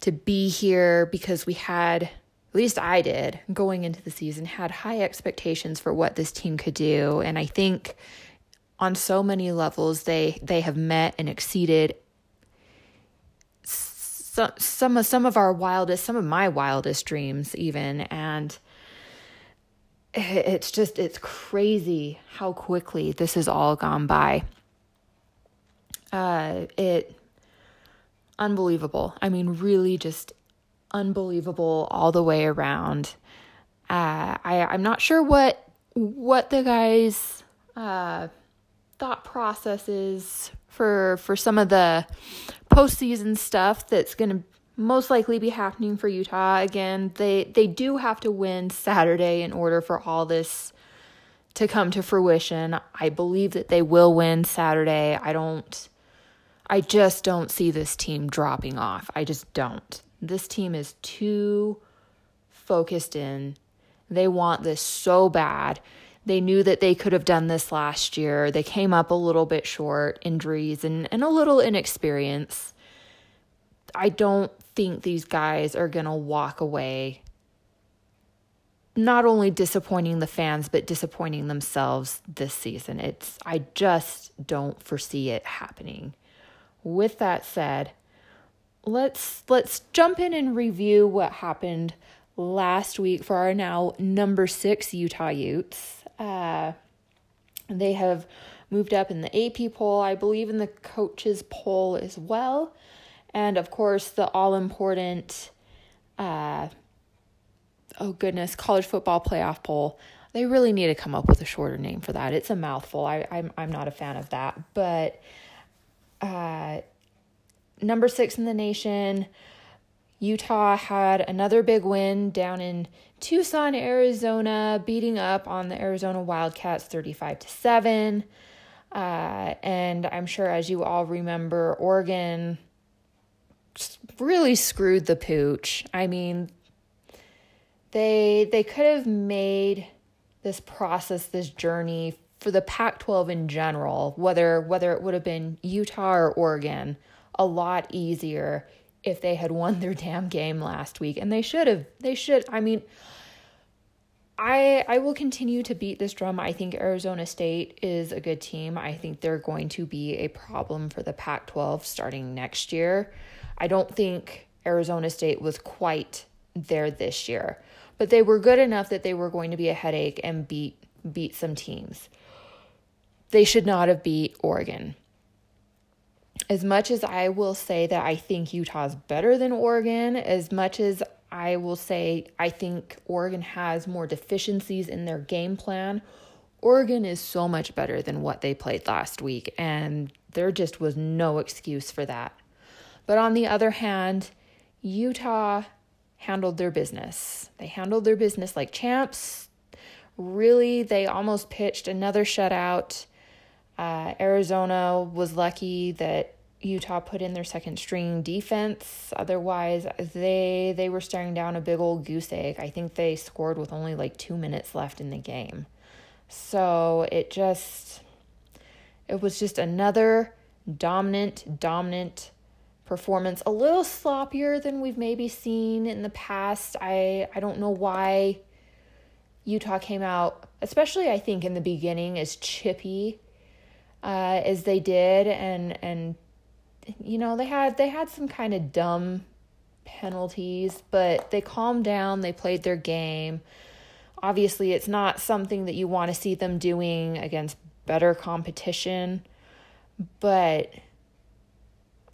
to be here because we had, at least I did, going into the season, had high expectations for what this team could do. And I think on so many levels they they have met and exceeded some some of some of our wildest some of my wildest dreams even and it's just it's crazy how quickly this has all gone by uh it unbelievable i mean really just unbelievable all the way around uh i i'm not sure what what the guys uh thought processes for for some of the postseason stuff that's going to most likely be happening for Utah. Again, they they do have to win Saturday in order for all this to come to fruition. I believe that they will win Saturday. I don't I just don't see this team dropping off. I just don't. This team is too focused in. They want this so bad. They knew that they could have done this last year. They came up a little bit short, injuries and, and a little inexperience. I don't think these guys are going to walk away not only disappointing the fans but disappointing themselves this season. It's I just don't foresee it happening. With that said, let's let's jump in and review what happened last week for our now number 6 Utah Utes. Uh, they have moved up in the AP poll, I believe in the coaches poll as well. And of course, the all important, uh, oh goodness, college football playoff poll. They really need to come up with a shorter name for that. It's a mouthful. I, I'm I'm not a fan of that. But uh, number six in the nation, Utah had another big win down in Tucson, Arizona, beating up on the Arizona Wildcats 35 to 7. Uh, and I'm sure, as you all remember, Oregon really screwed the pooch. I mean, they they could have made this process, this journey for the Pac-12 in general, whether whether it would have been Utah or Oregon, a lot easier if they had won their damn game last week. And they should have. They should. I mean, I I will continue to beat this drum. I think Arizona State is a good team. I think they're going to be a problem for the Pac-12 starting next year. I don't think Arizona State was quite there this year, but they were good enough that they were going to be a headache and beat beat some teams. They should not have beat Oregon. As much as I will say that I think Utah's better than Oregon, as much as I will say I think Oregon has more deficiencies in their game plan. Oregon is so much better than what they played last week, and there just was no excuse for that. But on the other hand, Utah handled their business. They handled their business like champs. Really, they almost pitched another shutout. Uh, Arizona was lucky that Utah put in their second string defense. Otherwise, they they were staring down a big old goose egg. I think they scored with only like 2 minutes left in the game. So, it just it was just another dominant dominant performance. A little sloppier than we've maybe seen in the past. I I don't know why Utah came out, especially I think in the beginning as chippy uh, as they did and and you know, they had they had some kind of dumb penalties, but they calmed down, they played their game. Obviously, it's not something that you want to see them doing against better competition, but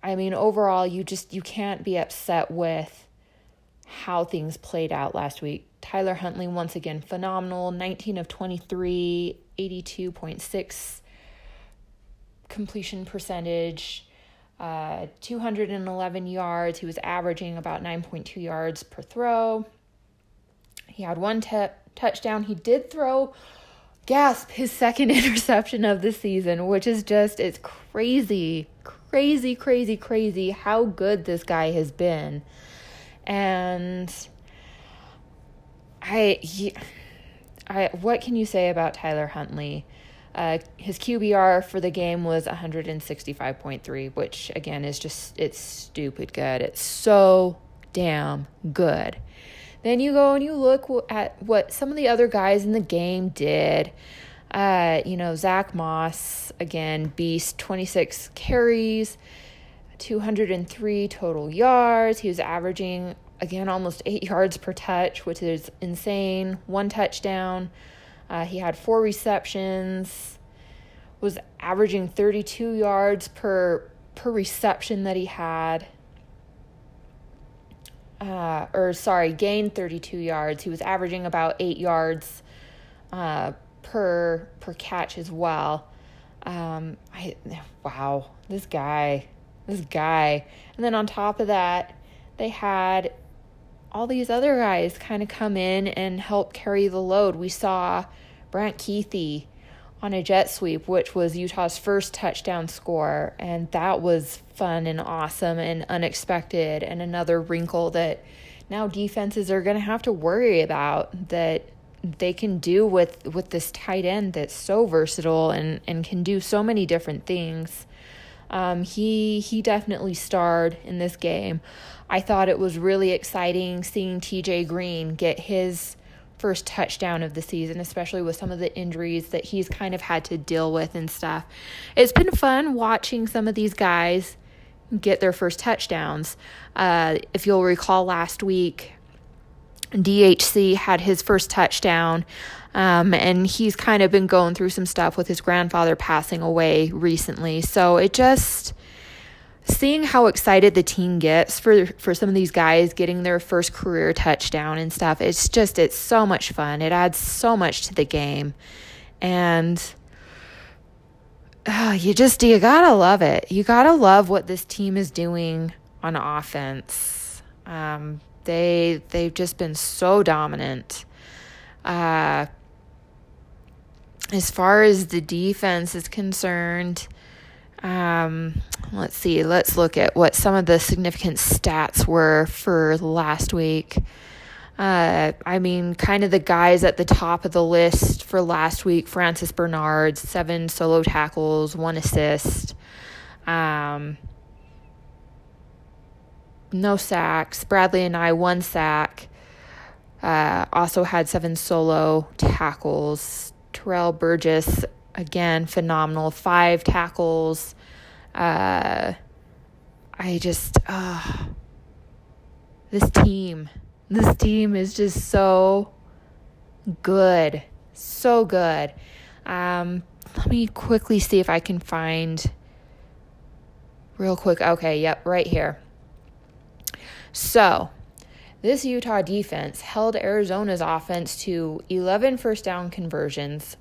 I mean, overall, you just you can't be upset with how things played out last week. Tyler Huntley once again phenomenal, 19 of 23, 82.6 completion percentage uh, 211 yards. He was averaging about 9.2 yards per throw. He had one t- touchdown. He did throw, gasp, his second interception of the season, which is just, it's crazy, crazy, crazy, crazy how good this guy has been. And I, he, I, what can you say about Tyler Huntley? Uh, his QBR for the game was 165.3, which again is just, it's stupid good. It's so damn good. Then you go and you look at what some of the other guys in the game did. Uh, you know, Zach Moss, again, beast, 26 carries, 203 total yards. He was averaging, again, almost eight yards per touch, which is insane. One touchdown. Uh, he had four receptions, was averaging 32 yards per per reception that he had. Uh, or sorry, gained 32 yards. He was averaging about eight yards uh, per per catch as well. Um, I wow, this guy, this guy, and then on top of that, they had all these other guys kind of come in and help carry the load. We saw Brant Kuithe on a jet sweep, which was Utah's first touchdown score, and that was fun and awesome and unexpected, and another wrinkle that now defenses are going to have to worry about that they can do with with this tight end that's so versatile and and can do so many different things. Um, he he definitely starred in this game. I thought it was really exciting seeing TJ Green get his first touchdown of the season, especially with some of the injuries that he's kind of had to deal with and stuff. It's been fun watching some of these guys get their first touchdowns. Uh, if you'll recall last week, DHC had his first touchdown. Um, and he's kind of been going through some stuff with his grandfather passing away recently. So it just seeing how excited the team gets for for some of these guys getting their first career touchdown and stuff it's just it's so much fun. It adds so much to the game. And uh, you just you gotta love it. You gotta love what this team is doing on offense. Um, they they've just been so dominant. Uh, as far as the defense is concerned um, let's see, let's look at what some of the significant stats were for last week. Uh, I mean, kind of the guys at the top of the list for last week Francis Bernard, seven solo tackles, one assist. Um, no sacks. Bradlee Anae, one sack. Uh, also had seven solo tackles. Terrell Burgess, again, phenomenal. Five tackles. Uh, I just, uh, this team, this team is just so good. So good. Um, let me quickly see if I can find real quick. Okay, yep, right here. So, this Utah defense held Arizona's offense to 11 first down conversions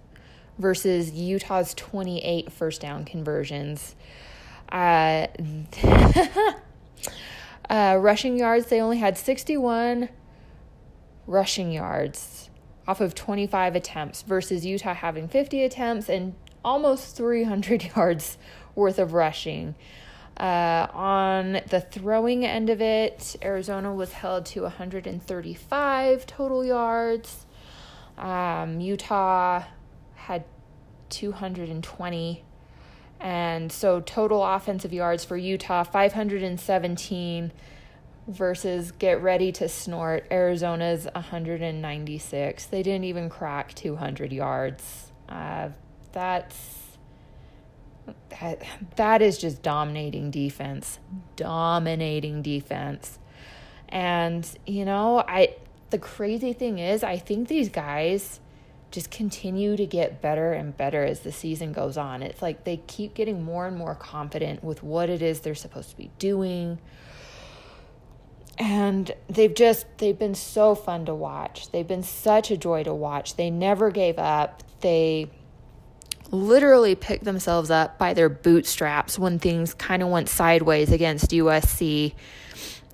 versus Utah's 28 first down conversions. Uh, uh, rushing yards, they only had 61 rushing yards off of 25 attempts versus Utah having 50 attempts and almost 300 yards worth of rushing. Uh, on the throwing end of it, Arizona was held to 135 total yards. Um, Utah had 220. And so total offensive yards for Utah 517 versus get ready to snort Arizona's 196. They didn't even crack 200 yards. Uh, that's that that is just dominating defense, dominating defense. And you know, I the crazy thing is I think these guys just continue to get better and better as the season goes on. It's like they keep getting more and more confident with what it is they're supposed to be doing. And they've just they've been so fun to watch. They've been such a joy to watch. They never gave up. They literally picked themselves up by their bootstraps when things kind of went sideways against USC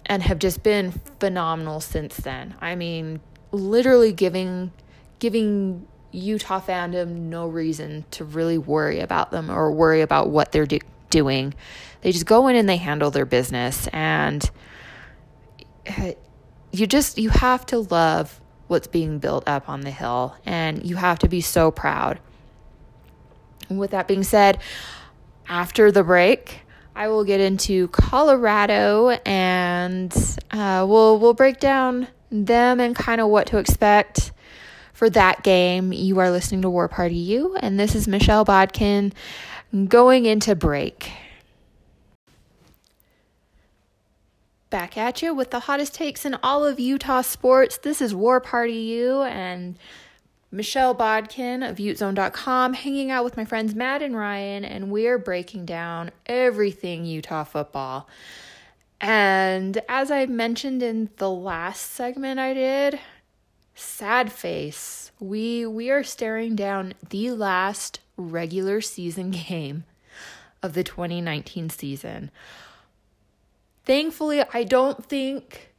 and have just been phenomenal since then. I mean, literally giving giving Utah fandom no reason to really worry about them or worry about what they're do- doing. They just go in and they handle their business and you just you have to love what's being built up on the hill and you have to be so proud with that being said, after the break, I will get into Colorado and uh, we'll we'll break down them and kind of what to expect for that game. You are listening to War Party U, and this is Michelle Bodkin going into break. Back at you with the hottest takes in all of Utah sports. This is War Party U, and Michelle Bodkin of UteZone.com, hanging out with my friends Matt and Ryan, and we're breaking down everything Utah football. And as I mentioned in the last segment I did, sad face. We we are staring down the last regular season game of the 2019 season. Thankfully, I don't think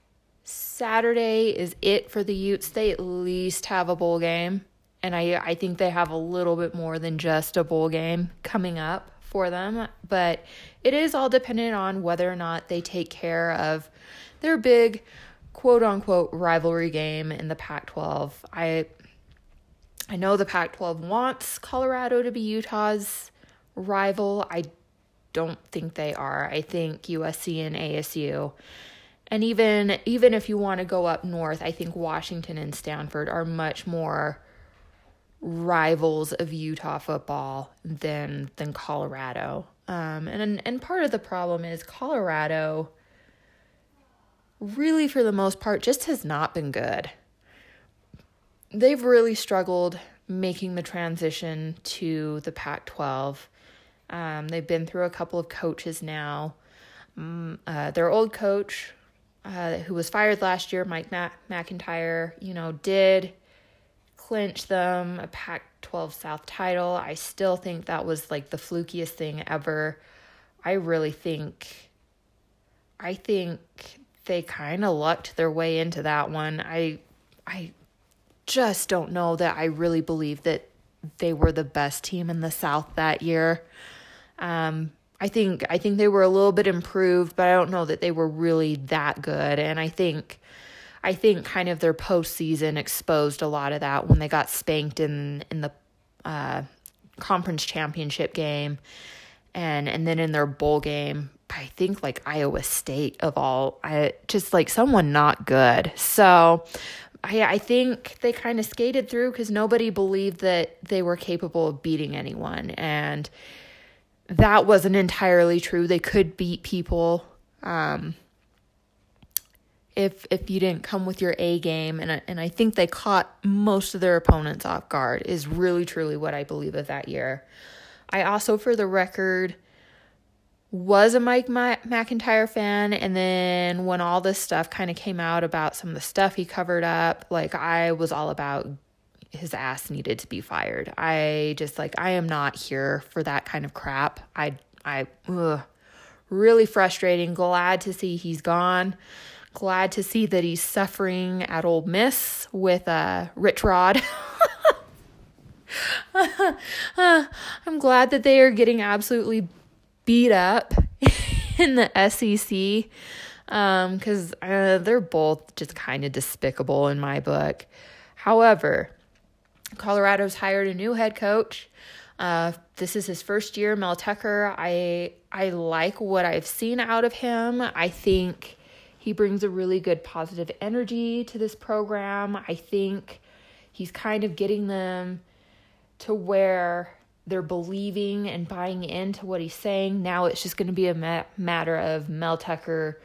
Saturday is it for the Utes. They at least have a bowl game. And I, I think they have a little bit more than just a bowl game coming up for them. But it is all dependent on whether or not they take care of their big quote unquote rivalry game in the Pac 12. I I know the Pac 12 wants Colorado to be Utah's rival. I don't think they are. I think USC and ASU and even even if you want to go up north, I think Washington and Stanford are much more rivals of Utah football than than Colorado. Um, and and part of the problem is Colorado really for the most part just has not been good. They've really struggled making the transition to the Pac-12. Um, they've been through a couple of coaches now. Um, uh, their old coach uh, who was fired last year, Mike Ma- MacIntyre, you know, did clinch them a Pac 12 South title. I still think that was like the flukiest thing ever. I really think, I think they kind of lucked their way into that one. I, I just don't know that I really believe that they were the best team in the South that year. Um, I think I think they were a little bit improved, but I don't know that they were really that good. And I think I think kind of their postseason exposed a lot of that when they got spanked in in the uh, conference championship game, and and then in their bowl game. I think like Iowa State of all, I just like someone not good. So I, I think they kind of skated through because nobody believed that they were capable of beating anyone. And that wasn't entirely true. They could beat people um, if if you didn't come with your A game. And I, and I think they caught most of their opponents off guard. Is really truly what I believe of that year. I also, for the record, was a Mike MacIntyre fan, and then when all this stuff kind of came out about some of the stuff he covered up, like I was all about his ass needed to be fired. I just like I am not here for that kind of crap. I I ugh, really frustrating. Glad to see he's gone. Glad to see that he's suffering at Ole Miss with uh, Rich Rod. I'm glad that they are getting absolutely beat up in the SEC because um, uh, they're both just kind of despicable in my book. However, Colorado's hired a new head coach. Uh, this is his first year, Mel Tucker. I I like what I've seen out of him. I think he brings a really good positive energy to this program. I think he's kind of getting them to where they're believing and buying into what he's saying. Now it's just going to be a ma- matter of Mel Tucker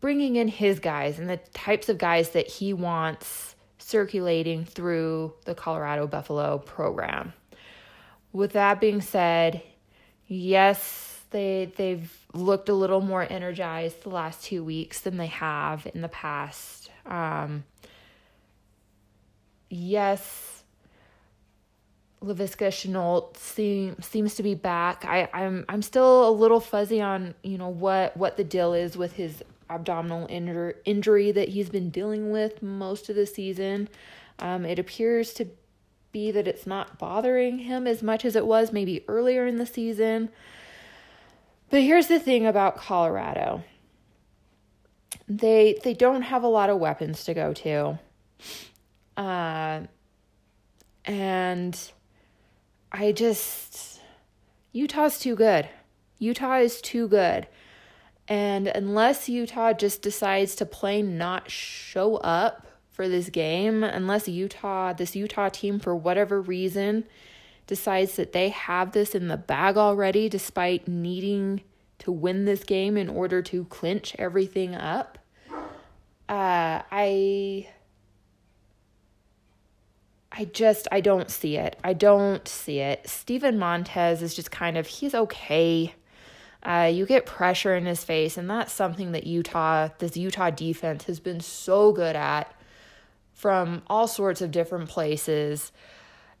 bringing in his guys and the types of guys that he wants circulating through the Colorado Buffalo program. With that being said, yes, they they've looked a little more energized the last two weeks than they have in the past. Um, yes, Laviska Shenault seem, seems to be back. I, I'm I'm still a little fuzzy on you know what what the deal is with his abdominal injur- injury that he's been dealing with most of the season. Um, it appears to be that it's not bothering him as much as it was maybe earlier in the season. But here's the thing about Colorado. They they don't have a lot of weapons to go to. Uh, and I just Utah's too good. Utah is too good. And unless Utah just decides to plain not show up for this game, unless Utah, this Utah team, for whatever reason, decides that they have this in the bag already, despite needing to win this game in order to clinch everything up, uh, I I just I don't see it. I don't see it. Steven Montez is just kind of he's okay. Uh, you get pressure in his face, and that's something that Utah, this Utah defense, has been so good at from all sorts of different places.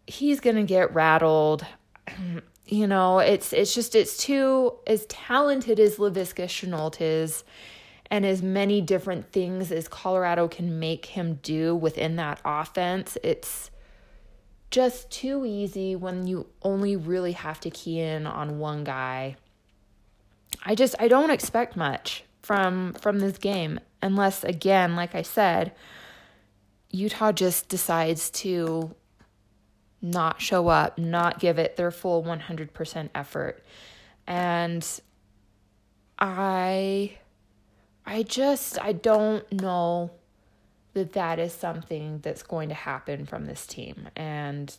He's gonna get rattled. You know, it's it's just it's too as talented as Laviska Shenault is, and as many different things as Colorado can make him do within that offense. It's just too easy when you only really have to key in on one guy. I just I don't expect much from from this game unless again, like I said, Utah just decides to not show up, not give it their full 100% effort. And I I just I don't know that that is something that's going to happen from this team. And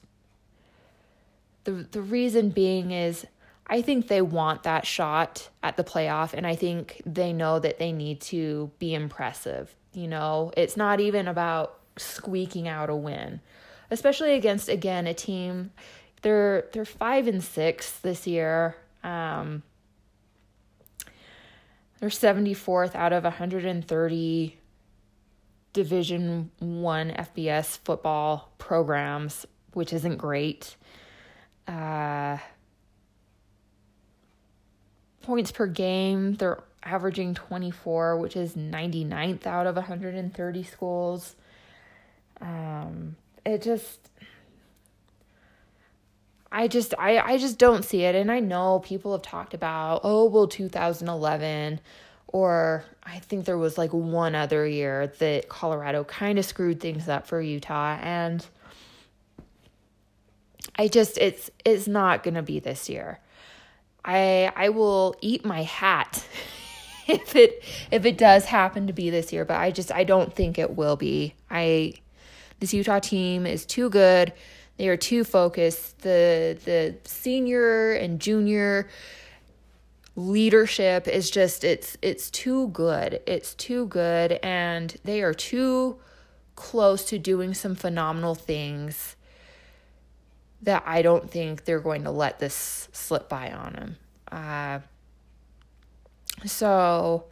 the the reason being is I think they want that shot at the playoff and I think they know that they need to be impressive. You know, it's not even about squeaking out a win, especially against again a team they're they're 5 and 6 this year. Um they're 74th out of 130 division 1 FBS football programs, which isn't great. Uh points per game, they're averaging 24, which is 99th out of 130 schools. Um, it just, I just, I, I just don't see it. And I know people have talked about, oh, well, 2011, or I think there was like one other year that Colorado kind of screwed things up for Utah. And I just, it's, it's not going to be this year. I I will eat my hat if it if it does happen to be this year, but I just I don't think it will be. I this Utah team is too good. They are too focused. The the senior and junior leadership is just it's it's too good. It's too good and they are too close to doing some phenomenal things that I don't think they're going to let this slip by on them. Uh, so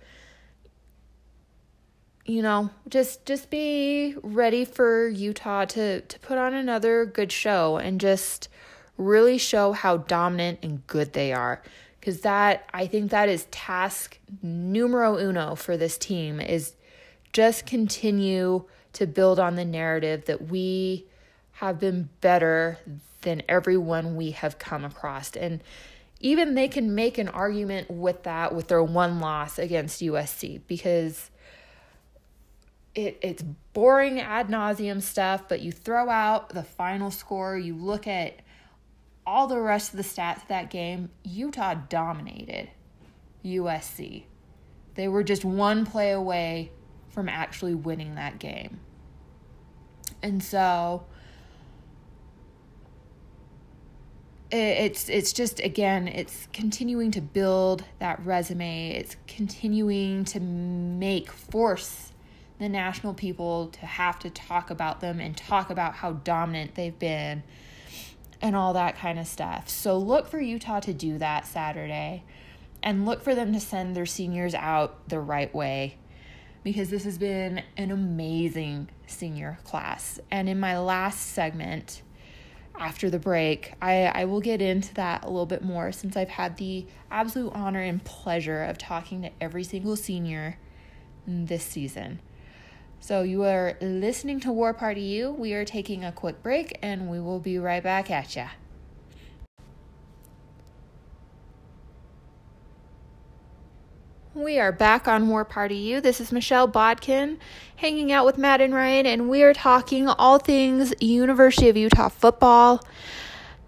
you know, just just be ready for Utah to to put on another good show and just really show how dominant and good they are because that I think that is task numero uno for this team is just continue to build on the narrative that we have been better than everyone we have come across. And even they can make an argument with that with their one loss against USC because it, it's boring ad nauseum stuff, but you throw out the final score, you look at all the rest of the stats that game, Utah dominated USC. They were just one play away from actually winning that game. And so it's it's just again it's continuing to build that resume it's continuing to make force the national people to have to talk about them and talk about how dominant they've been and all that kind of stuff so look for utah to do that saturday and look for them to send their seniors out the right way because this has been an amazing senior class and in my last segment after the break. I, I will get into that a little bit more since I've had the absolute honor and pleasure of talking to every single senior this season. So, you are listening to War Party U. We are taking a quick break and we will be right back at ya. We are back on War Party U. This is Michelle Bodkin hanging out with Matt and Ryan, and we are talking all things University of Utah football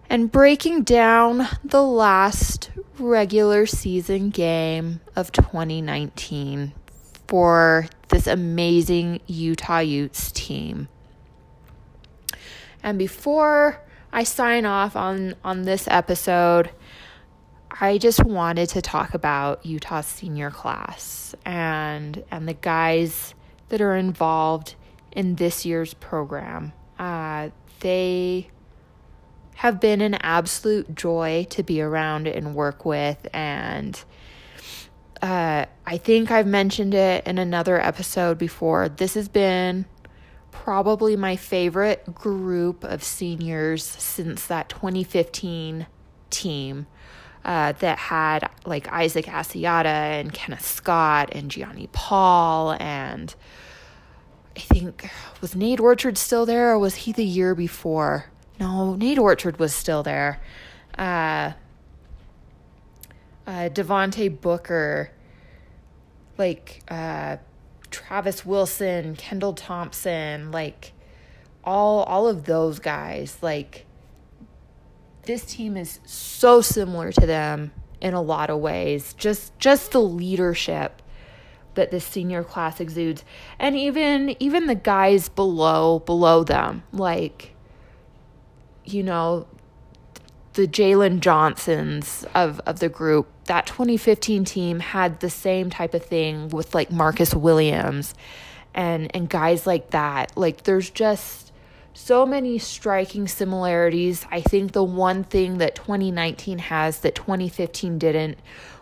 and breaking down the last regular season game of 2019 for this amazing Utah Utes team. And before I sign off on, on this episode, I just wanted to talk about Utah's senior class and and the guys that are involved in this year's program. Uh, they have been an absolute joy to be around and work with, and uh, I think I've mentioned it in another episode before. This has been probably my favorite group of seniors since that 2015 team uh, that had like Isaac Asiata and Kenneth Scott and Gionni Paul and I think was Nate Orchard still there or was he the year before? No, Nate Orchard was still there. Uh, uh, Devontae Booker, like uh, Travis Wilson, Kendal Thompson, like all all of those guys, like this team is so similar to them in a lot of ways. Just just the leadership that this senior class exudes, and even even the guys below below them, like you know the Jaylon Johnsons of of the group. That 2015 team had the same type of thing with like Marcus Williams and and guys like that. Like there's just so many striking similarities. I think the one thing that 2019 has that 2015 didn't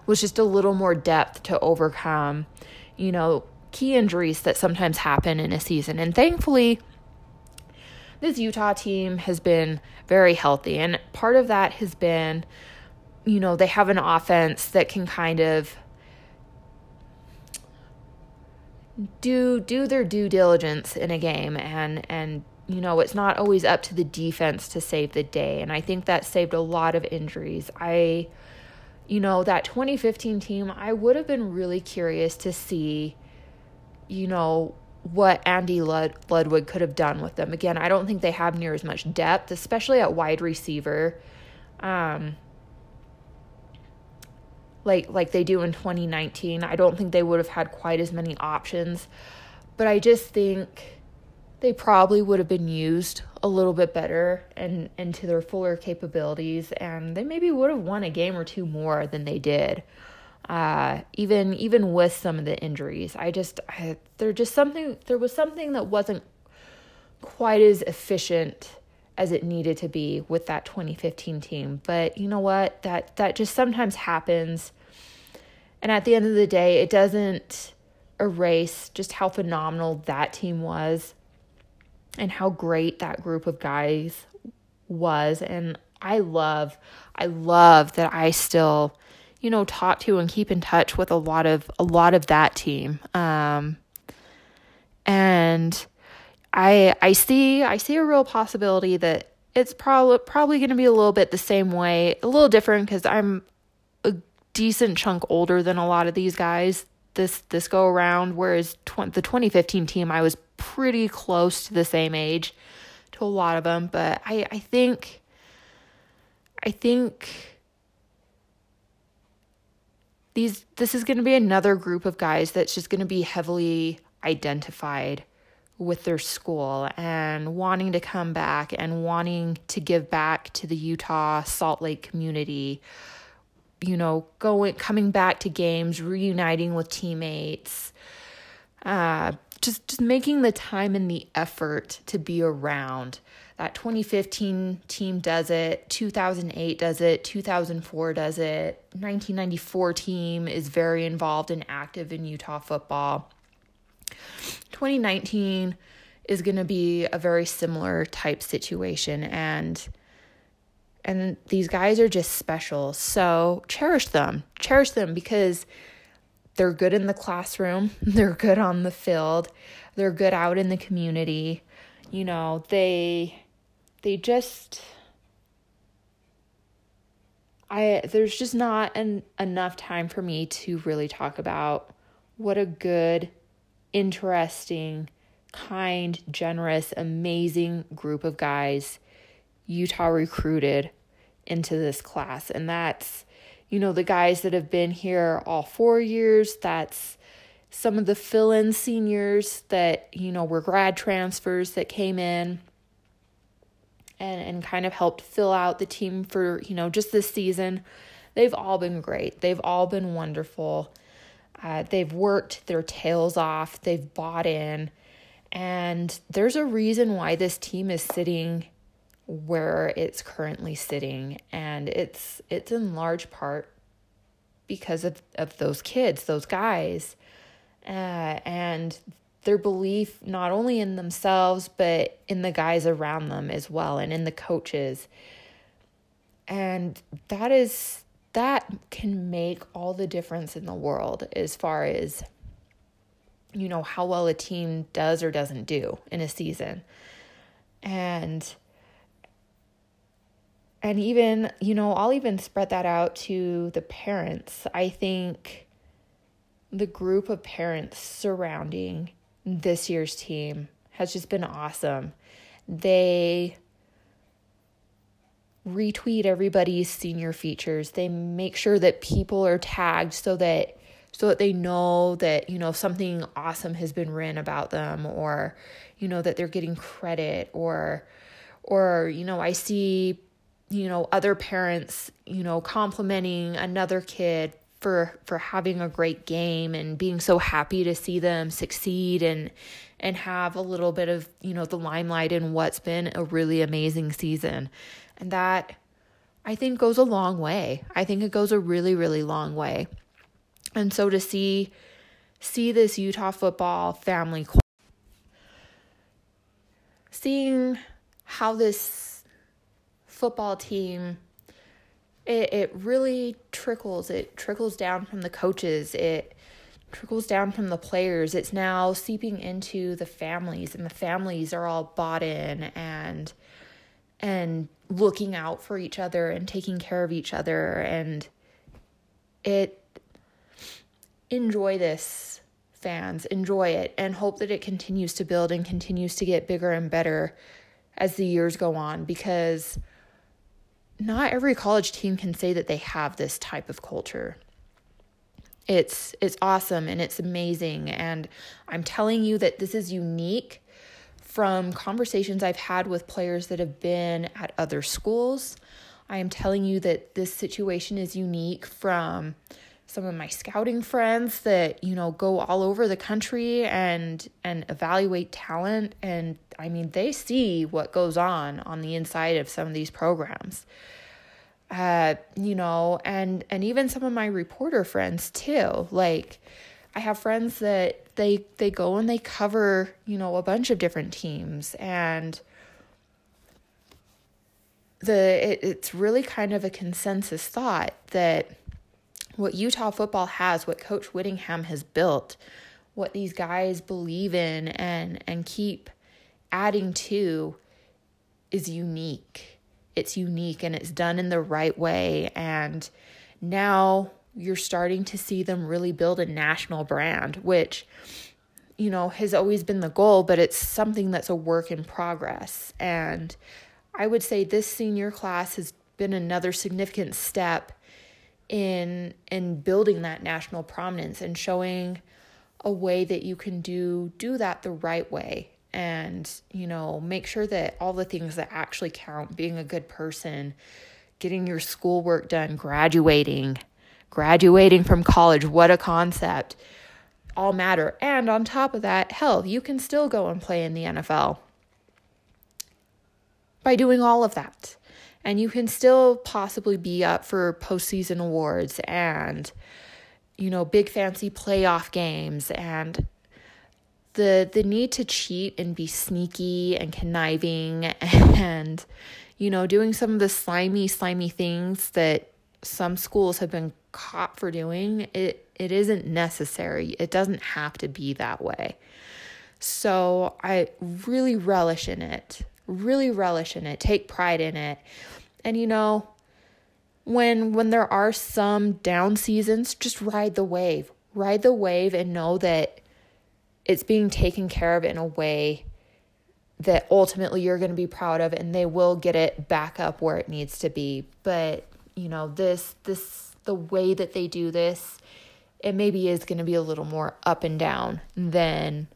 was just a little more depth to overcome, you know, key injuries that sometimes happen in a season. And thankfully, this Utah team has been very healthy. And part of that has been, you know, they have an offense that can kind of do do their due diligence in a game and and you know, it's not always up to the defense to save the day. And I think that saved a lot of injuries. I, you know, that 2015 team, I would have been really curious to see, you know, what Andy Lud- Ludwig could have done with them. Again, I don't think they have near as much depth, especially at wide receiver. Um, like like they do in 2019. I don't think they would have had quite as many options, but I just think they probably would have been used a little bit better and into their fuller capabilities and they maybe would have won a game or two more than they did uh, even even with some of the injuries i just I, there just something there was something that wasn't quite as efficient as it needed to be with that 2015 team. But you know what? That that just sometimes happens. And at the end of the day it doesn't erase just how phenomenal that team was and how great that group of guys was. And I love I love that I still you know talk to and keep in touch with a lot of a lot of that team. Um and I I see I see a real possibility that it's probably probably going to be a little bit the same way a little different cuz I'm a decent chunk older than a lot of these guys this this go around whereas tw- the 2015 team I was pretty close to the same age to a lot of them, but I, I think I think these this is going to be another group of guys that's just going to be heavily identified with their school and wanting to come back and wanting to give back to the Utah Salt Lake community you know going coming back to games reuniting with teammates uh just just making the time and the effort to be around. That 2015 team does it, 2008 does it, 2004 does it. 1994 team is very involved and active in Utah football. 2019 is going to be a very similar type situation and and these guys are just special. So cherish them. Cherish them because they're good in the classroom, they're good on the field, they're good out in the community. You know, they they just I there's just not an, enough time for me to really talk about what a good, interesting, kind, generous, amazing group of guys Utah recruited into this class. And that's you know, the guys that have been here all four years. That's some of the fill in seniors that, you know, were grad transfers that came in and, and kind of helped fill out the team for, you know, just this season. They've all been great. They've all been wonderful. Uh, they've worked their tails off, they've bought in. And there's a reason why this team is sitting where it's currently sitting and it's it's in large part because of, of those kids those guys uh, and their belief not only in themselves but in the guys around them as well and in the coaches and that is that can make all the difference in the world as far as you know how well a team does or doesn't do in a season and and even, you know, I'll even spread that out to the parents. I think the group of parents surrounding this year's team has just been awesome. They retweet everybody's senior features. They make sure that people are tagged so that so that they know that, you know, something awesome has been written about them or you know that they're getting credit or or you know, I see you know other parents you know complimenting another kid for for having a great game and being so happy to see them succeed and and have a little bit of you know the limelight in what's been a really amazing season. And that i think goes a long way. I think it goes a really really long way. And so to see see this utah football family seeing how this football team it, it really trickles it trickles down from the coaches it trickles down from the players. It's now seeping into the families and the families are all bought in and and looking out for each other and taking care of each other. And it enjoy this fans. Enjoy it and hope that it continues to build and continues to get bigger and better as the years go on because not every college team can say that they have this type of culture. It's it's awesome and it's amazing and I'm telling you that this is unique from conversations I've had with players that have been at other schools. I am telling you that this situation is unique from some of my scouting friends that you know go all over the country and and evaluate talent. And I mean they see what goes on on the inside of some of these programs. Uh you know and and even some of my reporter friends too. Like I have friends that they they go and they cover you know a bunch of different teams. And the it, it's really kind of a consensus thought that what Utah football has, what Coach Whittingham has built, what these guys believe in and and keep adding to is unique. It's unique and it's done in the right way and now you're starting to see them really build a national brand, which you know has always been the goal, but it's something that's a work in progress. And I would say this senior class has been another significant step in in building that national prominence and showing a way that you can do do that the right way and you know make sure that all the things that actually count being a good person getting your schoolwork done graduating graduating from college what a concept all matter. And on top of that hell you can still go and play in the NFL by doing all of that and you can still possibly be up for postseason awards and you know big fancy playoff games. And the the need to cheat and be sneaky and conniving and you know doing some of the slimy slimy things that some schools have been caught for doing it it isn't necessary. It doesn't have to be that way. So i really relish in it. Really relish in it, take pride in it. And you know, when when there are some down seasons, just ride the wave. Ride the wave and know that it's being taken care of in a way that ultimately you're going to be proud of and they will get it back up where it needs to be. But, you know, this this the way that they do this, it maybe is going to be a little more up and down than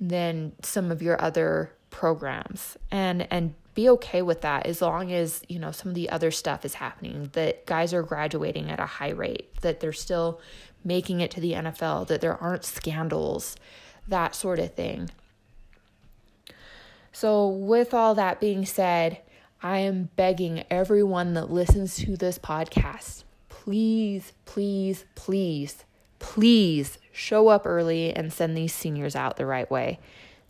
than some of your other programs and and be okay with that as long as you know some of the other stuff is happening that guys are graduating at a high rate that they're still making it to the NFL that there aren't scandals that sort of thing. So with all that being said i am begging everyone that listens to this podcast please please please please show up early and send these seniors out the right way.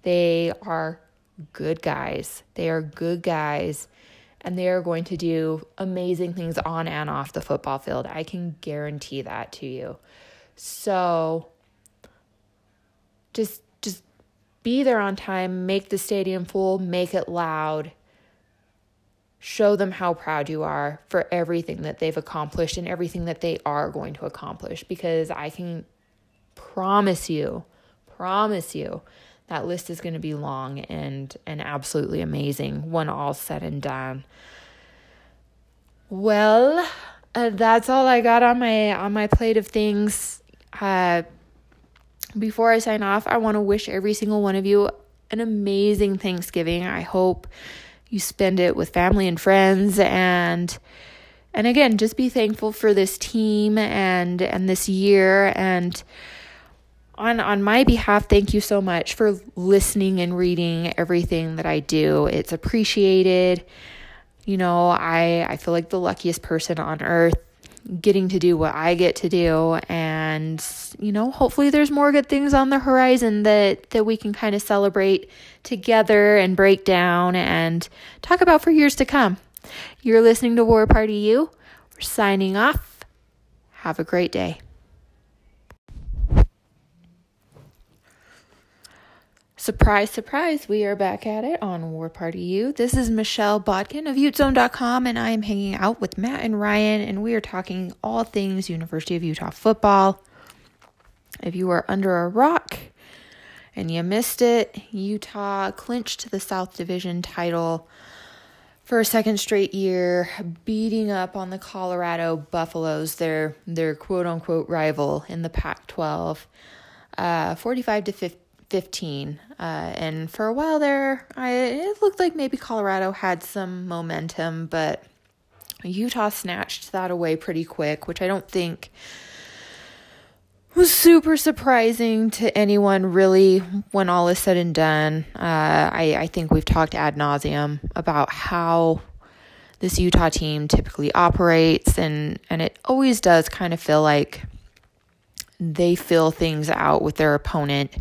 They are good guys. They are good guys and they are going to do amazing things on and off the football field. I can guarantee that to you. So just just be there on time, make the stadium full, make it loud. Show them how proud you are for everything that they've accomplished and everything that they are going to accomplish because I can promise you, promise you that list is going to be long and and absolutely amazing when all's said and done. Well, uh, that's all I got on my on my plate of things. Uh, before I sign off, I want to wish every single one of you an amazing Thanksgiving. I hope you spend it with family and friends and and again, just be thankful for this team and and this year and on on my behalf thank you so much for listening and reading everything that i do. It's appreciated. You know i i feel like the luckiest person on earth getting to do what i get to do. And you know hopefully there's more good things on the horizon that that we can kind of celebrate together and break down and talk about for years to come. You're listening to war party u. We're signing off. Have a great day Surprise, surprise, we are back at it on War Party U. This is Michelle Bodkin of UteZone.com, and I am hanging out with Matt and Ryan, and we are talking all things University of Utah football. If you are under a rock and you missed it, Utah clinched the South Division title for a second straight year, beating up on the Colorado Buffaloes, their their quote unquote rival in the Pac-12, uh, 45 to 15. Uh, and for a while there, I, it looked like maybe Colorado had some momentum, but Utah snatched that away pretty quick, which I don't think was super surprising to anyone really when all is said and done. Uh, I, I think we've talked ad nauseum about how this Utah team typically operates, and, and it always does kind of feel like they fill things out with their opponent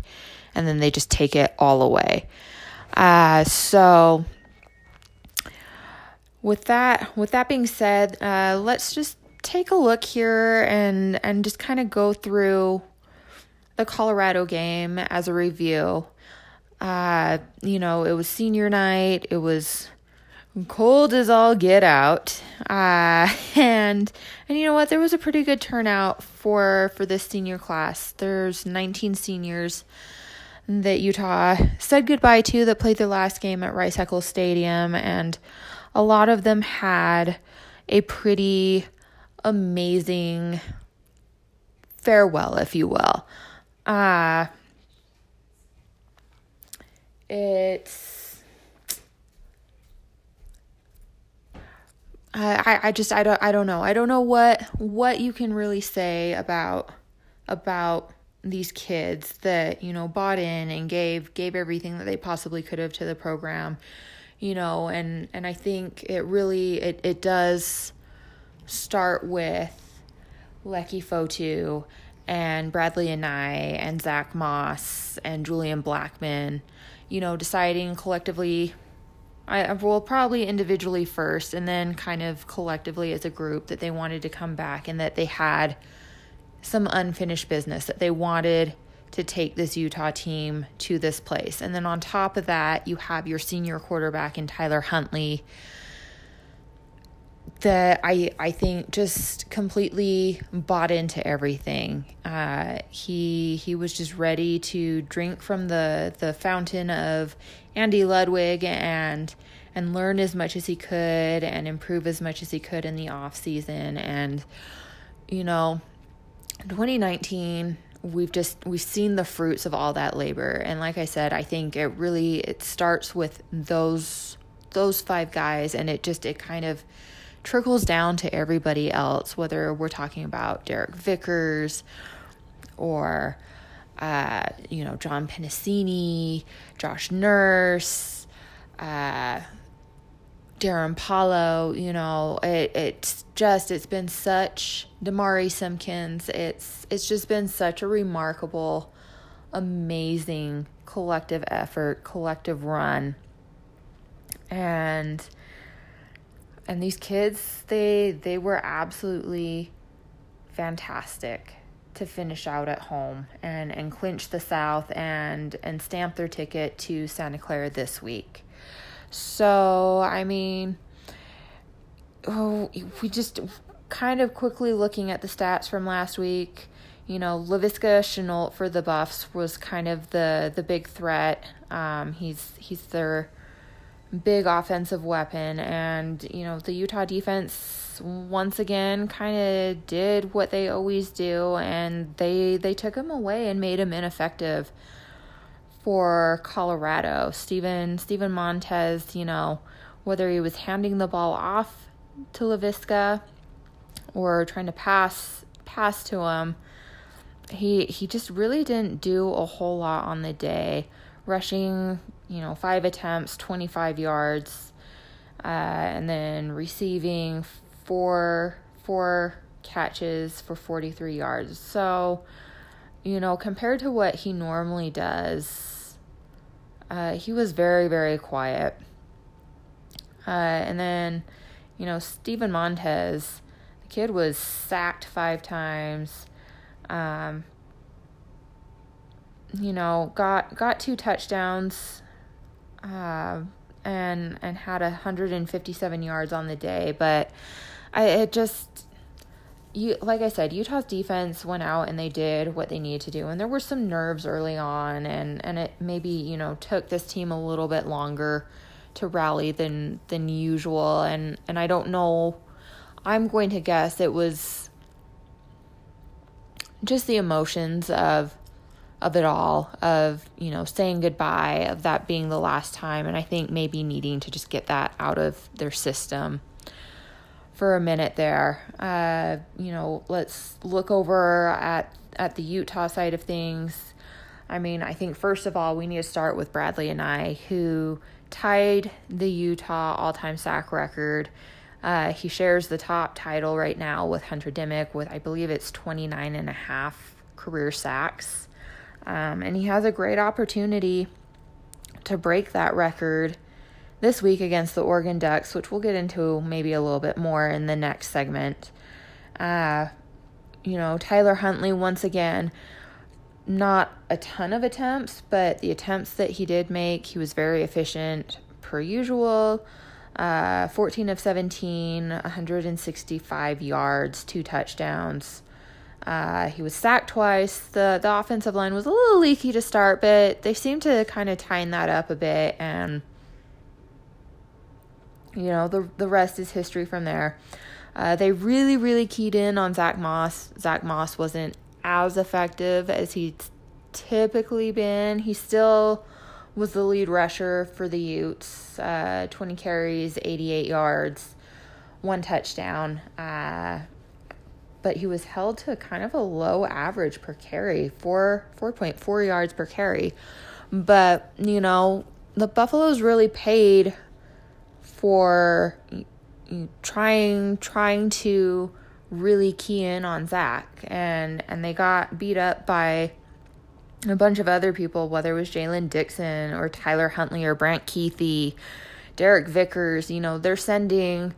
and then they just take it all away. Uh, so with that with that being said, uh, let's just take a look here and and just kind of go through the Colorado game as a review. Uh, you know, it was senior night. It was cold as all get out. Uh, and and you know what? There was a pretty good turnout for for this senior class. There's 19 seniors that Utah said goodbye to that played their last game at Rice Eccles Stadium, and a lot of them had a pretty amazing farewell, if you will. Uh, it's I, I just I don't I don't know. I don't know what what you can really say about about these kids that, you know, bought in and gave gave everything that they possibly could have to the program. You know, and and I think it really it, it does start with Leki Fotu and Bradlee Anae and Zach Moss and Julian Blackmon you know, deciding collectively, I will probably individually first and then kind of collectively as a group that they wanted to come back and that they had some unfinished business, that they wanted to take this Utah team to this place. And then on top of that, you have your senior quarterback in Tyler Huntley that I I think just completely bought into everything. Uh, he he was just ready to drink from the the fountain of Andy Ludwig and and learn as much as he could and improve as much as he could in the off season and you know 2019 we've just we've seen the fruits of all that labor. And like I said I think it really it starts with those those five guys and it just it kind of trickles down to everybody else, whether we're talking about Derrick Vickers or, uh, you know, John Penisini, Josh Nurse, uh, Darrin Paulo, you know, it, it's just, it's been such, Demari Simpkins, it's, it's just been such a remarkable, amazing collective effort, collective run. And, and these kids they they were absolutely fantastic to finish out at home and and clinch the south and and stamp their ticket to Santa Clara this week. So, I mean, oh, we just kind of quickly looking at the stats from last week, you know, Laviska Shenault for the Buffs was kind of the the big threat. Um, he's he's their big offensive weapon. And, you know, the Utah defense once again kind of did what they always do and they they took him away and made him ineffective for Colorado. Steven Steven Montez, you know, whether he was handing the ball off to Laviska or trying to pass pass to him, he he just really didn't do a whole lot on the day. Rushing you know, five attempts, 25 yards, uh, and then receiving four four catches for 43 yards. So, you know, compared to what he normally does, uh, he was very very quiet. Uh, and then, you know, Steven Montez, the kid was sacked five times. Um, you know, got got two touchdowns uh, and and had 157 yards on the day. But I it just you like I said, Utah's defense went out and they did what they needed to do, and there were some nerves early on, and and it maybe you know took this team a little bit longer to rally than than usual and and I don't know I'm going to guess it was just the emotions of of it all of you know saying goodbye of that being the last time and i think maybe needing to just get that out of their system for a minute there. Uh, you know let's look over at at the utah side of things. I mean i think first of all we need to start with Bradlee Anae, who tied the utah all-time sack record. Uh, he shares the top title right now with Hunter Dimick with, I believe it's 29 and a half career sacks. Um, and he has a great opportunity to break that record this week against the Oregon Ducks, which we'll get into maybe a little bit more in the next segment. Uh, you know, Tyler Huntley, once again, not a ton of attempts, but the attempts that he did make, he was very efficient per usual. Uh, 14 of 17, 165 yards, two touchdowns. Uh, he was sacked twice. The the offensive line was a little leaky to start, but they seemed to kind of tighten that up a bit, and you know the the rest is history from there. Uh, they really really keyed in on Zach Moss. Zach Moss wasn't as effective as he's typically been. He still was the lead rusher for the Utes. Uh, 20 carries, 88 yards, one touchdown. Uh, but he was held to kind of a low average per carry, four 4.4 yards per carry. But, you know, the Buffaloes really paid for trying trying to really key in on Zach and and they got beat up by a bunch of other people, whether it was Jaylen Dixon or Tyler Huntley or Brant Kuithe, Derrick Vickers, you know, they're sending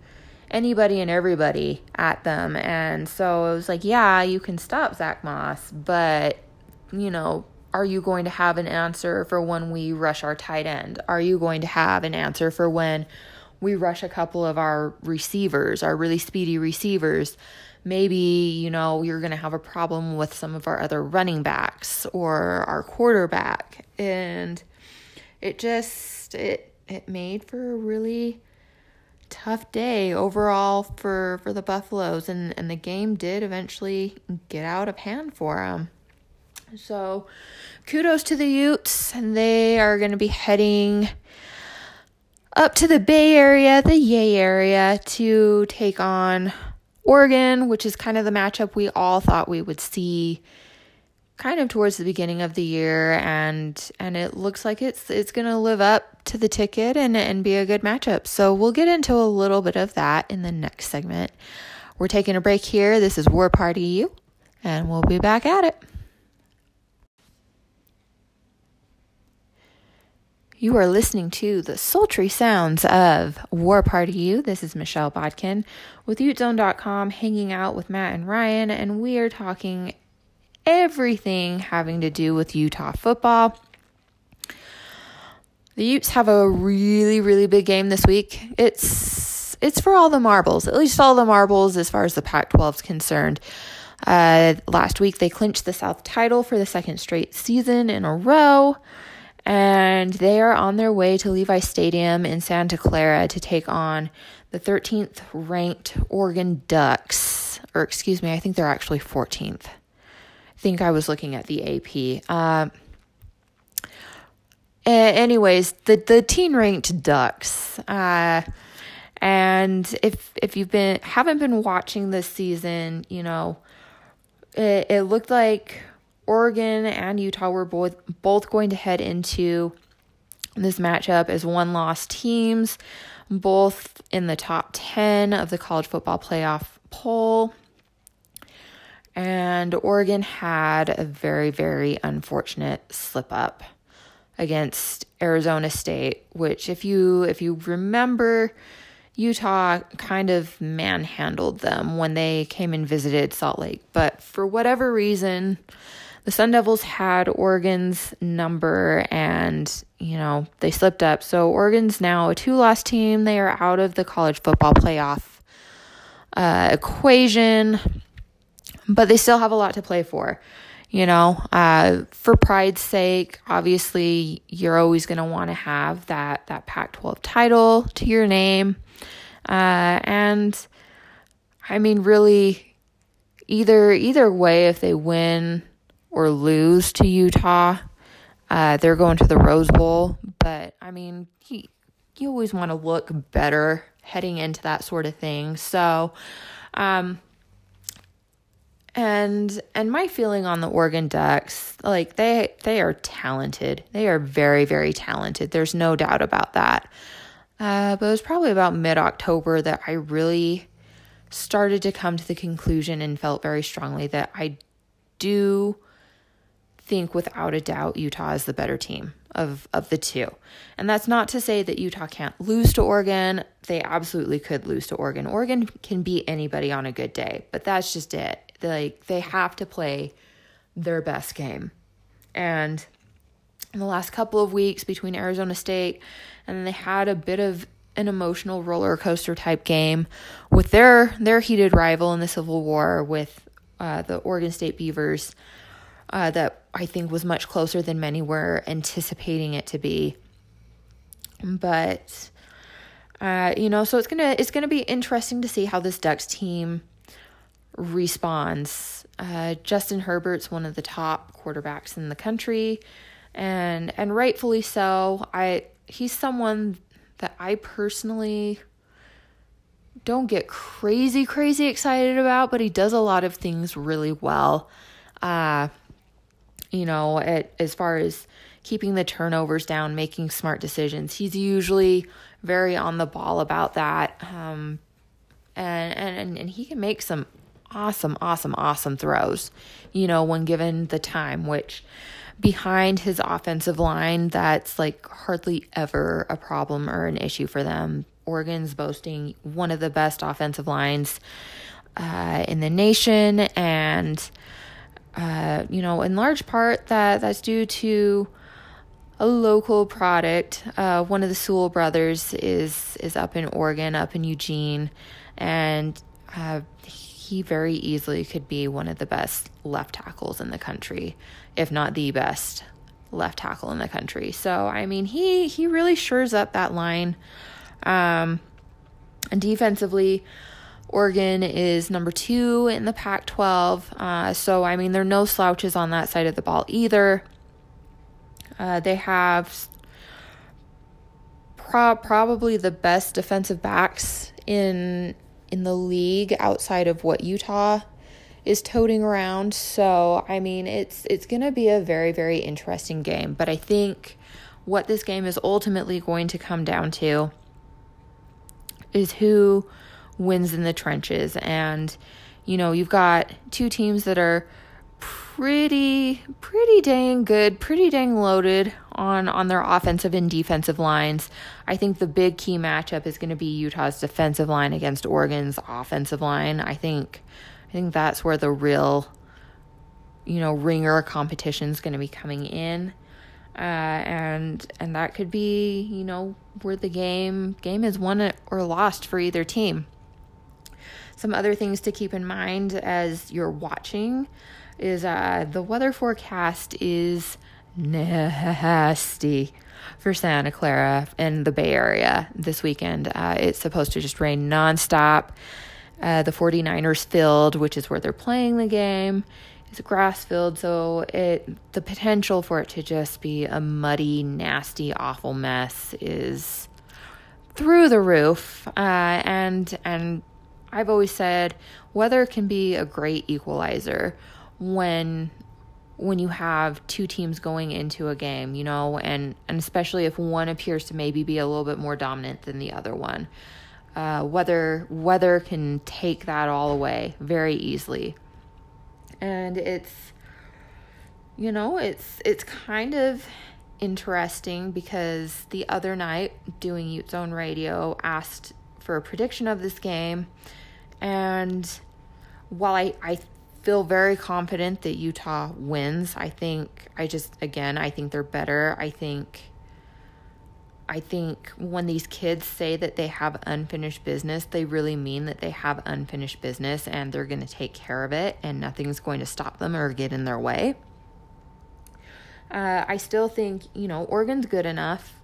anybody and everybody at them. And so it was like, yeah, you can stop Zach Moss, but, you know, are you going to have an answer for when we rush our tight end? Are you going to have an answer for when we rush a couple of our receivers, our really speedy receivers? maybe you know you're going to have a problem with some of our other running backs or our quarterback. And it just it it made for a really tough day overall for for the buffaloes. And and the game did eventually get out of hand for them so kudos to the utes and they are going to be heading up to the bay area the yay area to take on Oregon, which is kind of the matchup we all thought we would see kind of towards the beginning of the year and and it looks like it's it's going to live up to the ticket and and be a good matchup. So we'll get into a little bit of that in the next segment. We're taking a break here. This is War Party U and we'll be back at it. You are listening to the sultry sounds of War Party U. This is Michelle Bodkin with UteZone.com, hanging out with Matt and Ryan, and we are talking everything having to do with Utah football. The Utes have a really, really big game this week. It's it's for all the marbles, at least all the marbles as far as the Pac-12 is concerned. Uh, last week they clinched the South title for the second straight season in a row and they are on their way to Levi Stadium in Santa Clara to take on the 13th ranked Oregon Ducks. Or, excuse me, I think they're actually 14th. I think I was looking at the AP. Uh, anyways, the, the teen ranked Ducks. Uh, and if if you've been haven't been watching this season, you know, it, it looked like Oregon and Utah were both both going to head into this matchup as one loss teams, both in the top 10 of the college football playoff poll. And Oregon had a very, very unfortunate slip up against Arizona State, which if you if you remember Utah kind of manhandled them when they came and visited Salt Lake. But for whatever reason, the Sun Devils had Oregon's number and, you know, they slipped up. So Oregon's now a two loss team. They are out of the college football playoff uh, equation, but they still have a lot to play for. you know, uh, for pride's sake, obviously you're always going to want to have that that Pac-12 title to your name, uh, and I mean, really, either either way, if they win or lose to Utah, uh, they're going to the Rose Bowl. But I mean, you, you always want to look better heading into that sort of thing. So, um, and and my feeling on the Oregon Ducks, like they they are talented. They are very very talented. There's no doubt about that. Uh, but it was probably about mid October that I really started to come to the conclusion and felt very strongly that I do think without a doubt Utah is the better team of of the two. And that's not to say that Utah can't lose to Oregon. They absolutely could lose to Oregon. Oregon can beat anybody on a good day, but that's just it like they have to play their best game. And in the last couple of weeks between Arizona State and they had a bit of an emotional roller coaster type game with their their heated rival in the Civil War with uh, the Oregon State Beavers uh, that I think was much closer than many were anticipating it to be. But uh, you know, so it's gonna it's gonna be interesting to see how this Ducks team responds. Uh, Justin Herbert's one of the top quarterbacks in the country, and and rightfully so. I he's someone that I personally don't get crazy crazy excited about, but he does a lot of things really well. Uh, you know, at, as far as keeping the turnovers down, making smart decisions, he's usually very on the ball about that. Um, and, and and he can make some awesome, awesome, awesome throws, you know, when given the time, which behind his offensive line, that's like hardly ever a problem or an issue for them. Oregon's boasting one of the best offensive lines uh, in the nation, and uh, you know, in large part that that's due to a local product. Uh, one of the Sewell brothers is is up in Oregon, up in Eugene, and uh, he very easily could be one of the best left tackles in the country, if not the best left tackle in the country. So I mean, he he really shores up that line. Um, and defensively, Oregon is number two in the Pac 12. Uh, so, I mean, there are no slouches on that side of the ball either. Uh, they have pro- probably the best defensive backs in in the league outside of what Utah is toting around. So, I mean, it's it's going to be a very very interesting game, but I think what this game is ultimately going to come down to is who wins in the trenches and you know, you've got two teams that are pretty pretty dang good, pretty dang loaded on on their offensive and defensive lines. I think the big key matchup is going to be Utah's defensive line against Oregon's offensive line. I think I think that's where the real you know ringer competition is going to be coming in. Uh, and and that could be you know where the game game is won or lost for either team. Some other things to keep in mind as you're watching is uh, the weather forecast is nasty for Santa Clara and the Bay Area this weekend. Uh, it's supposed to just rain nonstop. Uh, the 49ers field, which is where they're playing the game, is a grass field, so it the potential for it to just be a muddy, nasty, awful mess is through the roof. Uh, and and I've always said weather can be a great equalizer when when you have two teams going into a game, you know, and and especially if one appears to maybe be a little bit more dominant than the other one. Uh, weather weather can take that all away very easily, and it's you know it's it's kind of interesting because the other night doing Ute Zone Radio asked for a prediction of this game, and while I I feel very confident that Utah wins. I think I just again I think they're better. I think I think when these kids say that they have unfinished business, they really mean that they have unfinished business and they're going to take care of it and nothing's going to stop them or get in their way. Uh, I still think, you know, Oregon's good enough.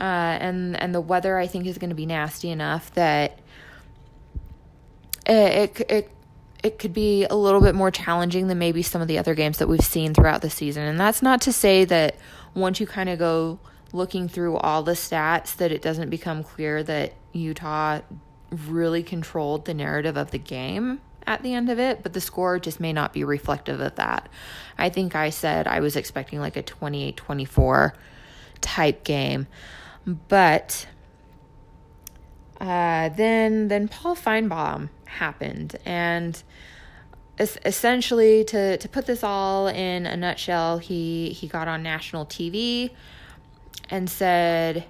Uh, and and the weather I think is going to be nasty enough that it, it it it could be a little bit more challenging than maybe some of the other games that we've seen throughout the season. And that's not to say that once you kind of go looking through all the stats that it doesn't become clear that Utah really controlled the narrative of the game at the end of it, but the score just may not be reflective of that. I think I said I was expecting like a 28 24 type game. But uh, then then Paul Finebaum happened and essentially to to put this all in a nutshell he he got on national TV and said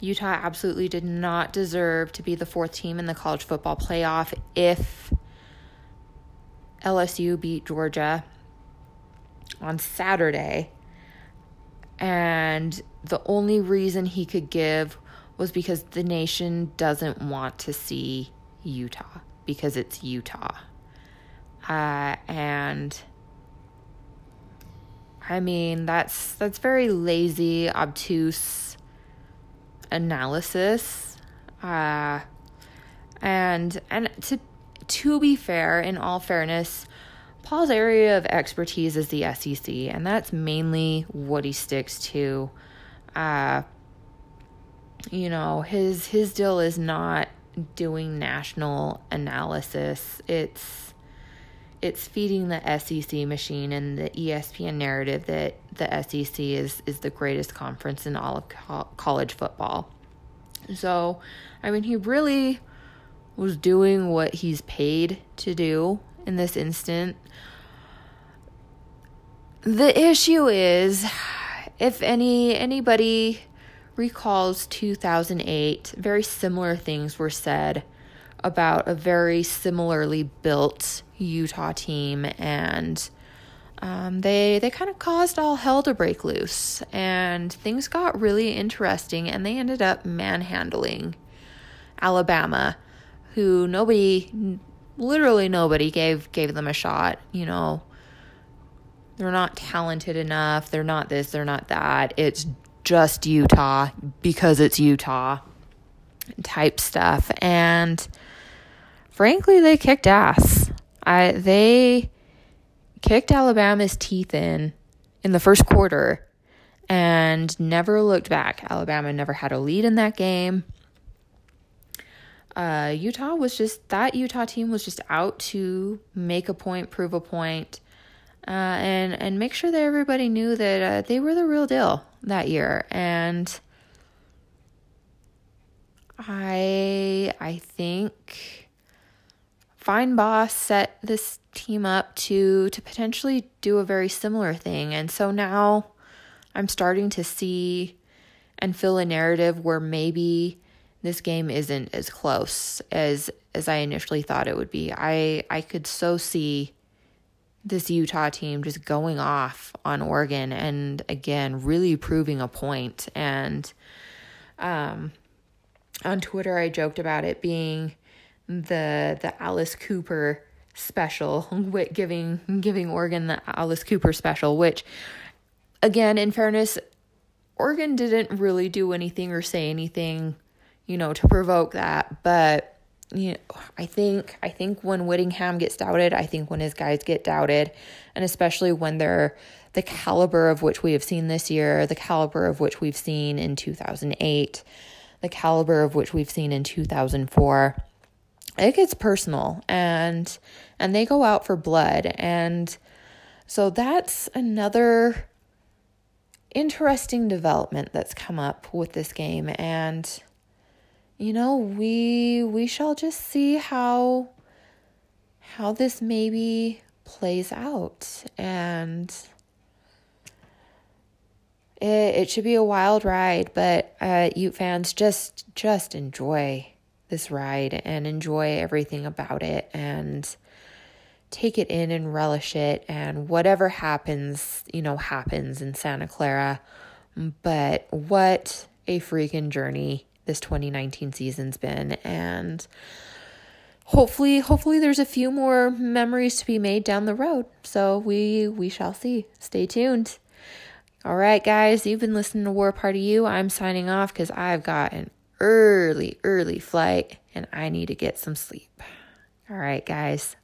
Utah absolutely did not deserve to be the fourth team in the college football playoff if LSU beat Georgia on Saturday. And the only reason he could give was because the nation doesn't want to see Utah because it's Utah. Uh, and I mean that's that's very lazy, obtuse analysis. Uh, and and to to be fair, in all fairness, Paul's area of expertise is the SEC, and that's mainly what he sticks to. Uh, you know, his his deal is not doing national analysis. It's it's feeding the SEC machine and the ESPN narrative that the SEC is is the greatest conference in all of co- college football. So, I mean, he really was doing what he's paid to do in this instant. The issue is if any anybody recalls 2008, very similar things were said about a very similarly built Utah team, and um, they they kind of caused all hell to break loose, and things got really interesting, and they ended up manhandling Alabama, who nobody, literally nobody gave gave them a shot. You know, they're not talented enough. They're not this. They're not that. It's just Utah because it's Utah type stuff. And frankly, they kicked ass. I they kicked Alabama's teeth in in the first quarter and never looked back. Alabama never had a lead in that game. Uh, Utah was just that Utah team was just out to make a point, prove a point, uh, and and make sure that everybody knew that uh, they were the real deal that year. And I I think Fine Boss set this team up to to potentially do a very similar thing. And so now I'm starting to see and fill a narrative where maybe this game isn't as close as as I initially thought it would be. I I could so see this Utah team just going off on Oregon and again really proving a point. And um on Twitter I joked about it being the the Alice Cooper special giving giving Oregon the Alice Cooper special which again in fairness Oregon didn't really do anything or say anything you know to provoke that. But you know, I think I think when Whittingham gets doubted, I think when his guys get doubted, and especially when they're the caliber of which we have seen this year, the caliber of which we've seen in 2008, the caliber of which we've seen in 2004, it gets personal and and they go out for blood and so that's another interesting development that's come up with this game and you know, we we shall just see how how this maybe plays out and it, it should be a wild ride, but uh, Ute fans just just enjoy this ride and enjoy everything about it and take it in and relish it and whatever happens, you know, happens in Santa Clara. But what a freaking journey this 2019 season's been and hopefully hopefully there's a few more memories to be made down the road. So we we shall see. Stay tuned. All right, guys, you've been listening to War Party. I'm signing off because I've got an early, early flight and I need to get some sleep. All right, guys,